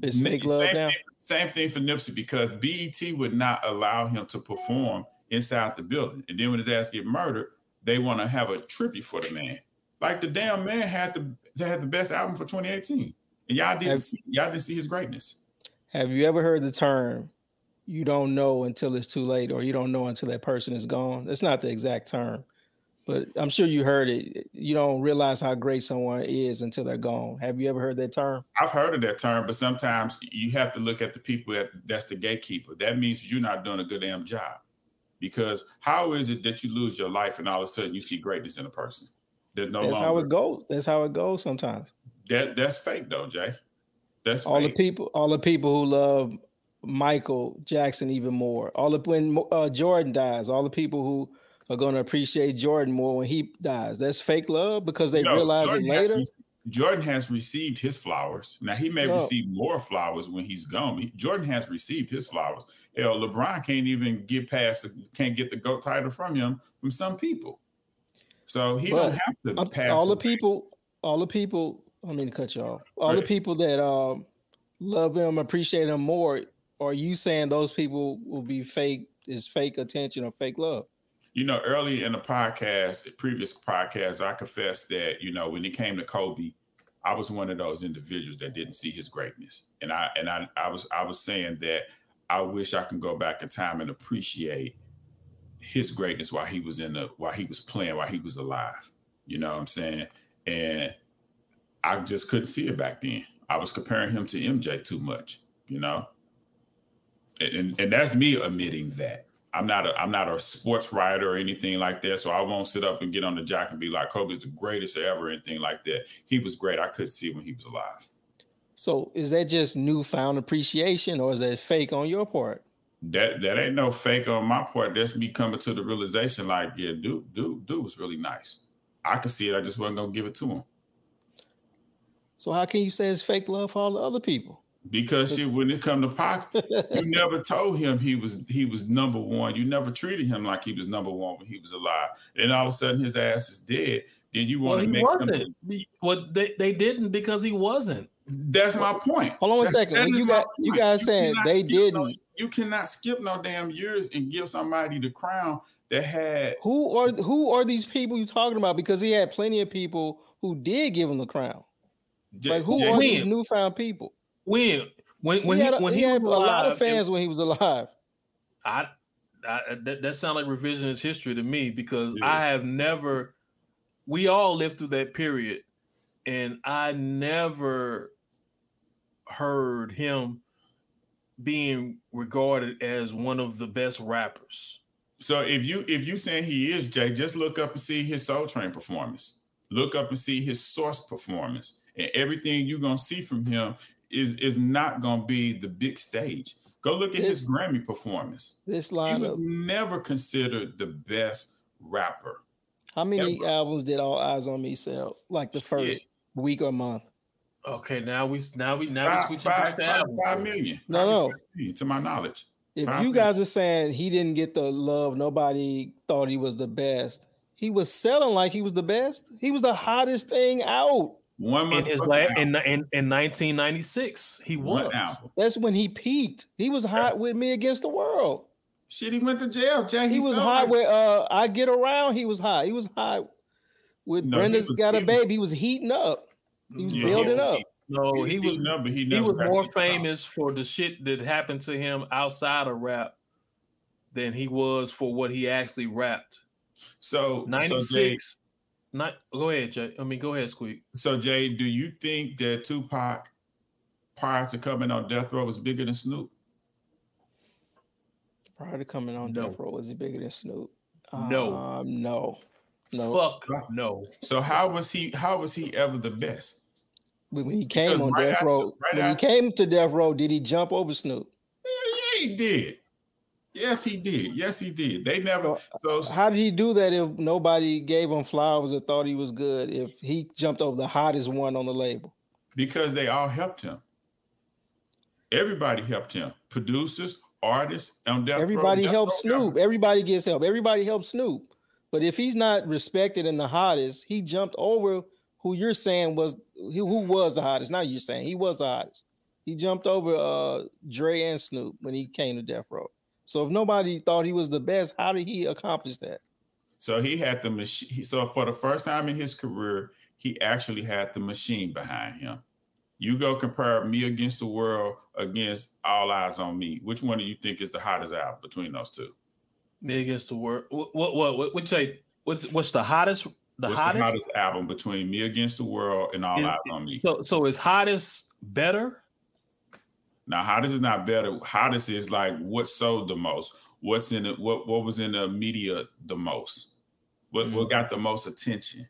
[SPEAKER 3] It's fake love
[SPEAKER 2] same
[SPEAKER 3] now.
[SPEAKER 2] Thing, same thing for Nipsey because BET would not allow him to perform inside the building, and then when his ass get murdered, they want to have a tribute for the man. Like the damn man had the had the best album for 2018, and y'all didn't
[SPEAKER 3] Have-
[SPEAKER 2] see, y'all didn't see his greatness.
[SPEAKER 3] Have you ever heard the term you don't know until it's too late or you don't know until that person is gone? That's not the exact term, but I'm sure you heard it. You don't realize how great someone is until they're gone. Have you ever heard that term?
[SPEAKER 2] I've heard of that term, but sometimes you have to look at the people that that's the gatekeeper. That means you're not doing a good damn job. Because how is it that you lose your life and all of a sudden you see greatness in a person? That no
[SPEAKER 3] That's
[SPEAKER 2] longer
[SPEAKER 3] how it goes. That's how it goes sometimes.
[SPEAKER 2] that that's fake though, Jay. That's
[SPEAKER 3] all the people all the people who love michael jackson even more all the when uh, jordan dies all the people who are going to appreciate jordan more when he dies that's fake love because they
[SPEAKER 2] No,
[SPEAKER 3] realize
[SPEAKER 2] Jordan
[SPEAKER 3] it later
[SPEAKER 2] rec- Jordan has received his flowers. Now he may
[SPEAKER 3] No.
[SPEAKER 2] receive more flowers when he's gone. He- Jordan has received his flowers. Hell, LeBron can't even get past, the, can't get the GOAT title from him from some people. So he
[SPEAKER 3] But
[SPEAKER 2] don't have to
[SPEAKER 3] I'm-
[SPEAKER 2] pass.
[SPEAKER 3] all the
[SPEAKER 2] away.
[SPEAKER 3] people all the people. I mean to cut you off. All the people that um love him, appreciate him more. Are you saying those people will be fake? Is fake attention or fake love?
[SPEAKER 2] You know, early in the podcast, the previous podcast, I confessed that you know when it came to Kobe, I was one of those individuals that didn't see his greatness, and I and I I was I was saying that I wish I can go back in time and appreciate his greatness while he was in the while he was playing while he was alive. You know what I'm saying? And I just couldn't see it back then. I was comparing him to MJ too much, you know. And and, that's me admitting that. I'm not a I'm not a sports writer or anything like that, so I won't sit up and get on the jock and be like Kobe's the greatest ever, or anything like that. He was great. I couldn't see when he was alive.
[SPEAKER 3] So is that just newfound appreciation or is that fake on your part?
[SPEAKER 2] That that ain't no fake on my part. That's me coming to the realization, like, yeah, dude, dude, dude was really nice. I could see it. I just wasn't gonna give it to him
[SPEAKER 3] So how can you say it's fake love for all the other people?
[SPEAKER 2] Because shit, when it come to Pac, you never told him he was he was number one. You never treated him like he was number one when he was alive. And all of a sudden, his ass is dead. Then you want
[SPEAKER 1] he
[SPEAKER 2] to make
[SPEAKER 1] wasn't.
[SPEAKER 2] him.
[SPEAKER 1] Well, they, they didn't because he wasn't.
[SPEAKER 2] That's my point.
[SPEAKER 3] Hold on one
[SPEAKER 2] That's-
[SPEAKER 3] second.
[SPEAKER 2] that
[SPEAKER 3] you
[SPEAKER 2] my
[SPEAKER 3] got you
[SPEAKER 2] point.
[SPEAKER 3] guys saying
[SPEAKER 2] cannot
[SPEAKER 3] they didn't.
[SPEAKER 2] you cannot skip no damn years and give somebody the crown that had
[SPEAKER 3] Who are who are these people you talking about? Because he had plenty of people who did give him the crown.
[SPEAKER 2] J-
[SPEAKER 3] Like who
[SPEAKER 2] J-
[SPEAKER 3] are these newfound people?
[SPEAKER 1] When when when
[SPEAKER 3] he
[SPEAKER 1] he,
[SPEAKER 3] had, a,
[SPEAKER 1] when
[SPEAKER 3] he
[SPEAKER 1] he,
[SPEAKER 3] had a
[SPEAKER 1] was
[SPEAKER 3] lot of
[SPEAKER 1] alive,
[SPEAKER 3] fans when he was alive.
[SPEAKER 1] I, I that, that sounds like revisionist history to me because
[SPEAKER 2] Yeah.
[SPEAKER 1] I have never. We all lived through that period, and I never heard him being regarded as one of the best rappers.
[SPEAKER 2] So if you if you saying he is Jay, just look up and see his Soul Train performance. Look up and see his Source performance, and everything you're gonna see from him is is not gonna be the big stage. Go look at his Grammy performance.
[SPEAKER 3] This
[SPEAKER 2] line
[SPEAKER 3] He
[SPEAKER 2] was never considered the best rapper.
[SPEAKER 3] How many
[SPEAKER 2] ever.
[SPEAKER 3] albums did All Eyes on Me sell? Like the
[SPEAKER 2] Shit.
[SPEAKER 3] first week or month?
[SPEAKER 1] Okay, now we now we now we
[SPEAKER 2] Five,
[SPEAKER 1] switching back to
[SPEAKER 2] five,
[SPEAKER 1] albums.
[SPEAKER 2] five million.
[SPEAKER 3] No, no.
[SPEAKER 2] Five million, to my knowledge.
[SPEAKER 3] If
[SPEAKER 2] Five
[SPEAKER 3] you
[SPEAKER 2] million.
[SPEAKER 3] guys are saying he didn't get the love, nobody thought he was the best. He was selling like he was the best. He was the hottest thing out.
[SPEAKER 2] One
[SPEAKER 1] In his
[SPEAKER 2] motherfucking
[SPEAKER 1] la- in, in in 1996, he
[SPEAKER 2] One
[SPEAKER 1] was.
[SPEAKER 2] album.
[SPEAKER 3] That's when he peaked. He was hot
[SPEAKER 2] Yes.
[SPEAKER 3] with me against the world.
[SPEAKER 2] Shit, he went to jail. Jay,
[SPEAKER 3] He, was hot
[SPEAKER 2] like-
[SPEAKER 3] with uh I get around. He was hot. He was hot with
[SPEAKER 2] No, he
[SPEAKER 3] Brenda's
[SPEAKER 2] was-
[SPEAKER 3] got a
[SPEAKER 2] he
[SPEAKER 3] baby. He was heating up. He was
[SPEAKER 2] Yeah,
[SPEAKER 3] building
[SPEAKER 2] was-
[SPEAKER 3] up.
[SPEAKER 1] No, he was
[SPEAKER 2] heating up, but he,
[SPEAKER 1] he was more
[SPEAKER 2] to the
[SPEAKER 1] famous for the shit that happened to him outside of rap than he was for what he actually rapped.
[SPEAKER 2] So, so
[SPEAKER 1] 96. Not go ahead, Jay. I mean, go ahead, Squeak.
[SPEAKER 2] so Jay, do you think that Tupac, prior to coming on death row, was bigger than Snoop?
[SPEAKER 3] Prior to coming on
[SPEAKER 1] No.
[SPEAKER 3] Death Row, was he bigger than Snoop?
[SPEAKER 1] No.
[SPEAKER 3] Um, no, no.
[SPEAKER 1] Fuck no.
[SPEAKER 2] So how was he? How was he ever the best?
[SPEAKER 3] When when he came
[SPEAKER 2] Because
[SPEAKER 3] on
[SPEAKER 2] right
[SPEAKER 3] Death
[SPEAKER 2] after-
[SPEAKER 3] Row,
[SPEAKER 2] right
[SPEAKER 3] when
[SPEAKER 2] after-
[SPEAKER 3] he came to Death Row, did he jump over Snoop?
[SPEAKER 2] Yeah, he did. Yes, he did. Yes, he did. They never. So
[SPEAKER 3] How did he do that if nobody gave him flowers or thought he was good? If he jumped over the hottest one on the label,
[SPEAKER 2] because they all helped him. Everybody helped him. Producers, artists, on death Row-
[SPEAKER 3] everybody
[SPEAKER 2] Death Row
[SPEAKER 3] Snoop. Everybody gets help. Everybody helps Snoop. But if he's not respected and the hottest, he jumped over who you're saying was who who was the hottest. Now you're saying he was the hottest. He jumped over uh Dre and Snoop when he came to Death Row. So if nobody thought he was the best, how did he accomplish that?
[SPEAKER 2] So he had the machine. So for the first time in his career, he actually had the machine behind him. You go compare me against the world against All Eyes on Me. Which one do you think is the hottest album between those two?
[SPEAKER 1] Me against the world. What what what what what say what's what's the hottest the
[SPEAKER 2] What's
[SPEAKER 1] hottest?
[SPEAKER 2] the hottest album between Me Against the World and All
[SPEAKER 1] Is-
[SPEAKER 2] Eyes on Me?
[SPEAKER 1] So so is hottest better?
[SPEAKER 2] Now, how this is not better. how this is like what sold the most. What's in it? What what was in the media the most? What what got the most attention?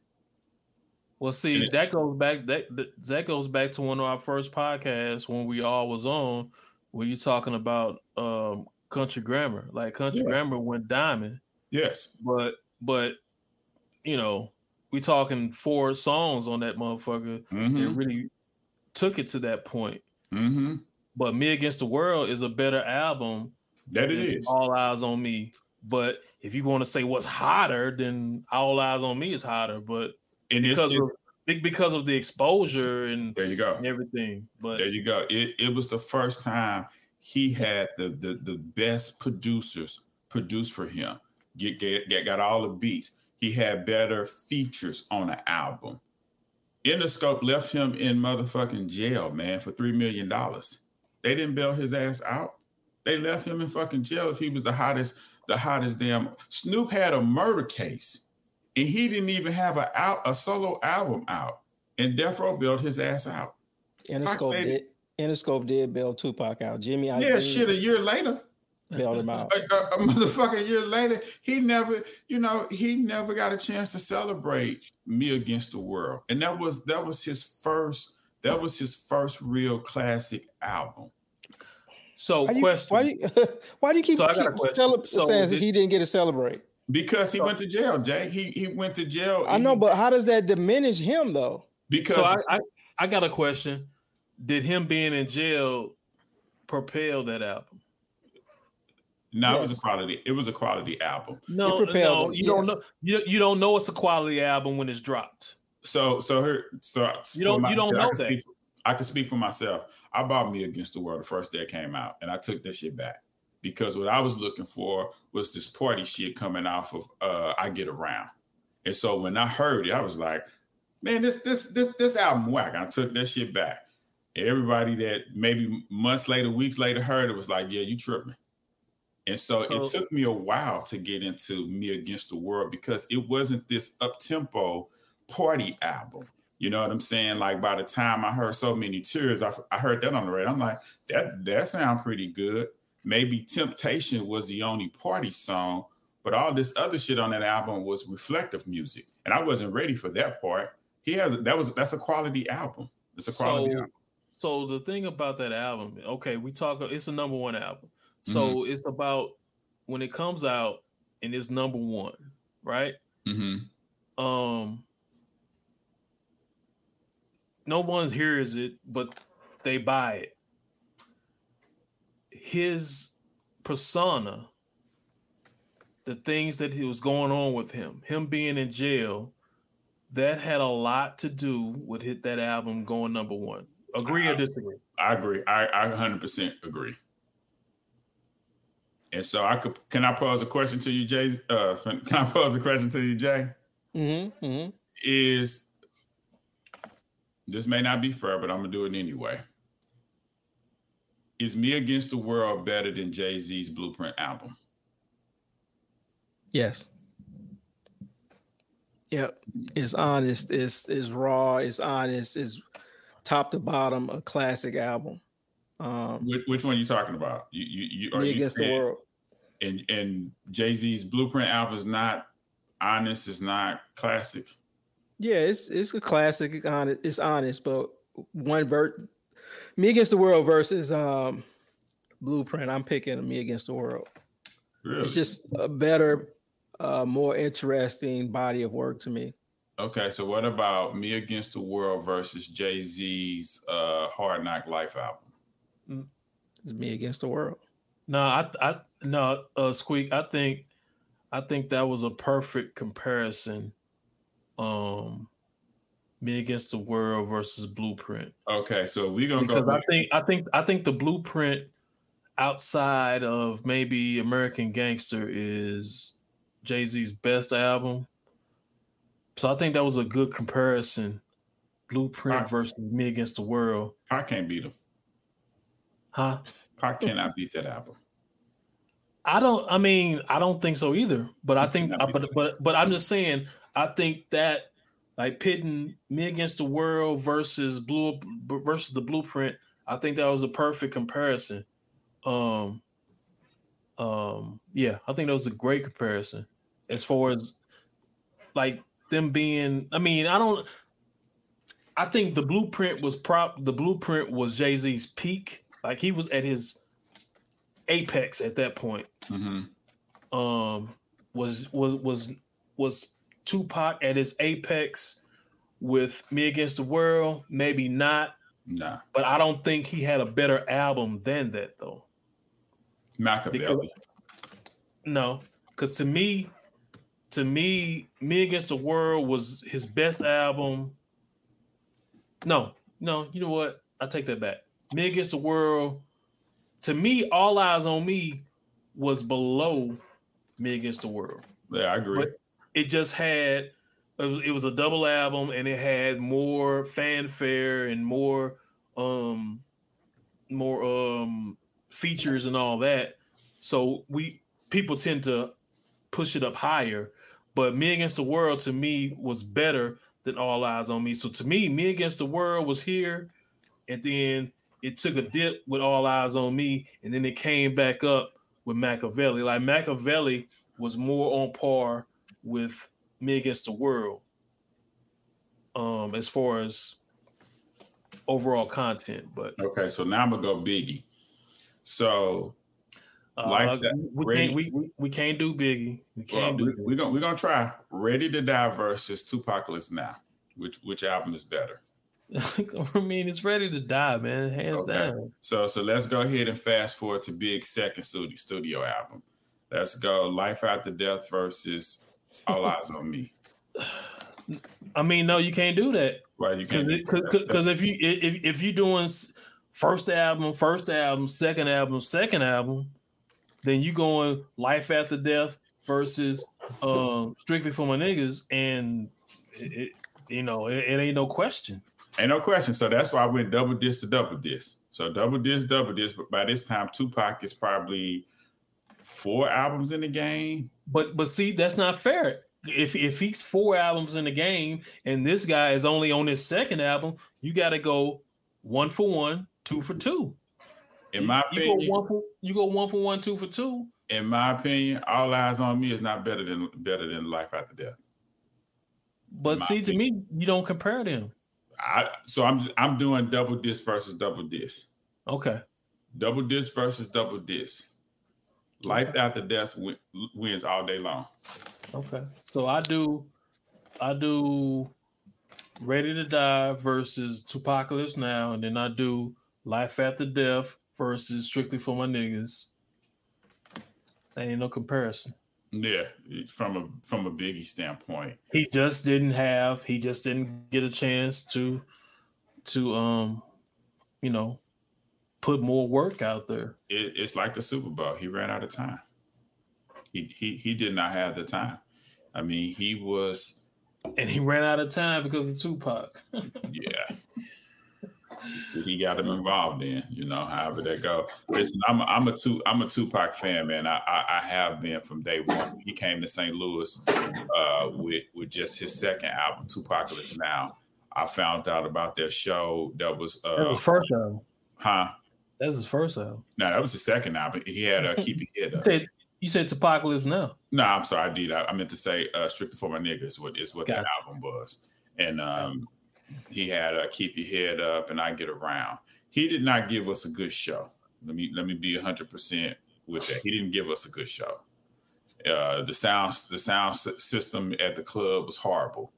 [SPEAKER 1] Well, see, that goes back that that- that goes back to one of our first podcasts when we all was on, where you talking about um country grammar. Like country
[SPEAKER 2] Yeah.
[SPEAKER 1] grammar went diamond,
[SPEAKER 2] Yes.
[SPEAKER 1] but but you know, we talking four songs on that motherfucker.
[SPEAKER 2] Mm-hmm.
[SPEAKER 1] It really took it to that point.
[SPEAKER 2] Mm-hmm.
[SPEAKER 1] But Me Against the World is a better album
[SPEAKER 2] That it
[SPEAKER 1] than
[SPEAKER 2] is.
[SPEAKER 1] All Eyes on Me. But if you want to say what's hotter, then All Eyes on Me is hotter. But
[SPEAKER 2] And it's
[SPEAKER 1] because
[SPEAKER 2] just,
[SPEAKER 1] of because of the exposure and
[SPEAKER 2] there you go
[SPEAKER 1] and everything. But
[SPEAKER 2] there you go. It it was the first time he had the the, the best producers produce for him. Get, get, get got all the beats. He had better features on the album. Interscope left him in motherfucking jail, man, for three million dollars. They didn't bail his ass out. They left him in fucking jail if he was the hottest, the hottest damn. Snoop had a murder case, and he didn't even have a out a solo album out, and Death Row bailed his ass out.
[SPEAKER 3] Interscope did. Interscope did bail Tupac out. Jimmy,
[SPEAKER 2] yeah, shit. A year later,
[SPEAKER 3] bailed him out.
[SPEAKER 2] A, a, a motherfucking year later, he never, you know, he never got a chance to celebrate me against the world, and that was that was his first. That was his first real classic album.
[SPEAKER 1] So,
[SPEAKER 3] Why do you,
[SPEAKER 1] question:
[SPEAKER 3] why do you, why do you keep,
[SPEAKER 1] So I got a
[SPEAKER 3] keep
[SPEAKER 1] question.
[SPEAKER 3] cele-
[SPEAKER 1] So
[SPEAKER 3] saying
[SPEAKER 1] did-
[SPEAKER 3] he didn't get to celebrate?
[SPEAKER 2] Because he went to jail, Jay. He he went to jail.
[SPEAKER 3] I know, but how does that diminish him though?
[SPEAKER 2] because
[SPEAKER 1] so I, I I got a question. Did him being in jail propel that album?
[SPEAKER 2] no, it was a quality. It was a quality album.
[SPEAKER 1] No, no, you
[SPEAKER 3] yeah.
[SPEAKER 1] don't know. You, you don't know it's a quality album when it's dropped.
[SPEAKER 2] So so here so
[SPEAKER 1] You don't-
[SPEAKER 2] for
[SPEAKER 1] you don't
[SPEAKER 2] I
[SPEAKER 1] know that.
[SPEAKER 2] Speak, I can speak for myself. I bought Me Against the World the first day it came out, and I took that shit back because what I was looking for was this party shit coming off of uh I Get Around. And so when I heard it, I was like, man, this this this this album whack. I took that shit back. Everybody that maybe months later, weeks later heard it was like, yeah, you tripping. And so, it took me a while to get into Me Against the World because it wasn't this up tempo party album. You know what I'm saying? Like by the time I heard so many tears, I, I heard that on the radio. I'm like, that that sounds pretty good. Maybe Temptation was the only party song, but all this other shit on that album was reflective music, and I wasn't ready for that part. He has that was that's a quality album. It's a quality
[SPEAKER 1] So,
[SPEAKER 2] album.
[SPEAKER 1] so the thing about that album, okay, we talk. It's a number one album. So
[SPEAKER 2] Mm-hmm.
[SPEAKER 1] it's about when it comes out and it's number one, right?
[SPEAKER 2] Mm-hmm.
[SPEAKER 1] Um, no one hears it, but they buy it. His persona, the things that he was going on with him, him being in jail, that had a lot to do with hit that album going number one. Agree or disagree?
[SPEAKER 2] I agree. I, I 100% agree. And so I could can I pose a question to you, Jay? Uh, can I pose a question to you, Jay?
[SPEAKER 3] Mm-hmm, mm-hmm.
[SPEAKER 2] Is this may not be fair, but I'm gonna do it anyway. Is Me Against the World better than Jay Z's Blueprint album?
[SPEAKER 3] Yes. Yep. It's honest. It's it's raw. It's honest. It's top to bottom a classic album. Um,
[SPEAKER 2] Which, which one are you talking about? You you, you are
[SPEAKER 3] Me
[SPEAKER 2] you
[SPEAKER 3] against the
[SPEAKER 2] saying-
[SPEAKER 3] world.
[SPEAKER 2] and and Jay Z's Blueprint album is not honest, is not classic.
[SPEAKER 3] Yeah, it's it's a classic. It's honest. It's honest, but one vert. Me against the world versus um, Blueprint. I'm picking Me against the world.
[SPEAKER 2] Really?
[SPEAKER 3] It's just a better, uh, more interesting body of work to me.
[SPEAKER 2] okay. So what about Me Against the World versus Jay Z's uh, Hard Knock Life album?
[SPEAKER 3] It's Me against the world.
[SPEAKER 1] No, I, I, no, uh, Squeak. I think, I think that was a perfect comparison. Um, me against the world versus Blueprint.
[SPEAKER 2] Okay, so we're gonna
[SPEAKER 1] because
[SPEAKER 2] go.
[SPEAKER 1] I think I think I think the blueprint outside of maybe American Gangster is Jay Z's best album. So I think that was a good comparison. Blueprint
[SPEAKER 2] Right.
[SPEAKER 1] versus Me Against the World,
[SPEAKER 2] I can't beat him.
[SPEAKER 1] huh?
[SPEAKER 2] Pac cannot beat that album.
[SPEAKER 1] I don't. I mean, I don't think so either. But I
[SPEAKER 2] He
[SPEAKER 1] think,
[SPEAKER 2] be
[SPEAKER 1] but but but I'm just saying. I think that like pitting Me Against the World versus Blue versus the Blueprint. I think that was a perfect comparison. Um. Um. Yeah, I think that was a great comparison as far as like them being. I mean, I don't. I think the Blueprint was prop. The Blueprint was Jay Z's peak. Like he was at his apex at that point
[SPEAKER 2] hmm
[SPEAKER 1] um was was was was Tupac at his apex with Me Against the World, maybe not,
[SPEAKER 2] Nah,
[SPEAKER 1] but I don't think he had a better album than that though.
[SPEAKER 2] Makaveli.
[SPEAKER 1] No, because to me, to me, Me Against the World was his best album No, no. You know what? I take that back. Me Against the World. To me, All Eyes on Me was below Me Against the World.
[SPEAKER 2] Yeah, I agree.
[SPEAKER 1] But it just had it was, it was a double album and it had more fanfare and more um more um features and all that. So we people tend to push it up higher. But Me Against the World to me was better than All Eyes on Me. So to me, Me Against the World was here, and then it took a dip with All Eyes on Me, and then it came back up with Makaveli. Like Makaveli was more on par with Me Against the World, um, as far as overall content. But
[SPEAKER 2] okay, so now I'm gonna go Biggie. So
[SPEAKER 1] uh,
[SPEAKER 2] like that,
[SPEAKER 1] we,
[SPEAKER 2] ready-
[SPEAKER 1] can't, we, we, can't do Biggie. We can't well, do
[SPEAKER 2] we, we're gonna we're gonna try Ready to Die versus 2Pacalypse Now. Which which album is better?
[SPEAKER 1] I mean, it's ready to die, man. Hands
[SPEAKER 2] Okay.
[SPEAKER 1] down.
[SPEAKER 2] So so let's go ahead and fast forward to Big second studio studio album. Let's go Life After Death versus All Eyes on Me.
[SPEAKER 1] I mean, no, you can't do that
[SPEAKER 2] Right, you can't
[SPEAKER 1] because if you if if you're doing first album, first album, second album, second album, then you going life after death versus um strictly for my niggas, and it, it, you know it, it ain't no question.
[SPEAKER 2] Ain't no question. So that's why I went double disc to double disc. So double disc, double disc. But by this time, Tupac is probably four albums in the game.
[SPEAKER 1] But but see, that's not fair. If if he's four albums in the game and this guy is only on his second album, you got to go one for one, two for two.
[SPEAKER 2] In my
[SPEAKER 1] you
[SPEAKER 2] opinion,
[SPEAKER 1] go one for you go one for one, two for two.
[SPEAKER 2] in my opinion, All Eyes on Me is not better than better than Life After Death.
[SPEAKER 1] But see, to me, you don't compare them.
[SPEAKER 2] I, so I'm I'm doing double disc versus double disc.
[SPEAKER 1] Okay.
[SPEAKER 2] Double disc versus double disc. Life After Death win, wins all day long.
[SPEAKER 1] Okay. So I do I do Ready to Die versus 2Pacalypse Now, and then I do Life After Death versus Strictly for My Niggas. Ain't no comparison.
[SPEAKER 2] Yeah, from a from a Biggie standpoint.
[SPEAKER 1] He just didn't have he just didn't get a chance to to um you know put more work out there.
[SPEAKER 2] it, it's like the Super Bowl. He ran out of time. He he he did not have the time. I mean, he was
[SPEAKER 1] And he ran out of time because of Tupac.
[SPEAKER 2] yeah. he got him involved in, you know, however that go. Listen, I'm a, I'm a two I'm a Tupac fan, man. I, I I have been from day one. He came to St. Louis uh, with with just his second album, 2Pacalypse Now. I found out about their show that was
[SPEAKER 1] That was
[SPEAKER 2] uh
[SPEAKER 1] first album.
[SPEAKER 2] huh.
[SPEAKER 1] That was his first album.
[SPEAKER 2] No, that was his second album. He had a keep your head
[SPEAKER 1] You
[SPEAKER 2] up.
[SPEAKER 1] said you said it's Apocalypse now.
[SPEAKER 2] No, I'm sorry, I did. I, I meant to say uh, "Strictly for My Niggas" is what is what that album was, and um, he had uh, "Keep Your Head Up" and "I Get Around." He did not give us a good show. Let me let me be 100 percent with that. He didn't give us a good show. Uh, the sound the sound system at the club was horrible,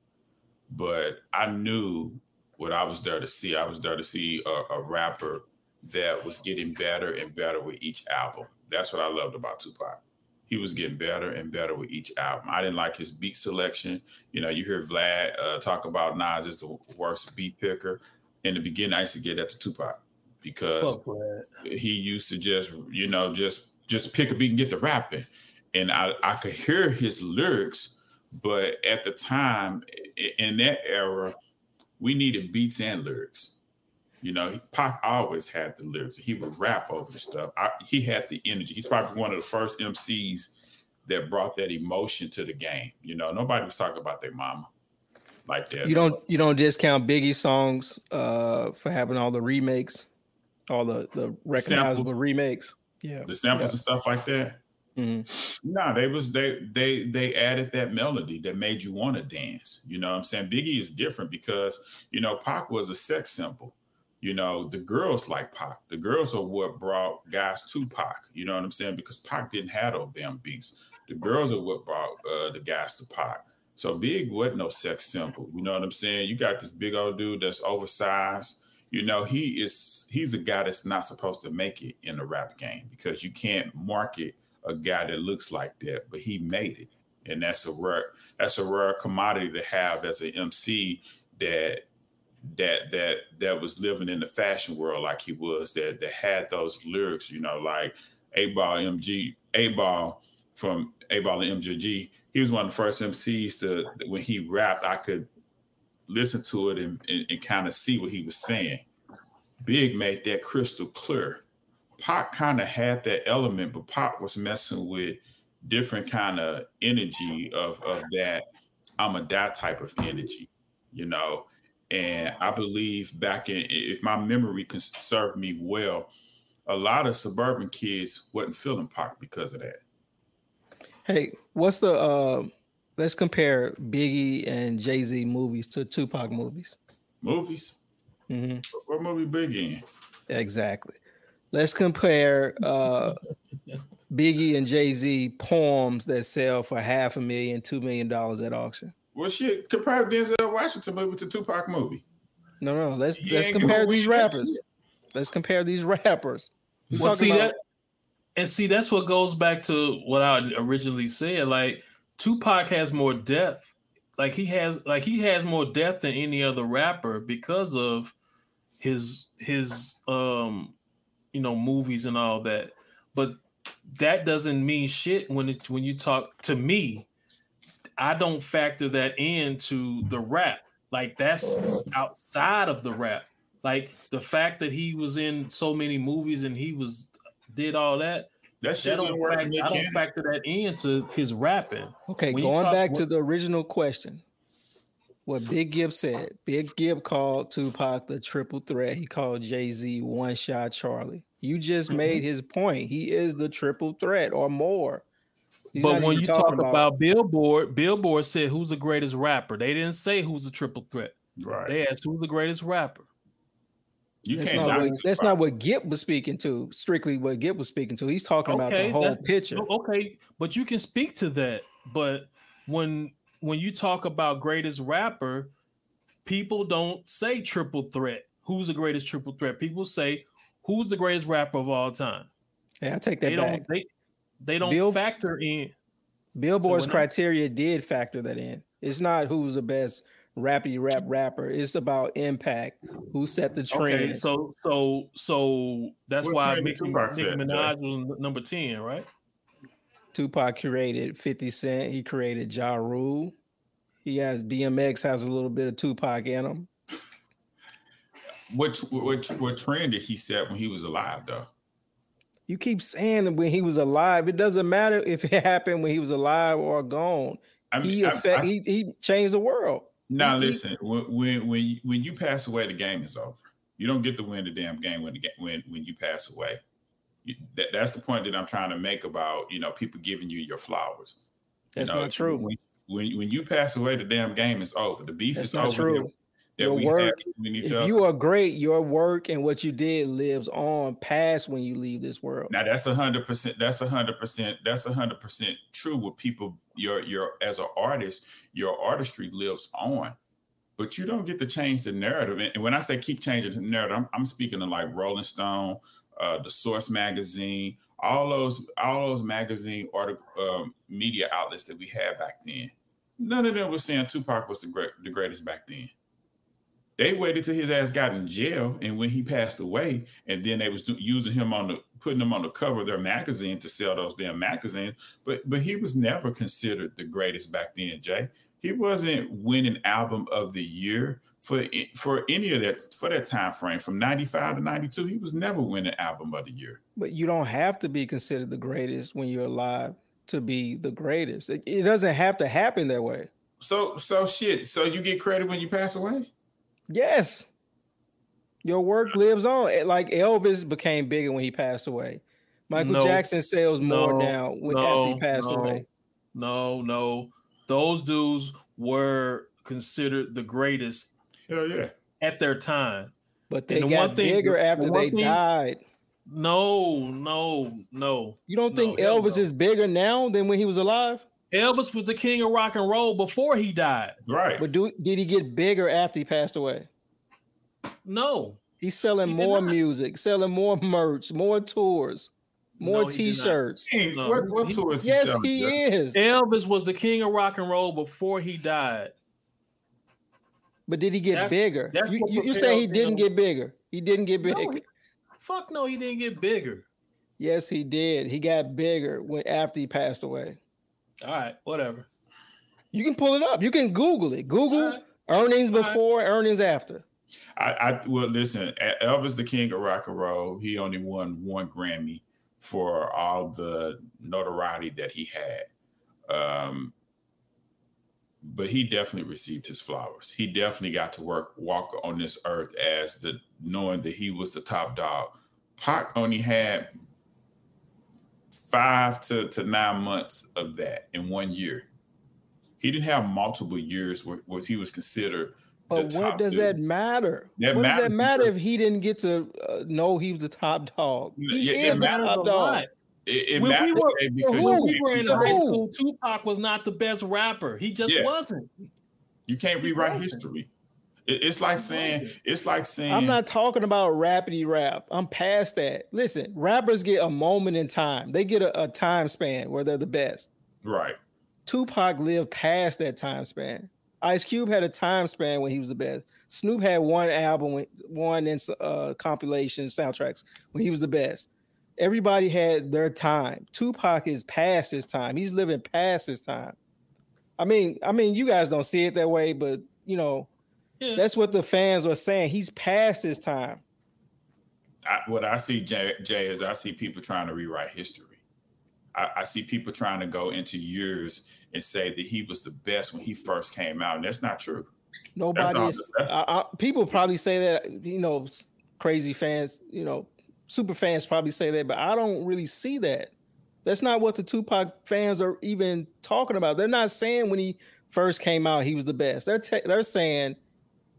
[SPEAKER 2] but I knew what I was there to see. I was there to see a, a rapper that was getting better and better with each album. That's what I loved about Tupac he was getting better and better with each album. I didn't like his beat selection. You know, you hear Vlad uh, talk about Nas is the worst beat picker. In the beginning, I used to get that to Tupac because he used to just, you know, just just pick a beat and get the rapping. And I, I could hear his lyrics, but at the time, in that era, we needed beats and lyrics. You know, Pac always had the lyrics. He would rap over the stuff. I, he had the energy. He's probably one of the first MCs that brought that emotion to the game. You know, nobody was talking about their mama like that.
[SPEAKER 3] You don't you don't discount Biggie songs uh for having all the remakes, all the the recognizable
[SPEAKER 2] Samples.
[SPEAKER 3] remakes. Yeah.
[SPEAKER 2] the samples and stuff like that.
[SPEAKER 3] Mhm.
[SPEAKER 2] No, they was they they they added that melody that made you want to dance. You know what I'm saying? Biggie is different because you know Pac was a sex symbol. You know, the girls like Pac. The girls are what brought guys to Pac. You know what I'm saying? Because Pac didn't have those damn beats. The girls are what brought uh, the guys to Pac. So Big wasn't no sex symbol. You know what I'm saying? You got this big old dude that's oversized. You know, he is he's a guy that's not supposed to make it in the rap game because you can't market a guy that looks like that, but he made it. And that's a rare that's a rare commodity to have as an MC that that that that was living in the fashion world like he was that that had those lyrics, you know, like 8Ball MG, 8Ball from 8Ball and MJG. He was one of the first MCs to when he rapped, I could listen to it and, and, and kind of see what he was saying. Big made that crystal clear. Pac kind of had that element, but Pac was messing with different kind of energy of, of that I'm a die type of energy, you know. And I believe back in, if my memory can serve me well, a lot of suburban kids wasn't feeling Pac because of that.
[SPEAKER 3] Hey, what's the uh let's compare Biggie and Jay Z movies to Tupac movies.
[SPEAKER 2] Movies?
[SPEAKER 3] Mm-hmm.
[SPEAKER 2] What movie Biggie in?
[SPEAKER 3] Exactly. Let's compare uh Biggie and Jay Z poems that sell for half a million, two million dollars at auction.
[SPEAKER 2] Well, shit, compare Denzel Washington movie to Tupac movie.
[SPEAKER 3] No, no, let's he let's compare these rappers. Let's compare these rappers.
[SPEAKER 1] well, see about- that, and see that's what goes back to what I originally said. Like Tupac has more depth. Like he has, like he has more depth than any other rapper because of his his um you know movies and all that. But that doesn't mean shit when it when you talk to me I don't factor that into the rap. Like that's outside of the rap. Like the fact that he was in so many movies and he was did all that.
[SPEAKER 2] That shit
[SPEAKER 1] don't
[SPEAKER 2] work
[SPEAKER 1] factor, I don't factor that into his rapping.
[SPEAKER 3] Okay, when going talk, back what, to the original question. What Big Gipp said. Big Gipp called Tupac the triple threat. He called Jay-Z one shot Charlie. You just mm-hmm. made his point. He is the triple threat or more.
[SPEAKER 1] He's but when you talk about, about, Billboard, Billboard said who's the greatest rapper. They didn't say who's the triple threat.
[SPEAKER 2] Right.
[SPEAKER 1] They asked who's the greatest rapper.
[SPEAKER 3] You that's can't. Not what, that's not what Gipp was speaking to. Strictly what Gipp was speaking to. He's talking okay, about the whole picture.
[SPEAKER 1] Okay, but you can speak to that. But when when you talk about greatest rapper, people don't say triple threat. Who's the greatest triple threat? People say who's the greatest rapper of all time.
[SPEAKER 3] Yeah, I take that
[SPEAKER 1] they
[SPEAKER 3] back.
[SPEAKER 1] Don't, they they don't Bill, factor in.
[SPEAKER 3] Billboard's so criteria did factor that in. It's not who's the best rappy rap rapper. It's about impact. Who set the trend? Okay,
[SPEAKER 1] so so so that's what why Nicki, Nicki Minaj was number ten, right?
[SPEAKER 3] Tupac created 50 Cent. He created Ja Rule. He has DMX has a little bit of Tupac in him.
[SPEAKER 2] Which which what trend did he set when he was alive though?
[SPEAKER 3] You keep saying when he was alive. It doesn't matter if it happened when he was alive or gone. I mean, he affect, I, I, he, he changed the world.
[SPEAKER 2] Now he, listen, when when when you, pass away, the game is over. You don't get to win the damn game when the, when when you pass away. You, that, that's the point that I'm trying to make about you know people giving you your flowers.
[SPEAKER 3] That's
[SPEAKER 2] you know,
[SPEAKER 3] not true.
[SPEAKER 2] When, when when you pass away, the damn game is over. The beef
[SPEAKER 3] that's
[SPEAKER 2] is
[SPEAKER 3] not
[SPEAKER 2] over.
[SPEAKER 3] True your we work, if other. you are great, your work and what you did lives on past when you leave this world.
[SPEAKER 2] Now that's a hundred percent. That's a hundred percent. That's a hundred percent true. With people, your your as an artist, your artistry lives on, but you don't get to change the narrative. And when I say keep changing the narrative, I'm, I'm speaking to like Rolling Stone, uh, the Source magazine, all those all those magazine article um, media outlets that we had back then. None of them was saying Tupac was the great the greatest back then. They waited till his ass got in jail, and when he passed away, and then they was using him on the putting him on the cover of their magazine to sell those damn magazines. But but he was never considered the greatest back then, Jay. He wasn't winning album of the year for for any of that for that time frame. From 95 to 92 he was never winning album of the year.
[SPEAKER 3] But you don't have to be considered the greatest when you're alive to be the greatest. It, it doesn't have to happen that way.
[SPEAKER 2] So so shit. So you get credit when you pass away
[SPEAKER 3] Yes. Your work lives on. Like Elvis became bigger when he passed away. Michael no, Jackson sells more no, now when no, after he passed
[SPEAKER 1] no,
[SPEAKER 3] away.
[SPEAKER 1] No, no. Those dudes were considered the greatest.
[SPEAKER 2] Hell yeah.
[SPEAKER 1] At their time.
[SPEAKER 3] But they the got thing, bigger after the they thing, died.
[SPEAKER 1] No, no, no.
[SPEAKER 3] You don't think Elvis is bigger now than when he was alive?
[SPEAKER 1] Elvis was the king of rock and roll before he died.
[SPEAKER 2] Right.
[SPEAKER 3] But do, did he get bigger after he passed away?
[SPEAKER 1] No.
[SPEAKER 3] He's selling he more music, selling more merch, more tours, more no, t-shirts.
[SPEAKER 2] Hey, no. what, what tours?
[SPEAKER 3] Yes, he, he is.
[SPEAKER 1] Elvis was the king of rock and roll before he died.
[SPEAKER 3] but did he get
[SPEAKER 1] That's-
[SPEAKER 3] bigger?
[SPEAKER 1] that's
[SPEAKER 3] You,
[SPEAKER 1] what
[SPEAKER 3] you, you're saying he didn't
[SPEAKER 1] him.
[SPEAKER 3] get bigger. He didn't get bigger.
[SPEAKER 1] he- fuck no, he didn't get bigger.
[SPEAKER 3] Yes, he did. He got bigger when after he passed away.
[SPEAKER 1] All right, whatever.
[SPEAKER 3] You can pull it up. You can Google it. Google
[SPEAKER 1] All right.
[SPEAKER 3] earnings
[SPEAKER 1] All right.
[SPEAKER 3] before, earnings after.
[SPEAKER 2] I, I well listen, Elvis the King of Rock and Roll, he only won one Grammy for all the notoriety that he had. Um but he definitely received his flowers. He definitely got to work walk on this earth as the knowing that he was the top dog. Pac only had five to, to nine months of that in one year. He didn't have multiple years where, where he was considered the
[SPEAKER 3] But what
[SPEAKER 2] top
[SPEAKER 3] does
[SPEAKER 2] dude.
[SPEAKER 3] that matter?
[SPEAKER 2] That
[SPEAKER 3] what does that matter if he didn't get to uh, know he was the top dog? He
[SPEAKER 2] Yeah, it
[SPEAKER 3] is the top dog.
[SPEAKER 1] lot.
[SPEAKER 2] It, it
[SPEAKER 1] When we
[SPEAKER 2] matters
[SPEAKER 1] were-
[SPEAKER 2] because
[SPEAKER 3] who?
[SPEAKER 1] When we were in
[SPEAKER 2] rewrite-
[SPEAKER 1] high school, Tupac was not the best rapper. He just
[SPEAKER 2] Yes.
[SPEAKER 1] wasn't.
[SPEAKER 2] you can't rewrite history. It- it's like saying it's like saying
[SPEAKER 3] I'm not talking about rapidy rap. I'm past that. Listen, rappers get a moment in time. They get a, a time span where they're the best.
[SPEAKER 2] right.
[SPEAKER 3] Tupac lived past that time span. Ice Cube had a time span when he was the best. Snoop had one album, one in uh, compilation soundtracks when he was the best. Everybody had their time. Tupac is past his time. He's living past his time. I mean, I mean, you guys don't see it that way, but you know,
[SPEAKER 1] Yeah.
[SPEAKER 3] that's what the fans were saying. He's past his time.
[SPEAKER 2] I, what I see, Jay, Jay, is I see people trying to rewrite history. I, I see people trying to go into years and say that he was the best when he first came out, and that's not true.
[SPEAKER 3] Nobody
[SPEAKER 2] not-
[SPEAKER 3] is. I, I, people probably say that. You know, crazy fans. You know, super fans probably say that, but I don't really see that. That's not what the Tupac fans are even talking about. They're not saying when he first came out he was the best. They're te- they're saying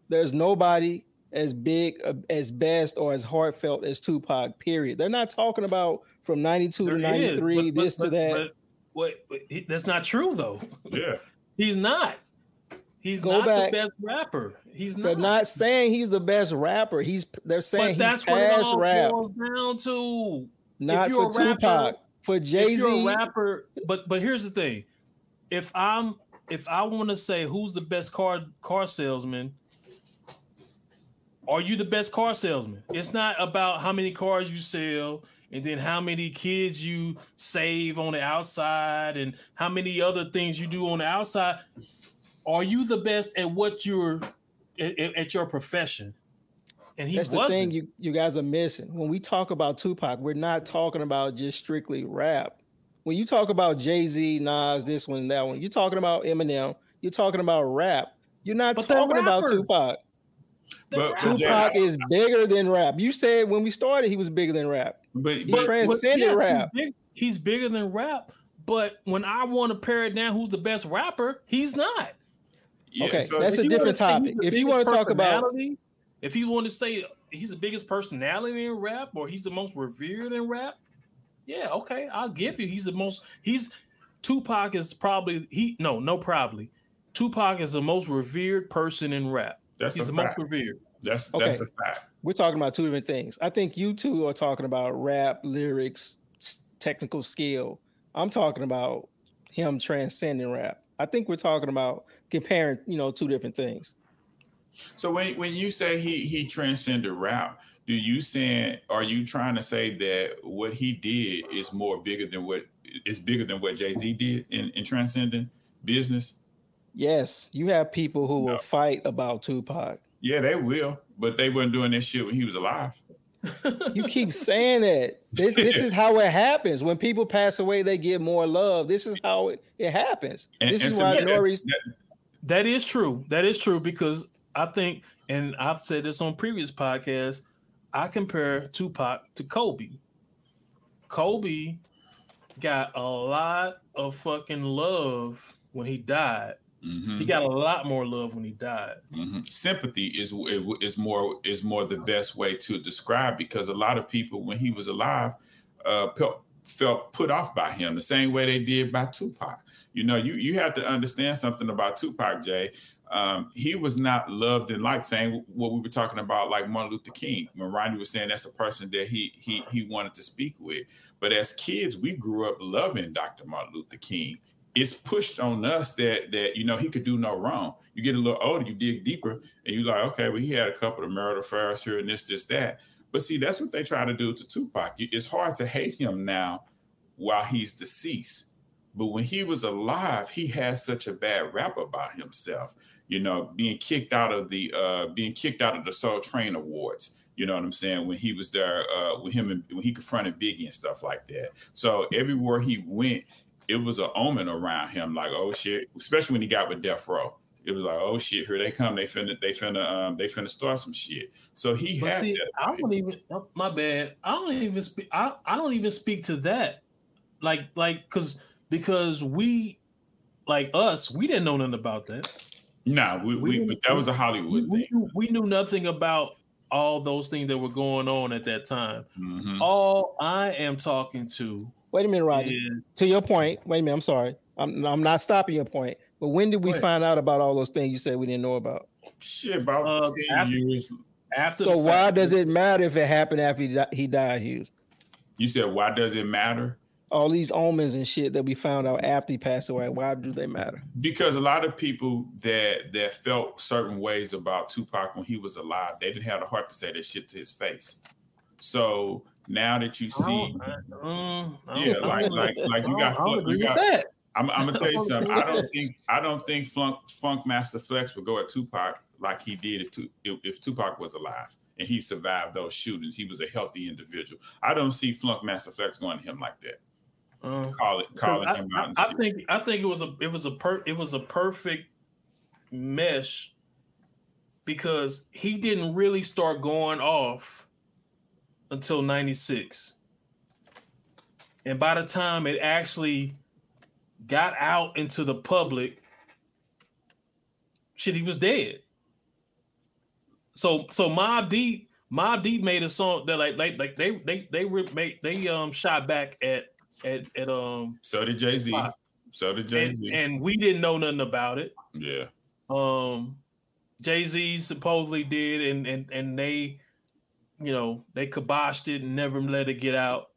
[SPEAKER 3] there's nobody as big, uh, as best, or as heartfelt as Tupac. Period. They're not talking about from '92 to '93,
[SPEAKER 1] but- but-
[SPEAKER 3] this to that.
[SPEAKER 1] but- Wait, wait, he- that's not true though.
[SPEAKER 2] Yeah,
[SPEAKER 1] He's not. He's
[SPEAKER 3] Go
[SPEAKER 1] not
[SPEAKER 3] back.
[SPEAKER 1] the best rapper. He's
[SPEAKER 3] They're
[SPEAKER 1] not.
[SPEAKER 3] not saying he's the best rapper. He's they're saying
[SPEAKER 1] But
[SPEAKER 3] he's
[SPEAKER 1] that's what it
[SPEAKER 3] past
[SPEAKER 1] all
[SPEAKER 3] rap.
[SPEAKER 1] boils down to.
[SPEAKER 3] Not
[SPEAKER 1] you're
[SPEAKER 3] for
[SPEAKER 1] a rapper-
[SPEAKER 3] Tupac. For Jay
[SPEAKER 1] If you're a
[SPEAKER 3] Z,
[SPEAKER 1] rapper, but but here's the thing: if I'm if I want to say who's the best car car salesman, are you the best car salesman? It's not about how many cars you sell and then how many kids you save on the outside and how many other things you do on the outside. Are you the best at what you're at, at- your profession? And he
[SPEAKER 3] that's the
[SPEAKER 1] wasn't.
[SPEAKER 3] thing you, you guys are missing. When we talk about Tupac, we're not talking about just strictly rap. When you talk about Jay Z, Nas, this one, that one, you're talking about Eminem. You're talking about rap. You're not
[SPEAKER 1] But
[SPEAKER 3] talking about. Tupac.
[SPEAKER 2] But- but
[SPEAKER 3] Tupac is bigger than rap. You said when we started, he was bigger than rap.
[SPEAKER 2] but,
[SPEAKER 3] He
[SPEAKER 2] but
[SPEAKER 3] transcended
[SPEAKER 1] yes,
[SPEAKER 3] rap.
[SPEAKER 1] He's, big- he's bigger than rap. But when I want to pare it down, who's the best rapper? He's not.
[SPEAKER 2] yeah,
[SPEAKER 3] Okay,
[SPEAKER 2] so
[SPEAKER 3] that's a different topic. If you wanna talk about-
[SPEAKER 1] if you want to say he's the biggest personality in rap or he's the most revered in rap, yeah, okay, I'll give you. He's the most. He's Tupac is probably he. No, no, probably. Tupac is the most revered person in rap.
[SPEAKER 2] That's
[SPEAKER 1] He's
[SPEAKER 2] a
[SPEAKER 1] the
[SPEAKER 2] fact.
[SPEAKER 1] most revered.
[SPEAKER 2] That's
[SPEAKER 3] Okay.
[SPEAKER 2] that's a fact.
[SPEAKER 3] We're talking about two different things. I think you two are talking about rap, lyrics, technical skill. I'm talking about him transcending rap. I think we're talking about comparing, you know, two different things.
[SPEAKER 2] So when when you say he he transcended rap, do you saying are you trying to say that what he did is more bigger than what is bigger than what Jay Z did in, in transcending business?
[SPEAKER 3] Yes, you have people who will fight about Tupac.
[SPEAKER 2] Yeah, they will, but they weren't doing this shit when he was alive.
[SPEAKER 3] You keep saying that. This, this is how it happens. When people pass away, they get more love. This is how it, it happens.
[SPEAKER 2] And-
[SPEAKER 3] this
[SPEAKER 2] and
[SPEAKER 3] is why Nori's
[SPEAKER 2] that-
[SPEAKER 1] That is true. That is true because I think, and I've said this on previous podcasts, I compare Tupac to Kobe. Kobe got a lot of fucking love when he died.
[SPEAKER 2] Mhm.
[SPEAKER 1] He got a lot more love when he died.
[SPEAKER 2] Mhm. Sympathy is is more is more the best way to describe because a lot of people when he was alive uh, felt felt put off by him the same way they did by Tupac. You know, you you have to understand something about Tupac, Jay. Um, he was not loved and liked. Saying what we were talking about, like Martin Luther King, when Ronnie was saying that's a person that he he he wanted to speak with. But as kids, we grew up loving Dr. Martin Luther King it's pushed on us that that you know he could do no wrong. You get a little older, you dig deeper, and you're like, okay, well, he had a couple of marital affairs here and this, this, that. But see, that's what they try to do to Tupac. It's hard to hate him now while he's deceased. But when he was alive, he had such a bad rap about himself. You know, being kicked out of the uh being kicked out of the Soul Train Awards. You know what I'm saying? When he was there uh with him and when he confronted Biggie and stuff like that. So everywhere he went, it was an omen around him, like, oh shit, especially when he got with Death Row it was like, oh shit, here they come. They finna, they finna, um, they finna start some shit. So he
[SPEAKER 1] But
[SPEAKER 2] had
[SPEAKER 1] see,
[SPEAKER 2] that.
[SPEAKER 1] I don't even. oh, My bad. I don't even speak. I, I don't even speak to that. Like like because because we like us we didn't know nothing about that.
[SPEAKER 2] Nah, we, we,
[SPEAKER 1] we-
[SPEAKER 2] but that was a Hollywood
[SPEAKER 1] we,
[SPEAKER 2] thing.
[SPEAKER 1] knew, we knew nothing about all those things that were going on at that time.
[SPEAKER 2] Mhm.
[SPEAKER 1] All I am talking to
[SPEAKER 3] Wait a minute, Rodney.
[SPEAKER 1] is
[SPEAKER 3] To your point, wait a minute. I'm sorry. I'm I'm not stopping your point. But when did we
[SPEAKER 1] Go ahead.
[SPEAKER 3] find out about all those things you said we didn't know about?
[SPEAKER 2] Shit, about
[SPEAKER 1] Uh,
[SPEAKER 2] ten
[SPEAKER 1] after-
[SPEAKER 2] years.
[SPEAKER 1] after.
[SPEAKER 3] So
[SPEAKER 1] the
[SPEAKER 3] why does it matter if it happened after he, di- he died, Hughes?
[SPEAKER 2] You said why does it matter?
[SPEAKER 3] All these omens and shit that we found out after he passed away. Why do they matter?
[SPEAKER 2] Because a lot of people that that felt certain ways about Tupac when he was alive, they didn't have the heart to say that shit to his face. So now that you see,
[SPEAKER 1] don't- I- I don't-
[SPEAKER 2] yeah, like like like you got
[SPEAKER 1] don't- I don't
[SPEAKER 2] Funk-
[SPEAKER 1] agree
[SPEAKER 2] you got
[SPEAKER 1] that.
[SPEAKER 2] I'm, I'm gonna tell you something. I don't think I don't think Funk Funkmaster Flex would go at Tupac like he did if, if, if Tupac was alive and he survived those shootings. He was a healthy individual. I don't see Funkmaster Flex going to him like that.
[SPEAKER 1] Um,
[SPEAKER 2] Call it calling
[SPEAKER 1] I,
[SPEAKER 2] him out.
[SPEAKER 1] I, I think I think it was a it was a per it was a perfect mesh because he didn't really start going off until 96. And by the time it actually got out into the public, shit, he was dead. So so Mobb Deep, Mobb Deep made a song that like like like they they they were made they um shot back at at at um
[SPEAKER 2] so did Jay Z. So did Jay
[SPEAKER 1] and,
[SPEAKER 2] Z.
[SPEAKER 1] and we didn't know nothing about it.
[SPEAKER 2] Yeah.
[SPEAKER 1] Um, Jay Z supposedly did, and and and they, you know, they kiboshed it and never let it get out.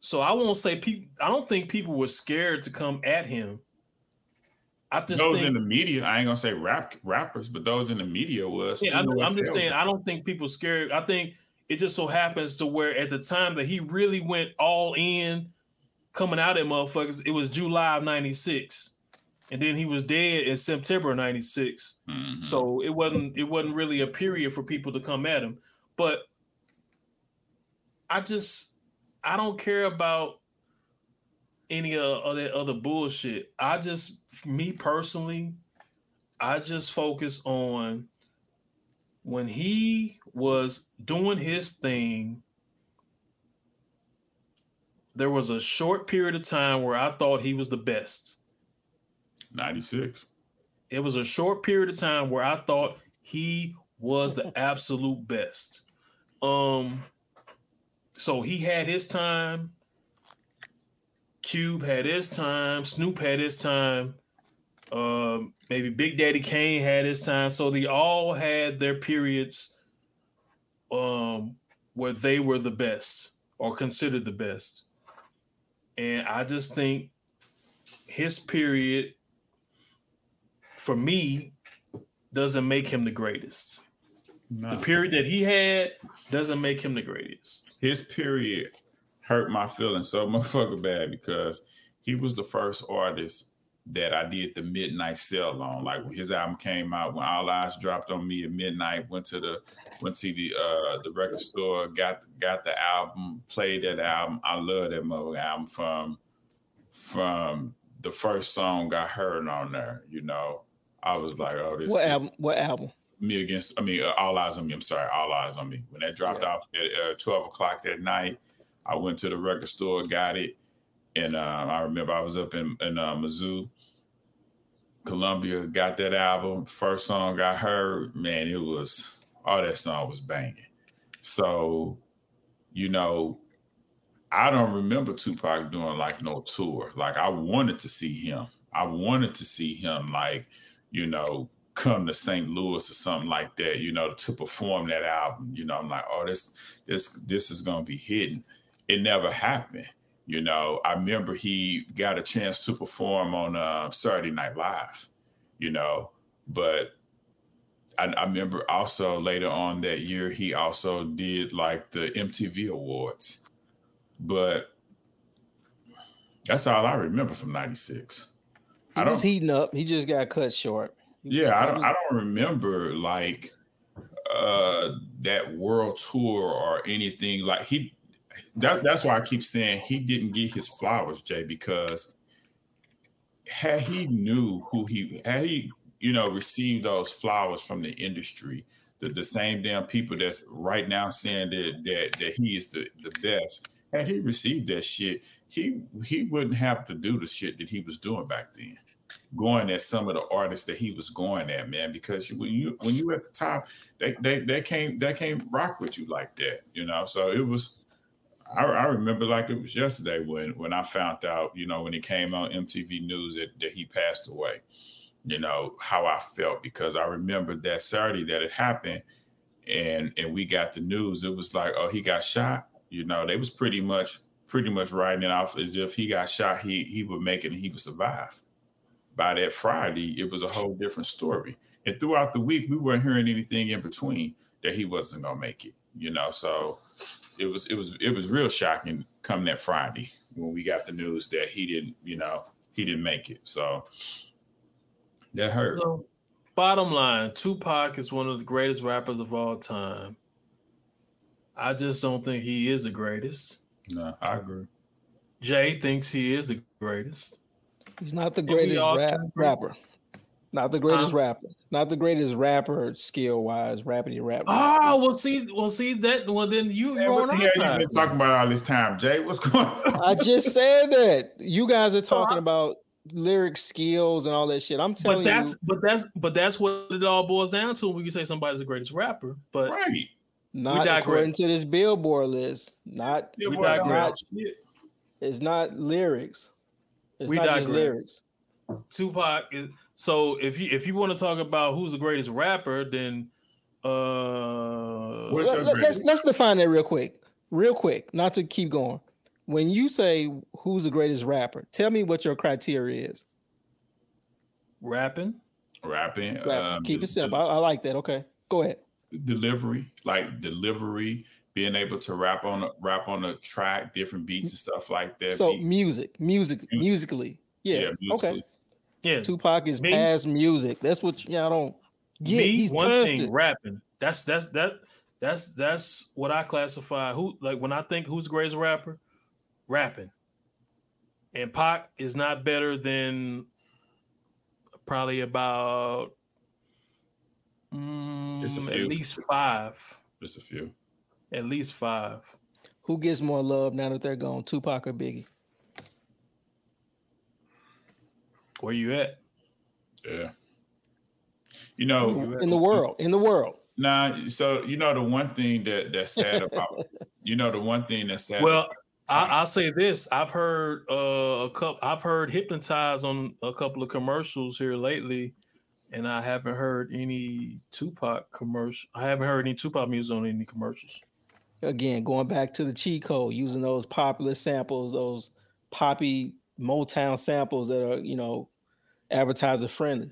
[SPEAKER 1] So I won't say people. I don't think people were scared to come at him. I just
[SPEAKER 2] those
[SPEAKER 1] think.
[SPEAKER 2] in the media, I ain't gonna say rap rappers, but those in the media was.
[SPEAKER 1] yeah, I'm, I'm just saying. I don't think people scared. I think it just so happens to where at the time that he really went all in, coming out at motherfuckers, it was July of '96, and then he was dead in September of '96.
[SPEAKER 2] Mhm.
[SPEAKER 1] So it wasn't it wasn't really a period for people to come at him. But I just I don't care about any of, of that other bullshit. I just me personally, I just focus on when he was doing his thing. There was a short period of time where I thought he was the best.
[SPEAKER 2] 96.
[SPEAKER 1] It was a short period of time where I thought he was the absolute best. Um, so he had his time. Cube had his time. Snoop had his time. Um, maybe Big Daddy Kane had his time. So they all had their periods um where they were the best or considered the best. And I just think his period for me doesn't make him the greatest.
[SPEAKER 2] No.
[SPEAKER 1] The period that he had doesn't make him the greatest.
[SPEAKER 2] his period hurt my feelings so motherfucker bad because he was the first artist that I did the midnight sell on. Like when his album came out, when All Eyes dropped on me at midnight, went to the went to the uh the record store, got got the album, played that album. I love that mother album from from the first song I heard on there. You know, I was like, oh, this
[SPEAKER 3] What
[SPEAKER 2] this-
[SPEAKER 3] album? What album?
[SPEAKER 2] Me against i mean uh, all eyes on me i'm sorry all eyes on me. When that dropped
[SPEAKER 3] Yeah.
[SPEAKER 2] off at uh, 12 o'clock that night i went to the record store got it and uh, i remember i was up in, in uh, mizzou columbia got that album first song i heard man it was all that song was banging. So you know i don't remember tupac doing like no tour. Like i wanted to see him. I wanted to see him like you know come to St. Louis or something like that, you know, to perform that album. You know, I'm like, oh, this this this is gonna be hidden. It never happened. You know, I remember he got a chance to perform on uh, Saturday Night Live. You know, but I, I remember also later on that year he also did like the MTV Awards, but that's all I remember from '96.
[SPEAKER 3] He
[SPEAKER 2] I
[SPEAKER 3] was heating up. He just got cut short.
[SPEAKER 2] Yeah, I don't. I don't remember like uh that world tour or anything like he. That, that's why I keep saying he didn't get his flowers, Jay, because had he knew who he had he you know received those flowers from the industry, the, the same damn people that's right now saying that that that he is the the best. Had he received that shit, he he wouldn't have to do the shit that he was doing back then going at some of the artists that he was going at, man. Because when you when you at the top, they they they can't they can't rock with you like that, you know. So it was. I, I remember like it was yesterday when when I found out, you know, when it came on MTV News that, that he passed away. You know how I felt because I remember that Saturday that it happened, and and we got the news. It was like, oh, he got shot. You know, they was pretty much pretty much writing it off as if he got shot, he he would make it and he would survive by that Friday, it was a whole different story. And throughout the week, we weren't hearing anything in between that he wasn't gonna make it. You know, so it was it was it was real shocking come that Friday when we got the news that he didn't, you know, he didn't make it. So that hurt.
[SPEAKER 1] So, bottom line, Tupac is one of the greatest rappers of all time. I just don't think he is the greatest.
[SPEAKER 2] No, I agree.
[SPEAKER 1] Jay thinks he is the greatest.
[SPEAKER 3] He's not the greatest rap, rapper. Not the greatest
[SPEAKER 1] Huh?
[SPEAKER 3] rapper. Not the greatest rapper skill wise, rappity rap.
[SPEAKER 1] Oh, well, see, well, see that. Well, then you
[SPEAKER 2] Man,
[SPEAKER 1] wrong
[SPEAKER 2] what the hell you been talking about all this time, Jay? What's going on?
[SPEAKER 3] I just said that. You guys are talking
[SPEAKER 1] I-
[SPEAKER 3] about lyric skills and all that shit. I'm
[SPEAKER 1] But
[SPEAKER 3] telling
[SPEAKER 1] that's
[SPEAKER 3] you,
[SPEAKER 1] but that's but that's what it all boils down to when you say somebody's the greatest rapper. But
[SPEAKER 2] right.
[SPEAKER 3] not
[SPEAKER 1] digress.
[SPEAKER 3] according to this Billboard list. Not
[SPEAKER 2] Yeah,
[SPEAKER 1] We
[SPEAKER 2] boy, I don't shit.
[SPEAKER 3] it's not lyrics. It's
[SPEAKER 1] We
[SPEAKER 3] not just lyrics.
[SPEAKER 1] Tupac is so if you if you want to talk about who's the greatest rapper, then uh
[SPEAKER 2] What's
[SPEAKER 3] Let, us let's define that real quick, real quick, not to keep going. When you say who's the greatest rapper, tell me what your criteria is.
[SPEAKER 1] rapping.
[SPEAKER 2] Rapping.
[SPEAKER 3] Rap-
[SPEAKER 2] um,
[SPEAKER 3] Keep
[SPEAKER 2] the-
[SPEAKER 3] it simple. I, I like that. Okay, go ahead.
[SPEAKER 2] delivery, like delivery, being able to rap on a, rap on a track, different beats and stuff like that.
[SPEAKER 3] So
[SPEAKER 2] Beat-
[SPEAKER 3] music, music,
[SPEAKER 2] Music.
[SPEAKER 3] musically, yeah.
[SPEAKER 2] musically.
[SPEAKER 3] Okay.
[SPEAKER 1] Yeah,
[SPEAKER 3] Tupac is
[SPEAKER 1] Me-
[SPEAKER 3] past music. That's what y'all don't get.
[SPEAKER 1] me
[SPEAKER 3] He's
[SPEAKER 1] one thing
[SPEAKER 3] it.
[SPEAKER 1] rapping. That's that's that that's that's what I classify. Who like when I think who's the greatest rapper, rapping. And Pac is not better than probably about mm,
[SPEAKER 2] Just a
[SPEAKER 1] at least five.
[SPEAKER 2] Just a few.
[SPEAKER 1] At least five.
[SPEAKER 3] Who gets more love now that they're gone, Tupac or Biggie?
[SPEAKER 1] Where you at?
[SPEAKER 2] Yeah. You know,
[SPEAKER 3] In the world, in the world.
[SPEAKER 2] nah. So you know the one thing that that's sad about. you know the one thing that's sad.
[SPEAKER 1] Well, I, I'll say this: I've heard uh, a couple. I've heard "Hypnotize" on a couple of commercials here lately, and I haven't heard any Tupac commercial. I haven't heard any Tupac music on any commercials.
[SPEAKER 3] Again, going back to the cheat code, using those popular samples, those poppy Motown samples that are, you know, advertiser friendly.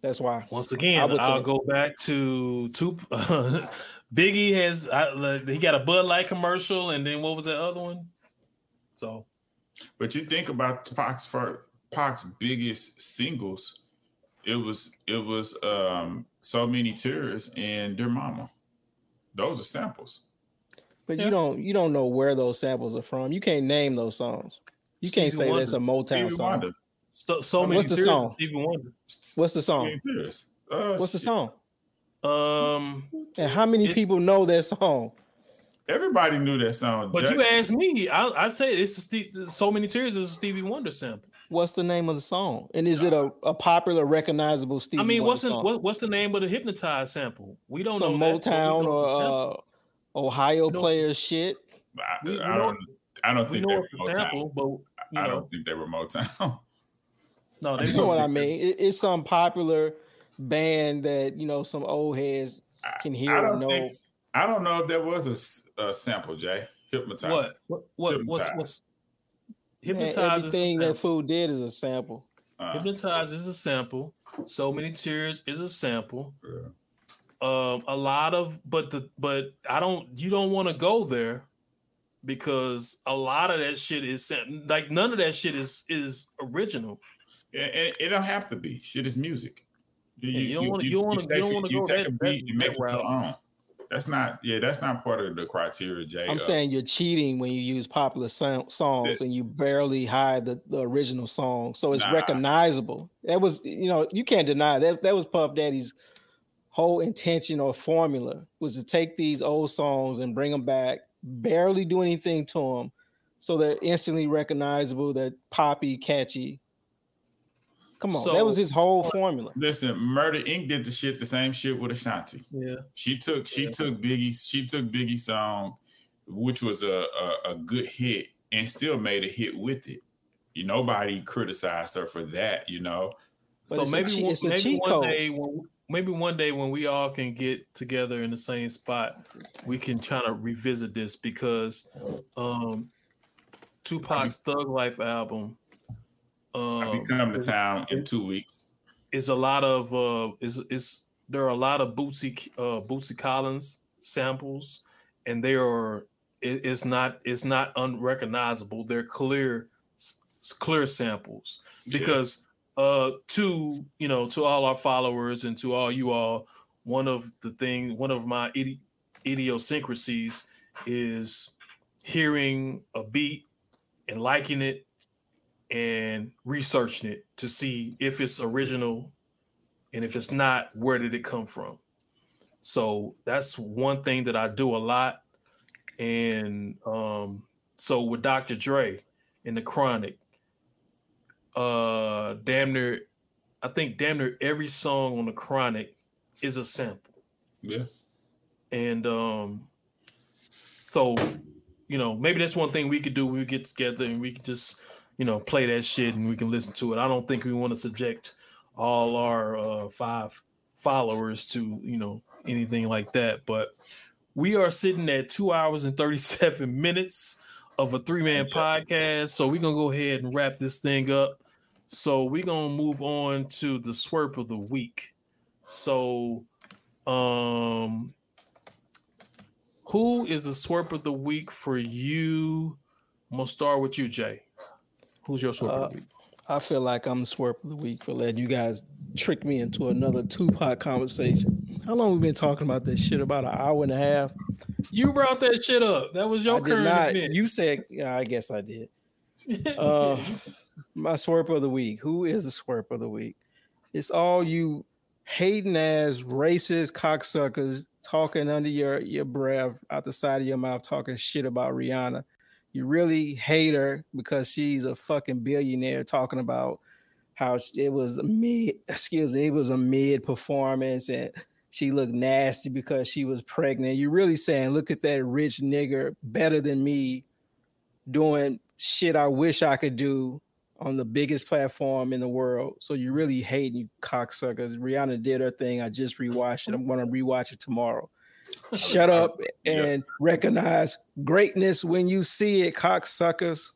[SPEAKER 3] That's why.
[SPEAKER 1] Once again, I'll
[SPEAKER 3] think-
[SPEAKER 1] go back to Tup. Biggie has I, he got a Bud Light commercial, and then what was that other one? So
[SPEAKER 2] But you think about Pac's for Pac's biggest singles, it was it was um so many tears and Dear Mama. Those are samples.
[SPEAKER 3] But
[SPEAKER 1] Yeah.
[SPEAKER 3] you don't you don't know where those samples are from. You can't name those songs. You can't
[SPEAKER 1] Stevie
[SPEAKER 3] say that's a Motown
[SPEAKER 2] Stevie
[SPEAKER 3] song.
[SPEAKER 2] Wonder.
[SPEAKER 1] so, so many
[SPEAKER 3] What's the
[SPEAKER 1] tears.
[SPEAKER 3] song?
[SPEAKER 1] Stevie Wonder.
[SPEAKER 3] What's the song?
[SPEAKER 2] Uh,
[SPEAKER 3] What's the
[SPEAKER 2] shit.
[SPEAKER 3] song?
[SPEAKER 1] Um,
[SPEAKER 3] And how many people know that song?
[SPEAKER 2] Everybody knew that song.
[SPEAKER 1] but
[SPEAKER 2] Jack-
[SPEAKER 1] you asked me, I I say it's a Steve, so many tears is a Stevie Wonder sample.
[SPEAKER 3] What's the name of the song? And is it a, a popular, recognizable Stevie
[SPEAKER 1] I mean,
[SPEAKER 3] Wonder
[SPEAKER 1] what's the,
[SPEAKER 3] song?
[SPEAKER 1] what, what's the name of the hypnotized sample? We don't
[SPEAKER 3] Some
[SPEAKER 1] know that, but we
[SPEAKER 3] Motown
[SPEAKER 1] know it's a
[SPEAKER 3] or uh, Ohio
[SPEAKER 1] We don't-
[SPEAKER 3] players shit.
[SPEAKER 2] I,
[SPEAKER 1] we- we
[SPEAKER 2] I don't. I don't think they were Motown.
[SPEAKER 1] sample, but you
[SPEAKER 2] I
[SPEAKER 1] know,
[SPEAKER 2] don't think they were Motown.
[SPEAKER 1] no, they
[SPEAKER 3] You know what I mean? It- it's some popular band that you know some old heads
[SPEAKER 2] I-
[SPEAKER 3] can
[SPEAKER 2] I
[SPEAKER 3] hear and
[SPEAKER 2] don't
[SPEAKER 3] know.
[SPEAKER 2] think. I don't know if there was a sample, Jay. Hypnotize.
[SPEAKER 1] What? What? What? What's what's
[SPEAKER 3] Man,
[SPEAKER 1] hypnotize? is
[SPEAKER 3] everything that
[SPEAKER 1] sample.
[SPEAKER 3] food did is a sample.
[SPEAKER 2] Uh,
[SPEAKER 1] Hypnotize is a sample. So many tears is a sample.
[SPEAKER 2] yeah.
[SPEAKER 1] Um, a lot of, but the but I don't. You don't want to go there because a lot of that shit is sam- like none of that shit is is original.
[SPEAKER 2] It, it, it don't have to be. Shit is music. You,
[SPEAKER 1] Yeah, you don't wanna- you don't wanna- you
[SPEAKER 2] take
[SPEAKER 1] don't wanna go
[SPEAKER 2] take
[SPEAKER 1] that-
[SPEAKER 2] a beat
[SPEAKER 1] that-
[SPEAKER 2] and make it your
[SPEAKER 1] route.
[SPEAKER 2] That's not. Yeah, that's not part of the criteria, Jay.
[SPEAKER 3] I'm
[SPEAKER 2] Uh,
[SPEAKER 3] saying you're cheating when you use popular so- songs and you barely hide the, the original song, so it's
[SPEAKER 2] Nah.
[SPEAKER 3] recognizable. That was, you know, you can't deny that. That was Puff Daddy's whole intention or formula was to take these old songs and bring them back, barely do anything to them, so they're instantly recognizable. They're poppy, catchy. Come on, that was his whole formula.
[SPEAKER 2] Listen, Murder Inc. did the shit, the same shit with Ashanti.
[SPEAKER 1] Yeah.
[SPEAKER 2] She took she
[SPEAKER 1] Yeah.
[SPEAKER 2] took Biggie she took Biggie's song, which was a, a a good hit, and still made a hit with it. You nobody criticized her for that. You know,
[SPEAKER 3] But
[SPEAKER 1] so
[SPEAKER 3] it's a
[SPEAKER 1] maybe
[SPEAKER 3] che-
[SPEAKER 1] one,
[SPEAKER 3] it's a
[SPEAKER 1] maybe
[SPEAKER 3] cheat
[SPEAKER 1] one day when maybe one day when we all can get together in the same spot, we can try to revisit this because um Tupac's Thug Life album
[SPEAKER 2] I
[SPEAKER 1] um
[SPEAKER 2] be coming to town in two weeks.
[SPEAKER 1] It's a lot of uh is is there are a lot of Bootsy uh Bootsy Collins samples and they are it, it's not it's not unrecognizable they're clear clear samples
[SPEAKER 2] Yeah.
[SPEAKER 1] because uh to you know to all our followers and to all you all one of the thing one of my idi- idiosyncrasies is hearing a beat and liking it and researching it to see if it's original and if it's not where did it come from? So that's one thing that i do a lot. And um so with dr dre in the chronic uh damn near i think damn near every song on the chronic is a sample.
[SPEAKER 2] Yeah,
[SPEAKER 1] and um so you know maybe that's one thing we could do. We get together and we can just you know play that shit and we can listen to it i don't think we want to subject all our uh five followers to you know anything like that but we are sitting at two hours and 37 minutes of a three-man podcast so we're gonna go ahead and wrap this thing up so we're gonna move on to the swerp of the week so um who is the swerp of the week for you? I'm gonna start with you, Jay. Who's your swerp
[SPEAKER 3] Uh,
[SPEAKER 1] of the week?
[SPEAKER 3] I feel like I'm the swerp of the week for letting you guys trick me into another Tupac conversation. How long we been talking about this shit? About an hour and a half.
[SPEAKER 1] You brought that shit up. That was your
[SPEAKER 3] I did
[SPEAKER 1] current
[SPEAKER 3] not.
[SPEAKER 1] event.
[SPEAKER 3] You said, yeah, I guess I did. Uh, my swerp of the week. Who is the swerp of the week? It's all you hating ass racist cocksuckers talking under your your breath out the side of your mouth talking shit about Rihanna. You really hate her because she's a fucking billionaire talking about how it was a mid excuse me, it was a mid performance and she looked nasty because she was pregnant. You're really saying, look at that rich nigger better than me doing shit I wish I could do on the biggest platform in the world. So you really hating you cocksuckers. Rihanna did her thing. I just rewatched it. I'm gonna rewatch it tomorrow. Shut up
[SPEAKER 2] Yes.
[SPEAKER 3] and recognize greatness when you see it, cocksuckers.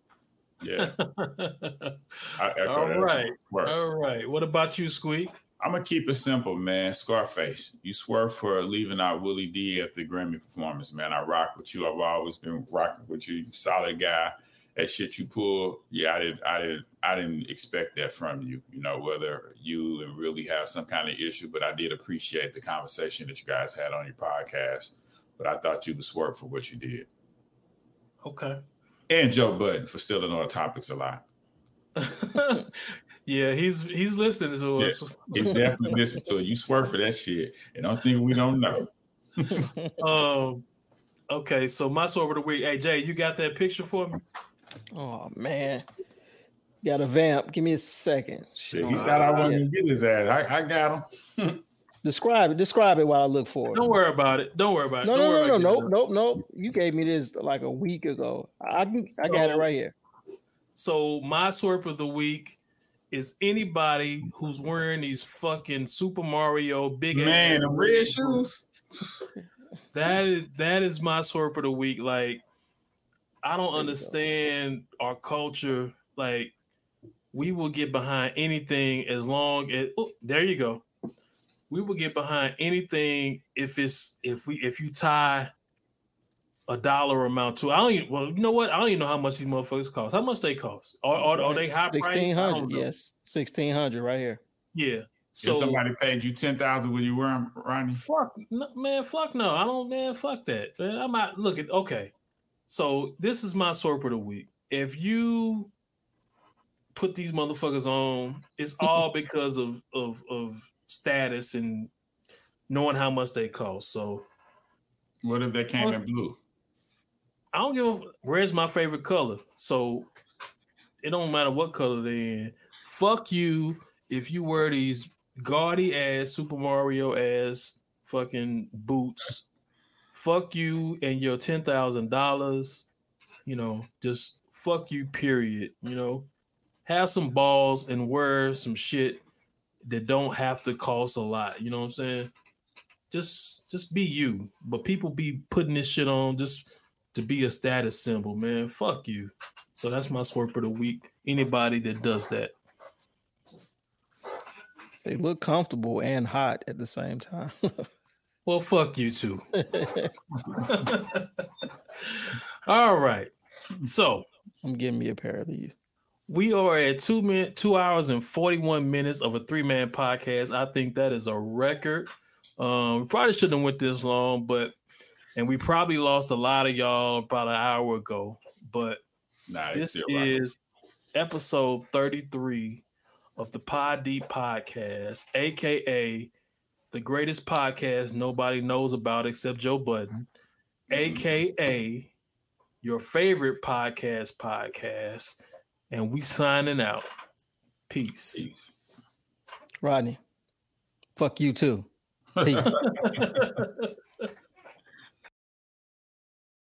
[SPEAKER 2] yeah. I echo
[SPEAKER 1] All
[SPEAKER 2] that.
[SPEAKER 1] right.
[SPEAKER 2] Work.
[SPEAKER 1] All right. What about you, Squeak?
[SPEAKER 2] I'm gonna keep it simple, man. Scarface, you swerve for leaving out Willie D at the Grammy performance, man. I rock with you. I've always been rocking with you. Solid guy. That shit you pull, yeah, I didn't, I didn't, I didn't expect that from you. You know, whether you and really have some kind of issue, but I did appreciate the conversation that you guys had on your podcast. But I thought you was swerve for what you did,
[SPEAKER 1] Okay.
[SPEAKER 2] and Joe Budden for stealing our topics a lot.
[SPEAKER 1] yeah, he's he's listening to
[SPEAKER 2] Yeah.
[SPEAKER 1] us.
[SPEAKER 2] He's definitely listening to it. You swerve for that shit, and don't think we don't know.
[SPEAKER 1] Um okay, so my swerp of the week. Hey Jay, you got that picture for me?
[SPEAKER 3] Oh man. Got a vamp. Give me a second.
[SPEAKER 2] Shit, he thought I
[SPEAKER 3] yeah.
[SPEAKER 2] wasn't gonna get his ass. I, I got him.
[SPEAKER 3] Describe it. Describe it while I look for it.
[SPEAKER 1] Don't worry about it. Don't worry about it.
[SPEAKER 3] No,
[SPEAKER 1] Don't
[SPEAKER 3] no,
[SPEAKER 1] worry
[SPEAKER 3] no, no, nope,
[SPEAKER 1] it.
[SPEAKER 3] nope, nope. You gave me this like a week ago. I can, I got it right here.
[SPEAKER 1] So my swerp of the week is anybody who's wearing these fucking Super Mario big
[SPEAKER 2] Man,
[SPEAKER 1] ass
[SPEAKER 2] the red shoes.
[SPEAKER 1] That is that is my swerp of the week. Like I don't
[SPEAKER 3] There
[SPEAKER 1] understand our culture. Like we will get behind anything as long as oh, there you go. We will get behind anything if it's if we if you tie a dollar amount to. I don't even well, you know what? I don't even know how much these motherfuckers cost. How much they cost? Are, are, are they high price? I
[SPEAKER 3] Sixteen
[SPEAKER 1] don't
[SPEAKER 3] hundred.
[SPEAKER 1] know.
[SPEAKER 3] Yes, sixteen hundred right here.
[SPEAKER 1] Yeah.
[SPEAKER 2] So
[SPEAKER 1] So
[SPEAKER 2] if somebody paid you ten thousand, would you wear them, Ronnie?
[SPEAKER 1] Fuck no, man, fuck no. I don't man, fuck that. Man, I'm not look at okay. So this is my swerve of the week. If you put these motherfuckers on, it's all because of of of status and knowing how much they cost. So
[SPEAKER 2] What if they came in blue?
[SPEAKER 1] I don't give a red's my favorite color. So it don't matter what color they in. Fuck you if you wear these gaudy ass Super Mario ass fucking boots. Fuck you and your ten thousand dollars. You know, just fuck you, period. You know, have some balls and wear some shit that don't have to cost a lot. You know what I'm saying? Just just be you. But people be putting this shit on just to be a status symbol, man. Fuck you. So that's my swerve of the week. Anybody that does that.
[SPEAKER 3] They look comfortable and hot at the same time.
[SPEAKER 1] Well, fuck you too. All right. So
[SPEAKER 3] I'm giving me a pair of these.
[SPEAKER 1] we are at two minute, two hours and 41 minutes of a three-man podcast. I think that is a record. Um, we probably shouldn't have went this long, but and we probably lost a lot of y'all about an hour ago. But
[SPEAKER 2] Nah,
[SPEAKER 1] this is episode 33 of the Pod Deep Podcast, aka the greatest podcast nobody knows about except Joe Budden, mm-hmm. aka your favorite podcast podcast. And we signing out. Peace.
[SPEAKER 2] Peace.
[SPEAKER 3] Rodney, fuck you too. Peace.